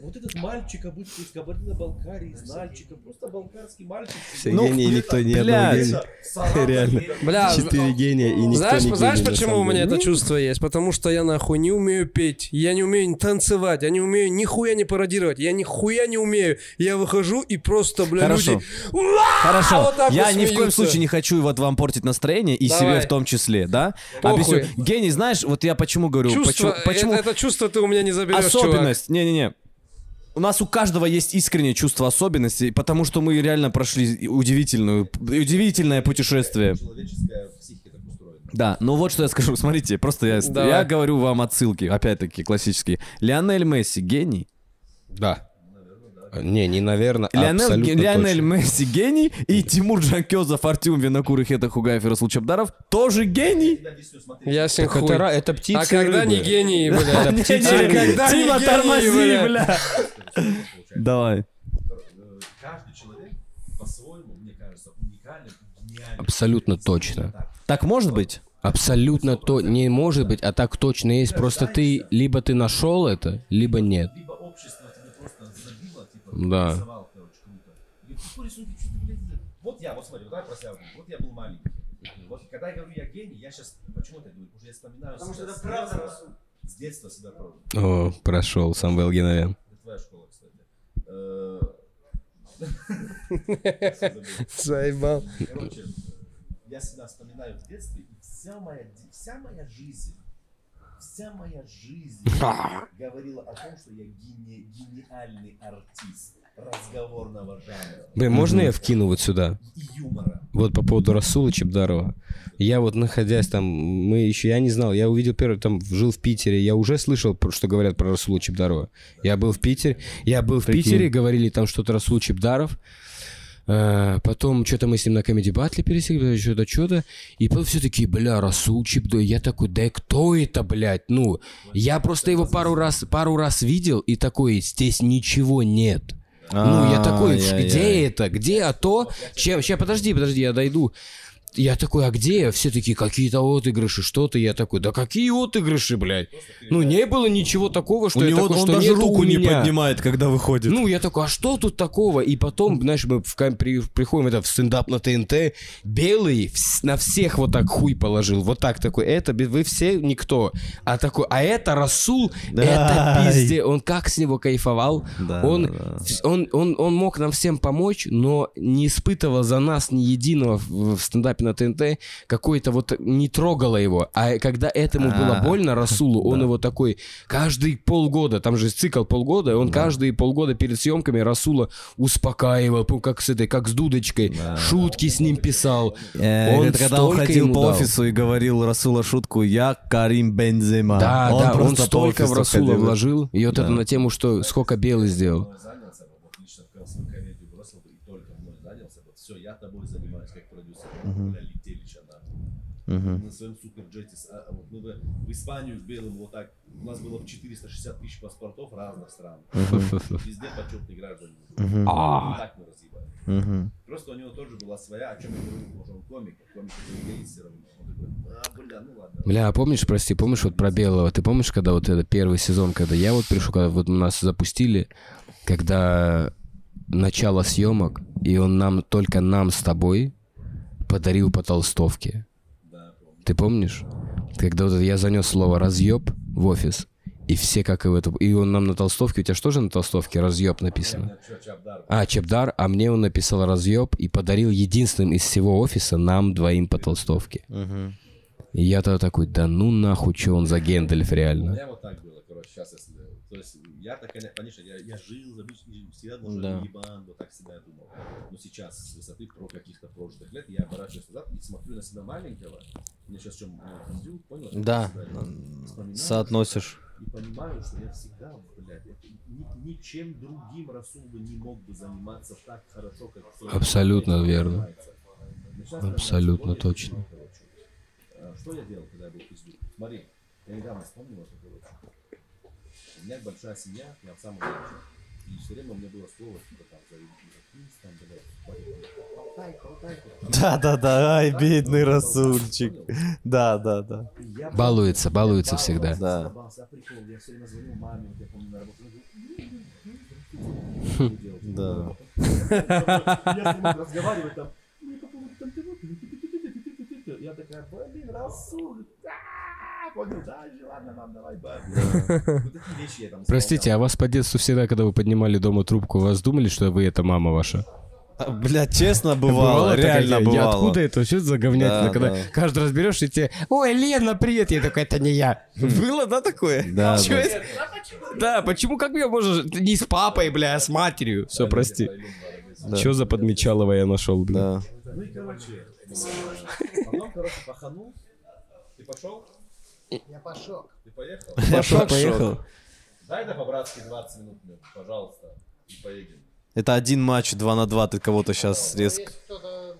Вот этот мальчик обычно из Кабардино-Балкарии, из Нальчика, просто балкарский мальчик. Все Ну, гении, никто не блядь. Реально. Бля, Четыре гения и никто знаешь, не знаешь, гений, почему у меня это чувство есть? Потому что я нахуй не умею петь, я не умею танцевать, я не умею нихуя не пародировать, я нихуя не умею. Я выхожу и просто, бля, Хорошо. люди... Хорошо, вот так я вот ни в коем случае не хочу вот вам портить настроение, и Давай. себе в том числе, да? Похуй. Объясню. Гений, знаешь, вот я почему говорю, Чувство, почему, почему Это, это чувство ты у меня не заберешь, особенность, не-не-не, у нас у каждого есть искреннее чувство особенности, потому что мы реально прошли удивительную, удивительное путешествие. Человеческая психика так устроена. Да, ну вот что я скажу, смотрите, просто я, Давай. я говорю вам отсылки, опять-таки, классические. Лионель Месси гений. Да. Не, не наверное, Лионель, абсолютно Лионель. Месси гений, и Тимур Джанкезов, Артем Винокур, Хета Хугаев и Расул Чабдаров тоже гений. Ясен Так это, хуй. ра- это птицы А когда рыбы. не гении, бля? Не-не, А когда не Тима, гении, тормози, бля? Давай. Э, Каждый человек по-своему, мне кажется, уникален, гениален. Абсолютно точно. Так может быть? Абсолютно то не может быть, а так точно есть. Просто ты либо ты нашел это, либо нет. Да. рисовал, короче, круто. И какой рисунки, что ты, блядь? Вот я, вот смотри, вот давай про себя говорю. Вот я был маленький. Вот когда я говорю, я гений, я сейчас, почему это говорю? Потому что я вспоминаю Потому что это правда, С детства себя пробую. О, прошел Самвел Геновян. Это твоя школа, кстати. Э, Заебал. Короче, я всегда вспоминаю в детстве, и вся моя, вся моя жизнь, вся моя жизнь говорила о том, что я гени- гениальный артист разговорного жанра Блин, можно я вкину вот сюда? и юмора. Вот по поводу Расула Чебдарова. Я вот находясь там, мы еще, я не знал, я увидел первый, там, жил в Питере, я уже слышал, про- что говорят про Расула Чебдарова. Я был в Питере, я был в Питере, говорили там что-то Расул Чебдаров. Э, Потом что-то мы с ним на комедий батле пересекли, что-то, что-то. И потом все такие, бля, Расул Чебдаров. Я такой, да кто это, блядь? Ну, я просто его пару раз, пару раз видел и такой, здесь ничего нет. Ну, я такой, где это? Где а то? Чем? Сейчас, подожди, подожди, я дойду. Я такой, а где? Все такие, какие-то отыгрыши, что-то. Я такой, да какие отыгрыши, блядь? Ну, не было ничего такого, что у я него такой, он что даже руку не поднимает, когда выходит. Ну, я такой, а что тут такого? И потом, знаешь, мы в при- приходим это в стендап на ТНТ, белый вс- на всех вот так хуй положил, вот так такой, это вы все никто, а такой, а это Расул, это Ай. пизде, он как с него кайфовал, Да, он, да. он, он, он мог нам всем помочь, но не испытывал за нас ни единого в, в стендапе на ТНТ, какой-то вот не трогало его, а когда этому было А. больно Расулу, он его такой каждый полгода, там же цикл полгода, он каждые полгода перед съемками Расула успокаивал, помню, как с этой, как с дудочкой, шутки с ним писал. Э, Он когда он столько ходил ему по офису и говорил Расула шутку «Я Карим Бензема». Да, да, он столько в Расула вложил, и вот это на тему, что сколько Белый сделал. занялся бы, вот лично в свою комедию бросил бы и только мной занялся бы. Все, я тобой занимаюсь как продюсер. Бля, летели нахуй. На своем суперджете. с- а, вот мы бы в Испанию в белом вот так. У нас было 460 тысяч паспортов разных стран. Везде почетные граждане. Вот Так мы разъебали. Просто у него тоже была своя, о чем я говорю, потому что он комик, а комик это все равно. Он такой, а, бля, ну ладно. Бля, а помнишь, прости, помнишь вот про Белого? Ты помнишь, когда вот это первый сезон, когда я вот пришел, когда вот нас запустили, когда начало съемок, и он нам, только нам с тобой подарил по толстовке. Ты помнишь? Когда вот я занес слово разъеб в офис, и все как и в эту... И он нам на толстовке, у тебя же тоже на толстовке разъеб написано? Чё, Чабдар, А, Чебдар, а мне он написал разъеб и подарил единственным из всего офиса нам двоим по толстовке. И я тогда такой, да ну нахуй, что он за Гендальф У реально. меня вот так было, короче, сейчас если... То есть я так, конечно, я, я жил, всегда был Да. ебан, вот так всегда я думал. Но сейчас, с высоты про каких-то прожитых лет, я оборачиваюсь назад и смотрю на себя маленького. Мне сейчас чем кондюк, понял? Да, соотносишь. И понимаю, что я всегда, блядь, ни- ничем другим Расул бы не мог бы заниматься так хорошо, как... в Абсолютно верно. Абсолютно точно. А, Что я делал, когда я был пиздюк? Смотри, я недавно вспомнил это, короче. У меня большая семья, я в самом меньшем. И все время у меня было слово, типа там, заткнись там, блядь, Да-да-да, ай, бедный Расульчик. Да, да, да. Балуется, балуется всегда. Да. Да. я с ним разговариваю там, ну, по поводу там того, я такая, блин, Расуль, да, Простите, а вас по детству всегда, когда вы поднимали дома трубку, вас думали, что вы это мама ваша? А, Блядь, честно бывало, такая реально идея? Я бывало. откуда это? Что это за говнятина? Да, когда да. каждый раз берешь и тебе, ой, Лена, привет. Я такой, это не я. Было, да, такое? Да, Чё да. это? Да, почему, как мне можешь, не с папой, бля, а с матерью? Все, прости. Что за подмечалово я нашел, бля? Да. Ну и короче, потом, короче, паханул. Ты пошел? Я пошел. Ты поехал? Пошел, поехал. Дай да по-братски 20 минут мне, пожалуйста, и поедем. Это один матч, два на два, ты кого-то сейчас резко... Есть кто-то...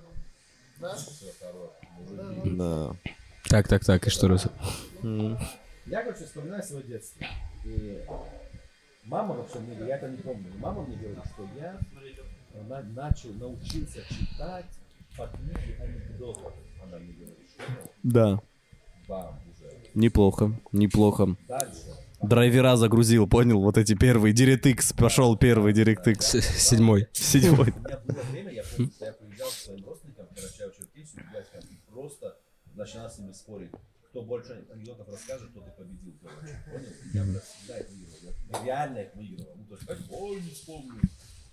Да? Да. Так, так, так, и что раз? Я, короче, вспоминаю свое детство. И мама вообще мне, я это не помню, мама мне говорит, что я на- начал, научился читать по книге анекдотов. Она мне говорит, что Да. бам. Неплохо, неплохо. Драйвера загрузил, понял? Вот эти первые. DirectX, пошел первый DirectX. Седьмой. Седьмой. У меня было время, я помню, что я приезжал к своим родственникам в Карачаево-Черкесию, блядь, и просто начинал с ними спорить. Кто больше анекдотов расскажет, тот и победил, короче. Понял? Я, блядь, всегда их выигрывал. Я реально их выигрывал. Ну, то есть, как, ой, не вспомню.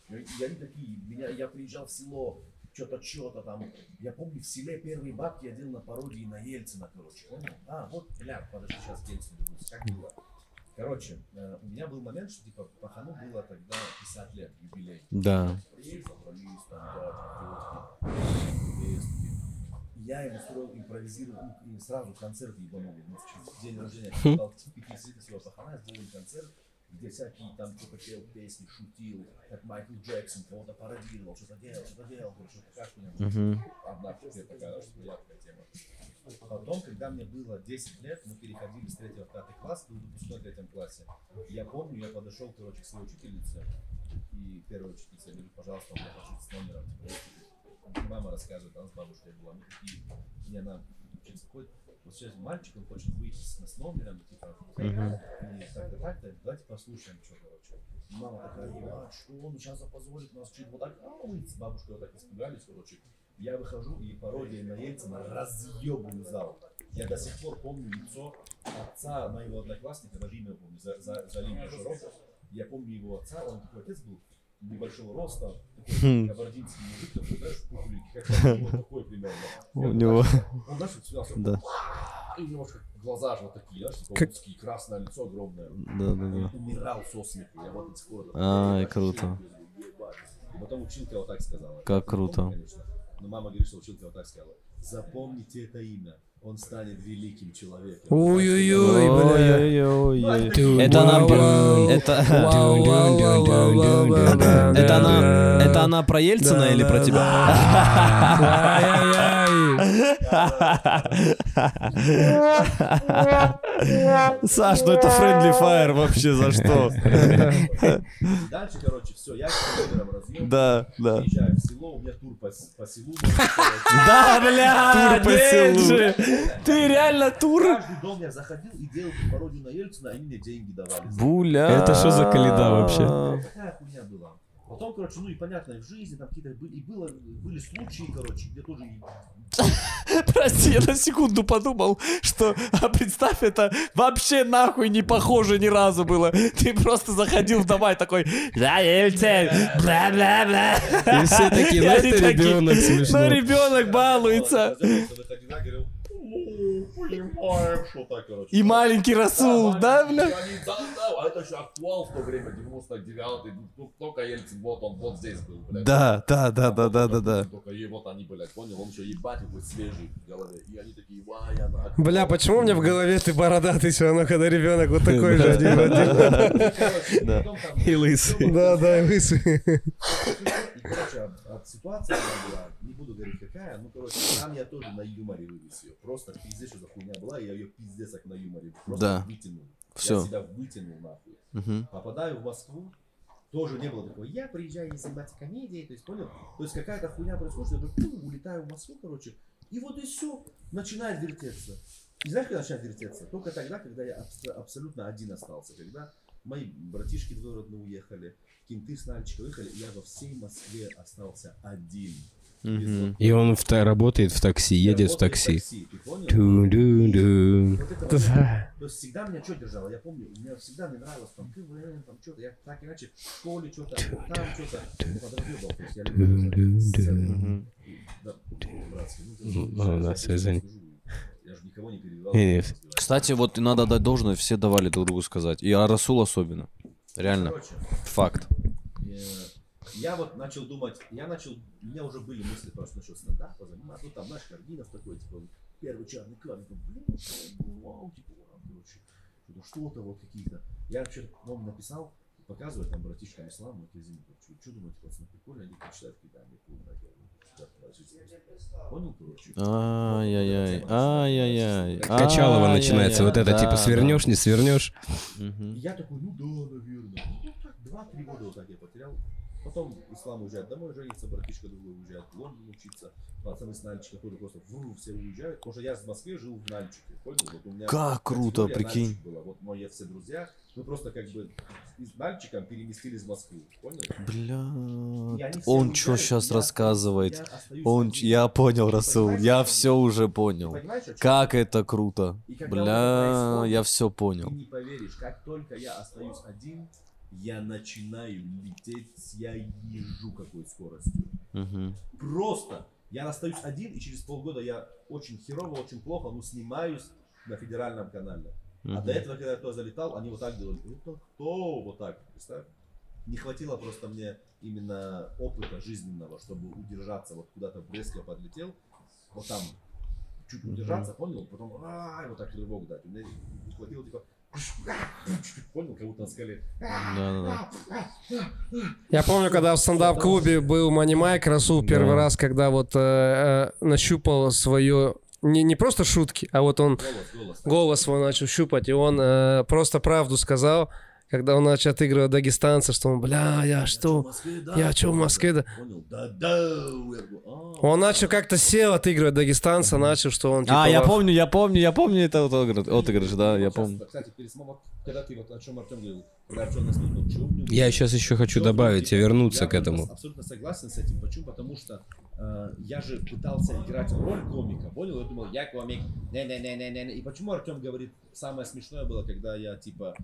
И и они такие, меня, я приезжал в село, что-то, что-то там. Я помню, в селе первые бабки я делал на пародии на Ельцина, короче. Понял? А, вот, бля, подожди, сейчас Ельцину вернусь. Как было? Короче, э, у меня был момент, что, типа, Пахану было тогда 50 лет, юбилей. Да. Собрались там, да, девочки, песни. Я ему устроил импровизированный, и сразу концерт ебанули. Ну, в день рождения, в 50 пахана сделали концерт, где всякие там кто-то пел песни, шутил, как Майкл Джексон, кого-то пародировал, что-то делал, что-то делал, короче, кашку не Одна копия такая, что яркая тема. Потом, когда мне было 10 лет, мы переходили с 3 в 5 класс, был выпускной в третьем классе. Я помню, я подошел, короче, к своей учительнице, и первая учительница говорит, пожалуйста, у меня хочу с номером. Типа, Мама рассказывает, она с бабушкой была, такие, и она учительница ходит, вот сейчас мальчик, он хочет выйти с, с номером, типа, и так-то, так-то, давайте послушаем, что, короче. Мама такая, ебать, что он сейчас опозорит нас, чуть вот так, а мы с бабушкой вот так испугались, короче. Я выхожу и пародия на Ельцина разъебываю зал. Я до сих пор помню лицо отца моего одноклассника, даже имя помню, за, за, за Широков. Я помню его отца, он такой отец был небольшого роста, такой кабардинский мужик, такой, знаешь, как вот такой примерно. У него... Он, знаешь, Да. и немножко глаза аж вот такие, знаешь, такое узкие, красное лицо огромное. Да, да, да. Умирал со смеху, я вот пор. Ай, это круто. И потом училка вот так сказала. Как круто. Но мама говорит, что училка вот так сказала. Запомните это имя, он станет великим человеком. Ой-ой-ой, бля. Это она... Это... Это она... Это она про Ельцина или про тебя? Саш, ну это friendly fire вообще за что? Дальше, короче, все, я с номером разъем. Да, да. Приезжаю в село, у меня тур по, по селу. Да, бля, Тур по селу. Ты реально тур? Каждый дом я заходил и делал пародию на Ельцина, они мне деньги давали. Буля. Это что за каледа вообще? Такая хуйня была. Потом, короче, ну и понятно, в жизни там какие-то были, и было, были случаи, короче, где тоже Прости, я на секунду подумал, что, а представь, это вообще нахуй не похоже ни разу было. Ты просто заходил в дома и такой, да, Ельцин, бла-бла-бла. И все такие, ну это ребенок смешно. Ну, ребенок балуется. Выходила, говорил, «Ну, понимаем, что так, короче. И маленький Расул, да, бля? А это еще актуал в то время, 99-й, ну, только Ельцин, вот он, вот здесь был, блядь. Да, да, да, да, да, да, да. Только и вот они, блядь, понял, он еще ебать какой свежий в голове. И они такие, вай, она... Бля, почему у меня в голове ты бородатый все равно, когда ребенок вот такой же один один? И лысый. Да, да, и лысый. И, короче, от, ситуации была, не буду говорить какая, ну, короче, там я тоже на юморе вывез ее. Просто пиздец, что за хуйня была, и я ее пиздец как на юморе просто Да. вытянул. Всё. Я себя вытянул нахуй. Мгм. Попадаю в Москву, тоже не было такого. Я приезжаю не заниматься комедией, то есть, понял? То есть какая-то хуйня происходит, я говорю, «Пум», улетаю в Москву, короче, и вот и все, начинает вертеться. И знаешь, когда начинает вертеться? Только тогда, когда я абс- абсолютно один остался, когда мои братишки двоюродные уехали, кенты с Нальчика уехали, я во всей Москве остался один. И он в та- работает в такси, едет в такси. ты понял? Ту-ду-ду. То есть всегда меня что держало? Я помню, мне всегда не нравилось там КВН, там что-то. Я так иначе в школе что-то, там что-то. Подразъебал. То есть я люблю ну, Ну, да. Не-не. Кстати, вот надо дать должное, все давали друг другу сказать. И а Расул особенно. Реально. Короче, Факт. Я вот начал думать, я начал, у меня уже были мысли просто насчет стендапа заниматься. Ну там, знаешь, Каргинов такой, типа, первый черный камень, блин, вау, типа, короче, что-то, что-то вот какие-то. Я вообще, по-моему, написал, показываю там братишкам исламу, вот из что, что думаете, пацаны, прикольно, они почитают, они полные, Понял, короче? Ай-яй-яй. Ай-яй-яй. Качалова начинается, вот это, типа, свернешь, не свернешь. Я такой, ну да, наверное. Ну так, два-три года вот так я потерял. Потом Ислам уезжает домой, женится, братишка другой уезжает в Лондон учиться. Пацаны с Нальчика тоже просто вру, все уезжают. Потому что я в Москве жил в Нальчике. Понял? Вот у меня Как круто, прикинь. Была. Вот мои все друзья. Мы просто как бы из Нальчика переместились в Москву. Понял? Бля. Он что сейчас я- рассказывает? я Он, я понял, Расул, я все уже понял. Как это круто. Бля, я все понял. не поверишь, как только я остаюсь один, я начинаю лететь, я езжу какой скоростью. Мгм. Просто я остаюсь один, и через полгода я очень херово, очень плохо, но снимаюсь на федеральном канале. А до этого, когда я туда залетал, они вот так делали. Это кто? Вот так, представь. Не хватило просто мне именно опыта жизненного, чтобы удержаться. Вот куда-то в Бреске я подлетел, вот там чуть удержаться, понял? Потом ай, вот так рывок дать. Меня не хватило типа понял, как будто на скале. Да-да-да. Я помню, когда в стендап-клубе был Мани Майк, Расул первый Да. раз, когда вот э, э, нащупал свое... Не, не просто шутки, а вот он Голос, голос. голос свой начал щупать, и он э, просто правду сказал, когда он начал отыгрывать дагестанца, что он, бля, я что? Я чё в Москве, да? Я а. Он начал как-то сел отыгрывать дагестанца, начал, что он типа... А, я во- помню, я помню, я помню это вот отыгрыш, да, я помню. Кстати, пересмотр, когда ты вот о чем Артем говорил, когда Я сейчас еще хочу добавить и типа, вернуться я к этому. абсолютно- Абсолютно согласен с этим. Почему? Потому что я же пытался играть роль комика, понял? Я думал, я комик, не-не-не-не-не. И почему Артем говорит, самое смешное было, когда я типа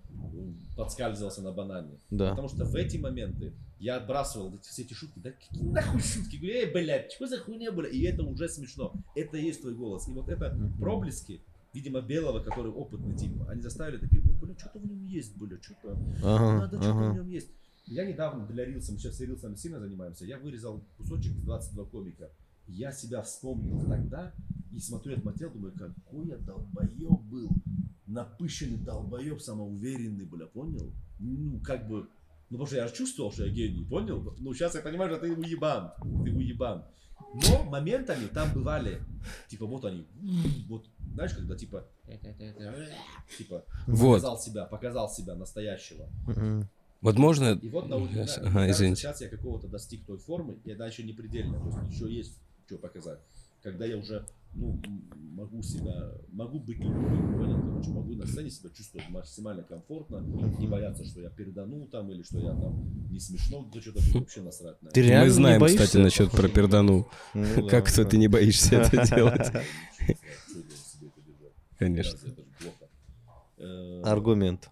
подскальзывался на банане? Да. Потому что в эти моменты я отбрасывал все эти шутки. Да какие нахуй шутки? Говорю, эй, блядь, что за хуйня была? И это уже смешно. Это и есть твой голос. И вот это проблески, видимо, белого, который опытный тип, они заставили такие, ну, бля, что-то в нем есть, бля, что-то, Ага, надо, что-то в ага. нем есть. Я недавно для рилса, мы сейчас с рилсами сильно занимаемся, я вырезал кусочек из 22 комика. Я себя вспомнил тогда и смотрю этот материал, думаю, какой я долбоеб был. Напыщенный долбоеб, самоуверенный, бля, понял? Ну, как бы, ну, потому что я же чувствовал, что я гений, понял? Ну, сейчас я понимаю, что ты уебан, ты уебан. Но моментами там бывали, типа, вот они, вот, знаешь, когда, типа, типа, Вот. показал себя, показал себя настоящего. Мгм. Вот можно... И вот на Сейчас, да, ага, кажется, извините. сейчас я какого-то достиг той формы, и она еще не предельная, то есть еще есть что показать. Когда я уже ну, могу себя, могу быть любым, понял, короче, могу на сцене себя чувствовать максимально комфортно, не бояться, что я передану там, или что я там не смешно, где что-то вообще насрать на Ты реально Мы не знаем, боишься? кстати, насчет про пердану. Ну да, Как это да. ты не боишься это делать? Конечно. Э, Аргумент.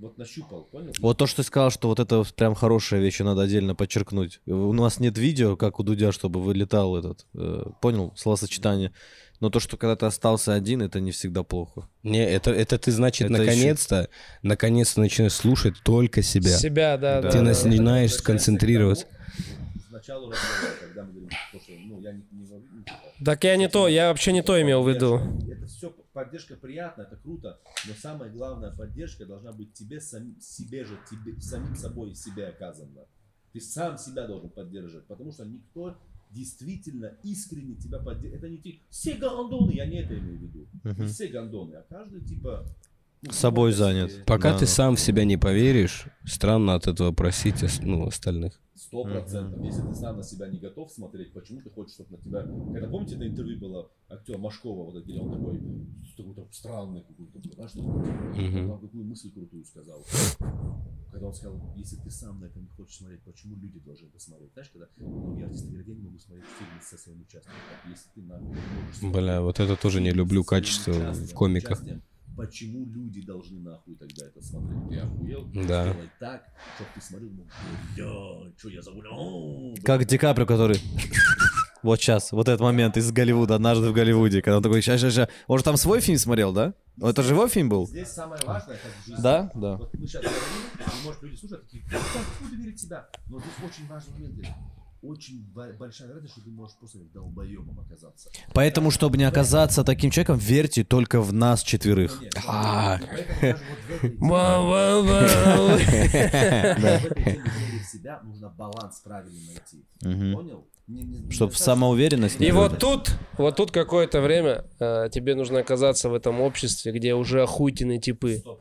Вот нащупал, понял? Вот то, что ты сказал, что вот это прям хорошая вещь, и надо отдельно подчеркнуть. У нас нет видео, как у Дудя, чтобы вылетал этот, э, понял, словосочетание. Но то, что когда ты остался один, это не всегда плохо. Не, это, это ты, значит, Это наконец-то, наконец-то начинаешь слушать только себя. Себя, да, да. Ты да. начинаешь к сконцентрироваться. Сначала разговора, когда мы говорим, то, что, ну, я не, не говорю, Так я не то, я вообще не то имел в виду. Это все поддержка приятно, это круто, но самая главная поддержка должна быть тебе сам, себе же, тебе, самим собой себе оказана. Ты сам себя должен поддерживать, потому что никто действительно искренне тебя поддерживает. Это не ты, все гандоны, я не это имею в виду. Не все гандоны, а каждый типа собой занят. Пока Да, ты сам в себя не поверишь, странно от этого просить ос- ну, остальных. Сто процентов. Если ты сам на себя не готов смотреть, почему ты хочешь, чтобы на тебя... Когда, помните, на интервью было актер Машкова, вот где он такой, такой странный какой-то, знаешь, что он там какую мысль крутую сказал. Когда он сказал, если ты сам на это не хочешь смотреть, почему люди должны это смотреть? Знаешь, когда многие артисты говорят, я не могу смотреть фильмы со своим участием. Так, Если ты нахуй не можешь смотреть Бля, вот это тоже не люблю качество в комиках. участием, Почему люди должны нахуй тогда это смотреть? Ты охуел? Да. Сделай так, чтобы ты смотрел, ну, бля, что я бля». Как Ди Каприо, который... Вот сейчас, вот этот момент из Голливуда, однажды в Голливуде, когда он такой, ща, ща, ща. Он же там свой фильм смотрел, да? Это же его фильм был? Здесь самое важное, как в жизни. Да? Да. Вот мы сейчас говорим, может, люди слушают, такие, как буду верить в себя? Но здесь очень важный момент. Очень большая вероятность, что ты можешь просто долбоебом оказаться. Поэтому, чтобы не оказаться таким человеком, верьте только в нас четверых. А. Вау-вау-вау. в этой теме веры в себя нужно баланс правильно найти. Понял? Чтобы самоуверенность... не И вот тут, вот тут какое-то время э, тебе нужно оказаться в этом обществе, где уже охуительные типы. 100%.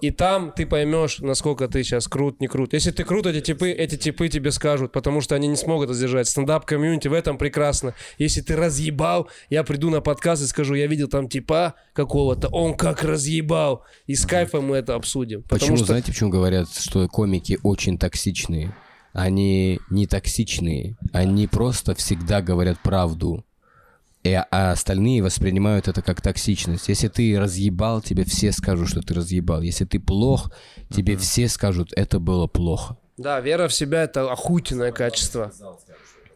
И там ты поймешь, насколько ты сейчас крут, не крут. Если ты крут, эти типы, эти типы тебе скажут, потому что они не смогут сдержать. Стендап-комьюнити в этом прекрасно. Если ты разъебал, я приду на подкаст и скажу, я видел там типа какого-то, он как разъебал. И с кайфом мы это обсудим. Потому Почему, что знаете, почему говорят, что комики очень токсичные? Они не токсичные, они просто всегда говорят правду. И, а остальные воспринимают это как токсичность. Если ты разъебал, тебе все скажут, что ты разъебал. Если ты плох, тебе все скажут, это было плохо. Да, вера в себя это охуительное качество.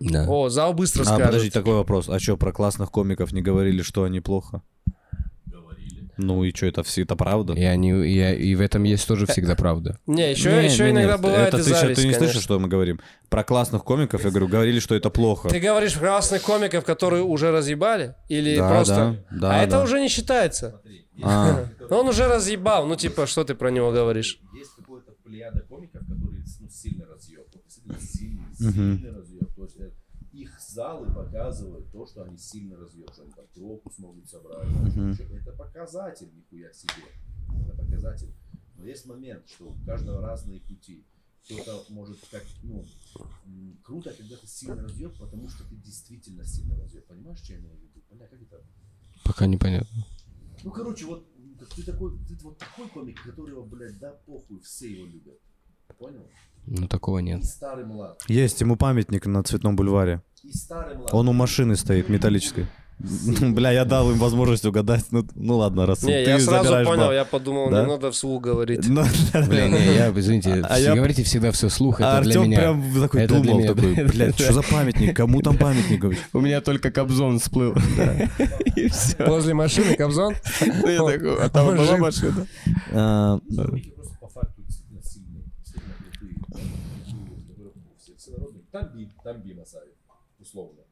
Да. О, зал быстро А, скажет. подожди, такой вопрос. А что, про классных комиков не говорили, что они плохо? Ну и что, это все это правда? И, они, и, и в этом есть тоже всегда правда. Не, еще, Не, еще не, иногда нет, бывает это и ты, зависть, ты не конечно. слышишь, что мы говорим? Про классных комиков, я говорю, говорили, что это плохо. Ты говоришь красных комиков, которые уже разъебали? Или Да, просто... да, да, а это да. уже не считается. А, он уже разъебал. Ну, типа, что ты про него говоришь? Есть какой-то плеяда комиков, которые ну, сильно разъеб. Вот действительно сильный, сильный разъеб. То есть э, их залы показывают то, что они сильно разъеб, что они там тройку смогут собрать. Чё- Это показатель, нихуя себе. Это показатель. Но есть момент, что у каждого разные пути. Кто-то может как, ну, круто, когда ты сильно разъеб, потому что ты действительно сильно разъеб. Понимаешь, что я имею в виду? Бля, как это? Пока непонятно. Ну, короче, вот ты такой, ты вот такой комик, которого, блядь, да похуй, все его любят. Понял? Ну, такого нет. И старый млад. есть ему памятник на Цветном бульваре. И старый млад. Он у машины стоит, металлической. Бля, я дал им возможность угадать. Ну, ну ладно, раз Не, ты я сразу забираешь понял, бал. я подумал, Да? не надо вслух говорить. Ну, Блин, не, я, извините, А я- говорите всегда все слух, А это для Артем меня. прям такой Это для думал, меня, такой, да. блядь, что за памятник? Кому там памятник? Говорит, У меня только Кобзон всплыл. Возле машины Кобзон? Такой, а там была машина. а, Комики просто по факту действительно сильные, действительно крутые. Такие, которые, ну, все- всенародные. Тамби, Тамби Масаев, условно.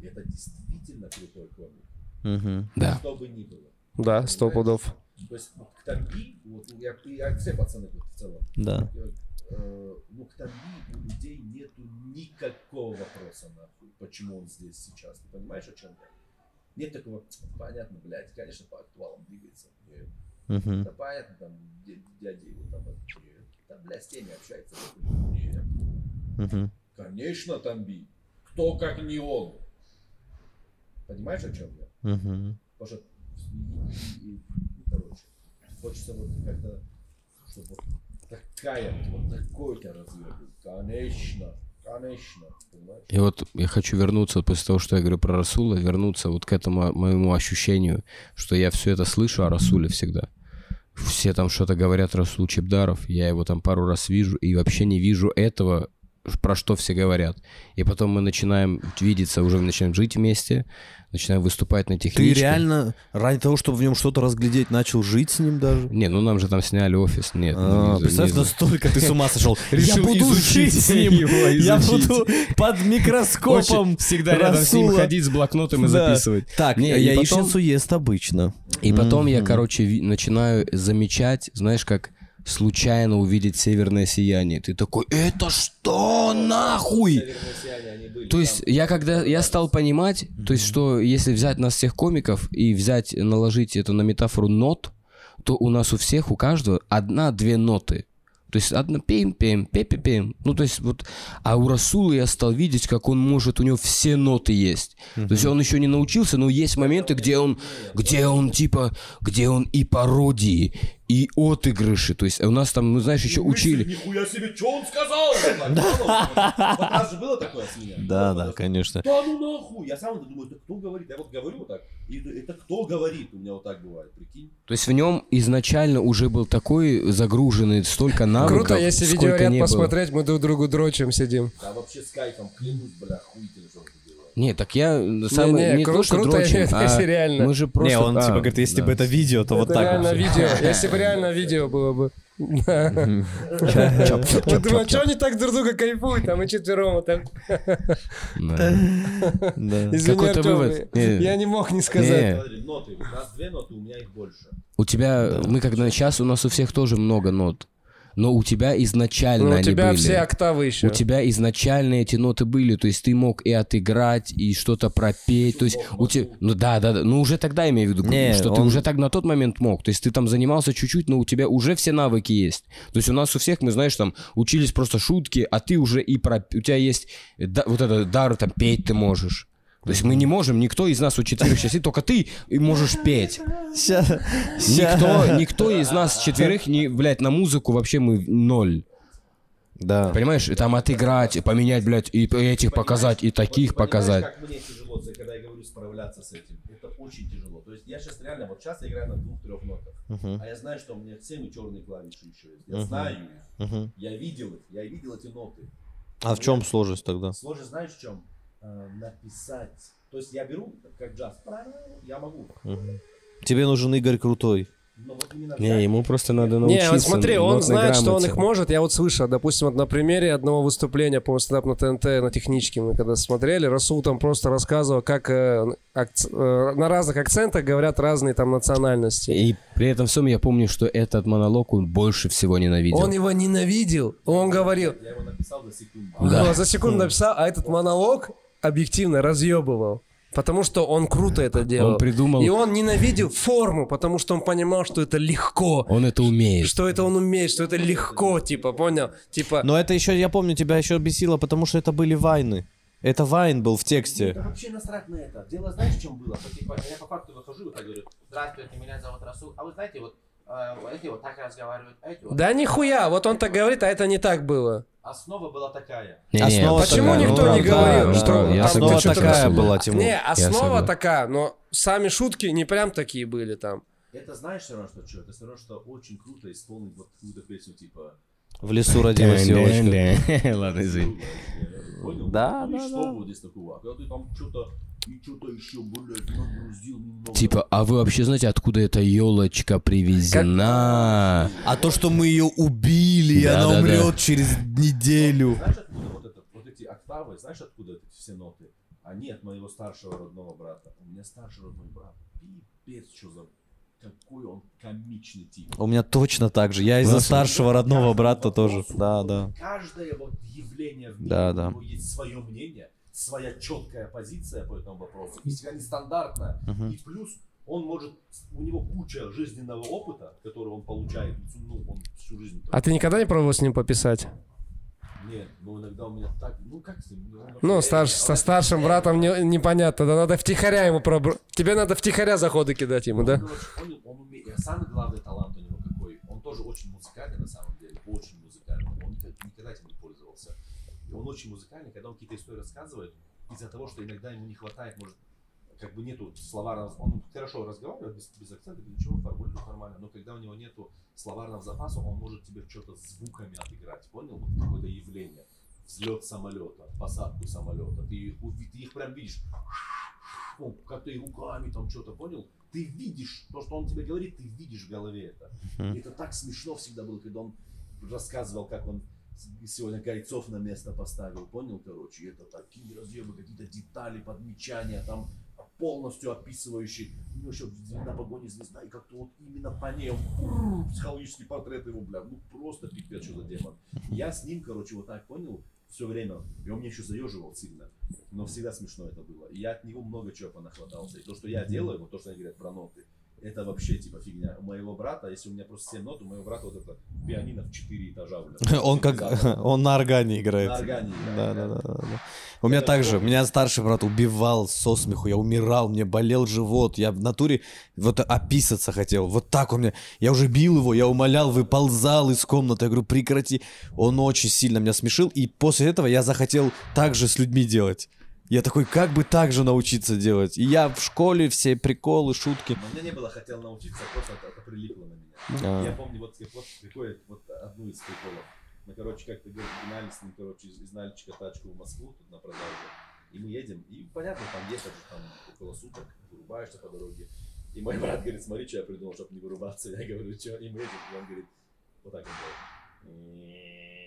И это действительно крутой комик. мгм. Да. Что бы ни было. Да, сто пудов. То есть вот к Тамби, вот, я, я все пацаны вот в целом, Да. э, ну, к Тамби у людей нету никакого вопроса, нахуй, почему он здесь сейчас. Ты понимаешь, о чем я? Нет такого, понятно, блядь, конечно, по актуалам двигается. Нет. Мгм. Да понятно, там, дя- дядя его там, э, там, блядь, с теми общается. Нет. Мгм. Конечно, Тамби. Кто, как не он? Понимаешь, о чем я? Потому что, и- и- короче, хочется вот как-то, чтобы вот такая, вот такой-то разъем. Конечно, конечно, понимаешь? И вот я хочу вернуться после того, что я говорю про Расула, вернуться вот к этому моему ощущению, что я все это слышу о Расуле всегда. Все там что-то говорят Расул Чебдаров, я его там пару раз вижу и вообще не вижу этого, про что все говорят. И потом мы начинаем видеться, уже начинаем жить вместе, начинаем выступать на Ты техничке. реально ради того, чтобы в нем что-то разглядеть, начал жить с ним даже? Не, ну нам же там сняли офис, нет. А, ну, не представь, не настолько ты с ума сошел. Я буду жить с ним. его, Я буду под микроскопом Очень всегда рядом с ним ходить с блокнотом и Да. записывать. Так, Не, и яичницу ест обычно. И потом я, короче, начинаю замечать, знаешь, как случайно увидеть северное сияние. Ты такой, это что нахуй? То есть я когда я стал понимать, то есть что если взять нас всех комиков и взять наложить это на метафору нот, то у нас у всех, у каждого одна-две ноты. То есть одна пим пим пе пе пим Ну, то есть вот... А у Расула я стал видеть, как он может, у него все ноты есть. То есть он еще не научился, но есть моменты, где он, где он типа, где он и пародии, и отыгрыши. То есть у нас там, ну знаешь, еще учили. Нихуя себе, что он сказал? Вот раз же было такое с меня. Да, да, конечно. Да ну нахуй! Я сам думаю, кто говорит? Я вот говорю вот так. И это кто говорит? У меня вот так бывает, прикинь. То есть в нем изначально уже был такой загруженный столько навыков, Круто, если видеоряд не было. посмотреть, мы друг другу дрочим, сидим. Да вообще с кайфом, клянусь, бля, охуительно, что он. Не, так я сам Не, не, не, кру- то, что круто, дрочим, это а если реально. мы же просто... Не, он а, типа говорит, если да. бы это видео, то вот Это так реально вот. видео. Если бы реально видео было бы. Мы думаем, что они так друг друга кайфуют, а мы четвером. Да. Извини. Не. я не мог не сказать. У нас две ноты, у меня их больше. У тебя, мы когда сейчас, у нас у всех тоже много нот. Но у тебя изначально Ну, у они тебя были. все октавы еще. У тебя изначально эти ноты были, то есть ты мог и отыграть, и что-то пропеть, то есть у тебя, ну да, да, да, ну уже тогда имею в виду, Не, что ты он- уже так на тот момент мог, то есть ты там занимался чуть-чуть, но у тебя уже все навыки есть, то есть у нас у всех, мы знаешь, там учились просто шутки, а ты уже и про, у тебя есть да- вот этот дар, там петь ты можешь. То есть мы не можем, никто из нас у четверых сейчас, только ты и можешь петь. Никто, никто из нас четверых, не, блядь, на музыку вообще мы ноль. Да. Понимаешь, и там отыграть, и поменять, блядь, и этих показать, и таких показать. как мне тяжело, когда я говорю справляться с этим. Это очень тяжело. То есть я сейчас реально, вот сейчас я играю на двух-трех нотах. А я знаю, что у меня все черные клавиши еще есть. Я знаю их. Я видел их. Я видел эти ноты. А в чем сложность тогда? Сложно знаешь в чем? Э, написать. То есть я беру, как джаз, я могу. Тебе нужен Игорь Крутой. Вот Не, ему просто надо Не, научиться. вот смотри, он знает, что он грамоте. их может. Я вот слышал, допустим, вот на примере одного выступления, по стендап на ТНТ, на техническом, мы когда смотрели, Расул там просто рассказывал, как э, акц- э, на разных акцентах говорят разные там национальности. И при этом всем я помню, что этот монолог он больше всего ненавидел. Он его ненавидел. Он говорил, Я его написал за секунду. «Ну, за секунду написал, а этот монолог объективно разъебывал. Потому что он круто это делал. Он придумал- И он ненавидел форму, потому что он понимал, что это легко. Он это умеет. Что это он умеет, что это легко, типа, понял? Типа, Но это еще, я помню, тебя еще бесило, потому что это были вайны. Это вайн был в тексте. Да вообще насрать на это. Дело знаешь, в чем было? Типа, я по факту выхожу и так говорю, Здравствуйте, меня зовут Расул. А вы знаете, вот эти вот так разговаривают, а эти вот. да нихуя, вот он так говорит, а это не так было. основа была такая. Не-не, Основа Почему такая, никто ну, не да, говорил, да, что да, там Основа такая была, Тимур. Не, основа такая, но сами шутки не прям такие были там. Это знаешь все равно, что что? Это все равно, что очень круто исполнить вот какую-то песню, типа... В лесу родилась елочка. Ладно, извини. Понял? Да, И да, что да. вот здесь такого? А когда ты там что-то... И что-то еще, блядь, нагрузил немного. Типа, а вы вообще знаете, откуда эта елочка привезена? А то, что мы ее убили, и Да, она да, да. умрет через неделю. Знаешь, откуда вот, это, вот эти октавы, знаешь, откуда эти все ноты? Они от моего старшего родного брата. У меня старший родной брат. Пипец, что за... Какой он комичный тип. У меня точно так же. Я из-за старшего родного брата тоже. Да, да. Каждое вот явление в мире, Да, у да. него есть свое мнение, своя четкая позиция по этому вопросу, и всегда нестандартная. И плюс он может, у него куча жизненного опыта, который он получает, ну, он всю жизнь. А ты никогда не пробовал с ним пописать? Нет, ну иногда у меня так, ну как с ним? Ну, вообще- старш- со старшим братом не- непонятно, да надо втихаря ему пробр... Тебе надо втихаря заходы кидать ему, да? Он, короче, он, он умеет, а самый главный талант у него какой, он тоже очень музыкальный на самом деле, очень музыкальный, он никогда, никогда этим. И он очень музыкальный, когда он какие-то истории рассказывает, из-за того, что иногда ему не хватает, может, как бы нету словарного, он хорошо разговаривает, без, без акцента, без ничего, формулирует нормально, но когда у него нету словарного запаса, он может тебе что-то звуками отыграть, понял? Вот какое-то явление. Взлет самолета, посадку самолета, ты их, ты их прям видишь, ну, как ты руками там что-то понял, ты видишь то, что он тебе говорит, ты видишь в голове это. И это так смешно всегда было, когда он рассказывал, как он сегодня гайцов на место поставил, понял, короче, это такие разъемы, какие-то детали, подмечания, там полностью описывающие, у него еще на погоне звезда, и как-то вот именно по ней, он, психологический портрет его, бля, ну просто пипец, что за демон. Я с ним, короче, вот так понял, все время, и он мне еще заеживал сильно, но всегда смешно это было. И я от него много чего понахватался. И то, что я делаю, вот то, что они говорят про ноты, это вообще типа фигня. У моего брата, если у меня просто 7 нот, у моего брата вот это пианино в 4 этажа, бля. Он как... Он на органе играет. На органе Да, играет, да, да, да, да. У меня также, меня старший брат убивал со смеху, я умирал, мне болел живот, я в натуре вот описаться хотел, вот так у меня, я уже бил его, я умолял, выползал из комнаты, я говорю, прекрати. Он очень сильно меня смешил, и после этого я захотел так же с людьми делать. Я такой, как бы так же научиться делать? И я в школе все приколы, шутки. Но у меня не было, хотел научиться, просто это, это прилипло на меня. А. Я помню, вот, вот приходит вот одну из приколов. Мы, короче, как-то гнали с ним, короче, из, из Нальчика тачку в Москву, тут на продаже. И мы едем, и понятно, там ехать же там около суток, вырубаешься по дороге. И мой брат говорит, смотри, что я придумал, чтобы не вырубаться. Я говорю, что? И мы едем, и он говорит, вот так он делает.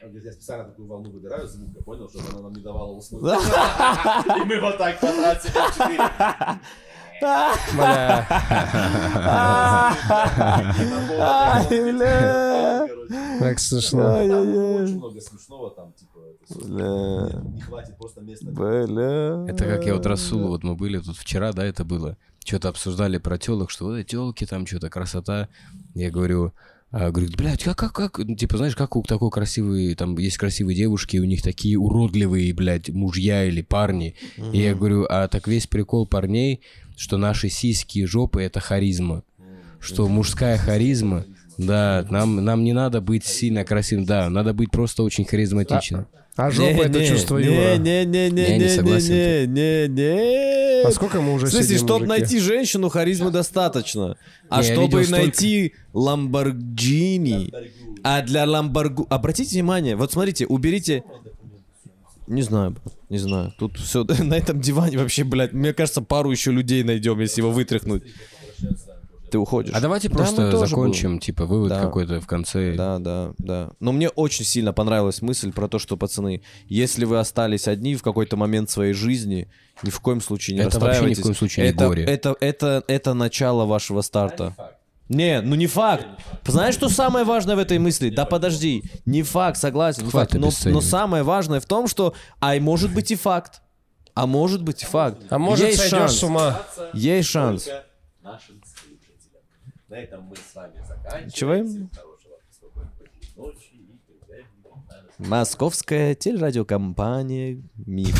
Я специально такую волну выдираю звука, понял, чтобы она нам не давала уснуть. И мы вот так потратили четыре. Бля. Как смешно. Очень много смешного там, типа, не хватит просто места. Это как я вот Расулу, вот мы были тут вчера, да, это было. Что-то обсуждали про телок, что вот телки там, что-то красота. Я говорю, говорит, блядь, как, как, как, ну, типа, знаешь, как у такой красивый, там есть красивые девушки, у них такие уродливые, блядь, мужья или парни. И я говорю, а так весь прикол парней, что наши сиськи и жопы — это харизма. Что мужская харизма, да, нам, нам не надо быть сильно красивым, да, надо быть просто очень харизматичным. А жопа это чувство юмора. Не, не, не, Я не не, согласен не, не, не. А сколько мы уже В смысле, сидим, чтобы мужики? найти женщину, харизмы достаточно. А Не, чтобы найти Ламборджини, а для Ламборгу... Обратите внимание, вот смотрите, уберите... Не знаю, не знаю. Тут все на этом диване вообще, блядь, мне кажется, пару еще людей найдем, если его вытряхнуть. Ты уходишь. А давайте Да, просто тоже закончим, типа, вывод Да. какой-то в конце. Да, да, да. Но мне очень сильно понравилась мысль про то, что, пацаны, если вы остались одни в какой-то момент своей жизни, ни в коем случае не Это вообще ни в расстраивайтесь. коем случае не это, горе. Это, это, это начало вашего старта. Не, ну не факт. Знаешь, что самое важное в этой мысли? Да подожди, не факт, согласен, не факт. Но, но самое важное в том, что, а может быть и факт. А может быть и факт. А может Есть сойдешь шанс. с ума? Есть шанс. На этом мы с вами заканчиваем. Чего? Хорошего, ночи и Московская телерадиокомпания «Миф».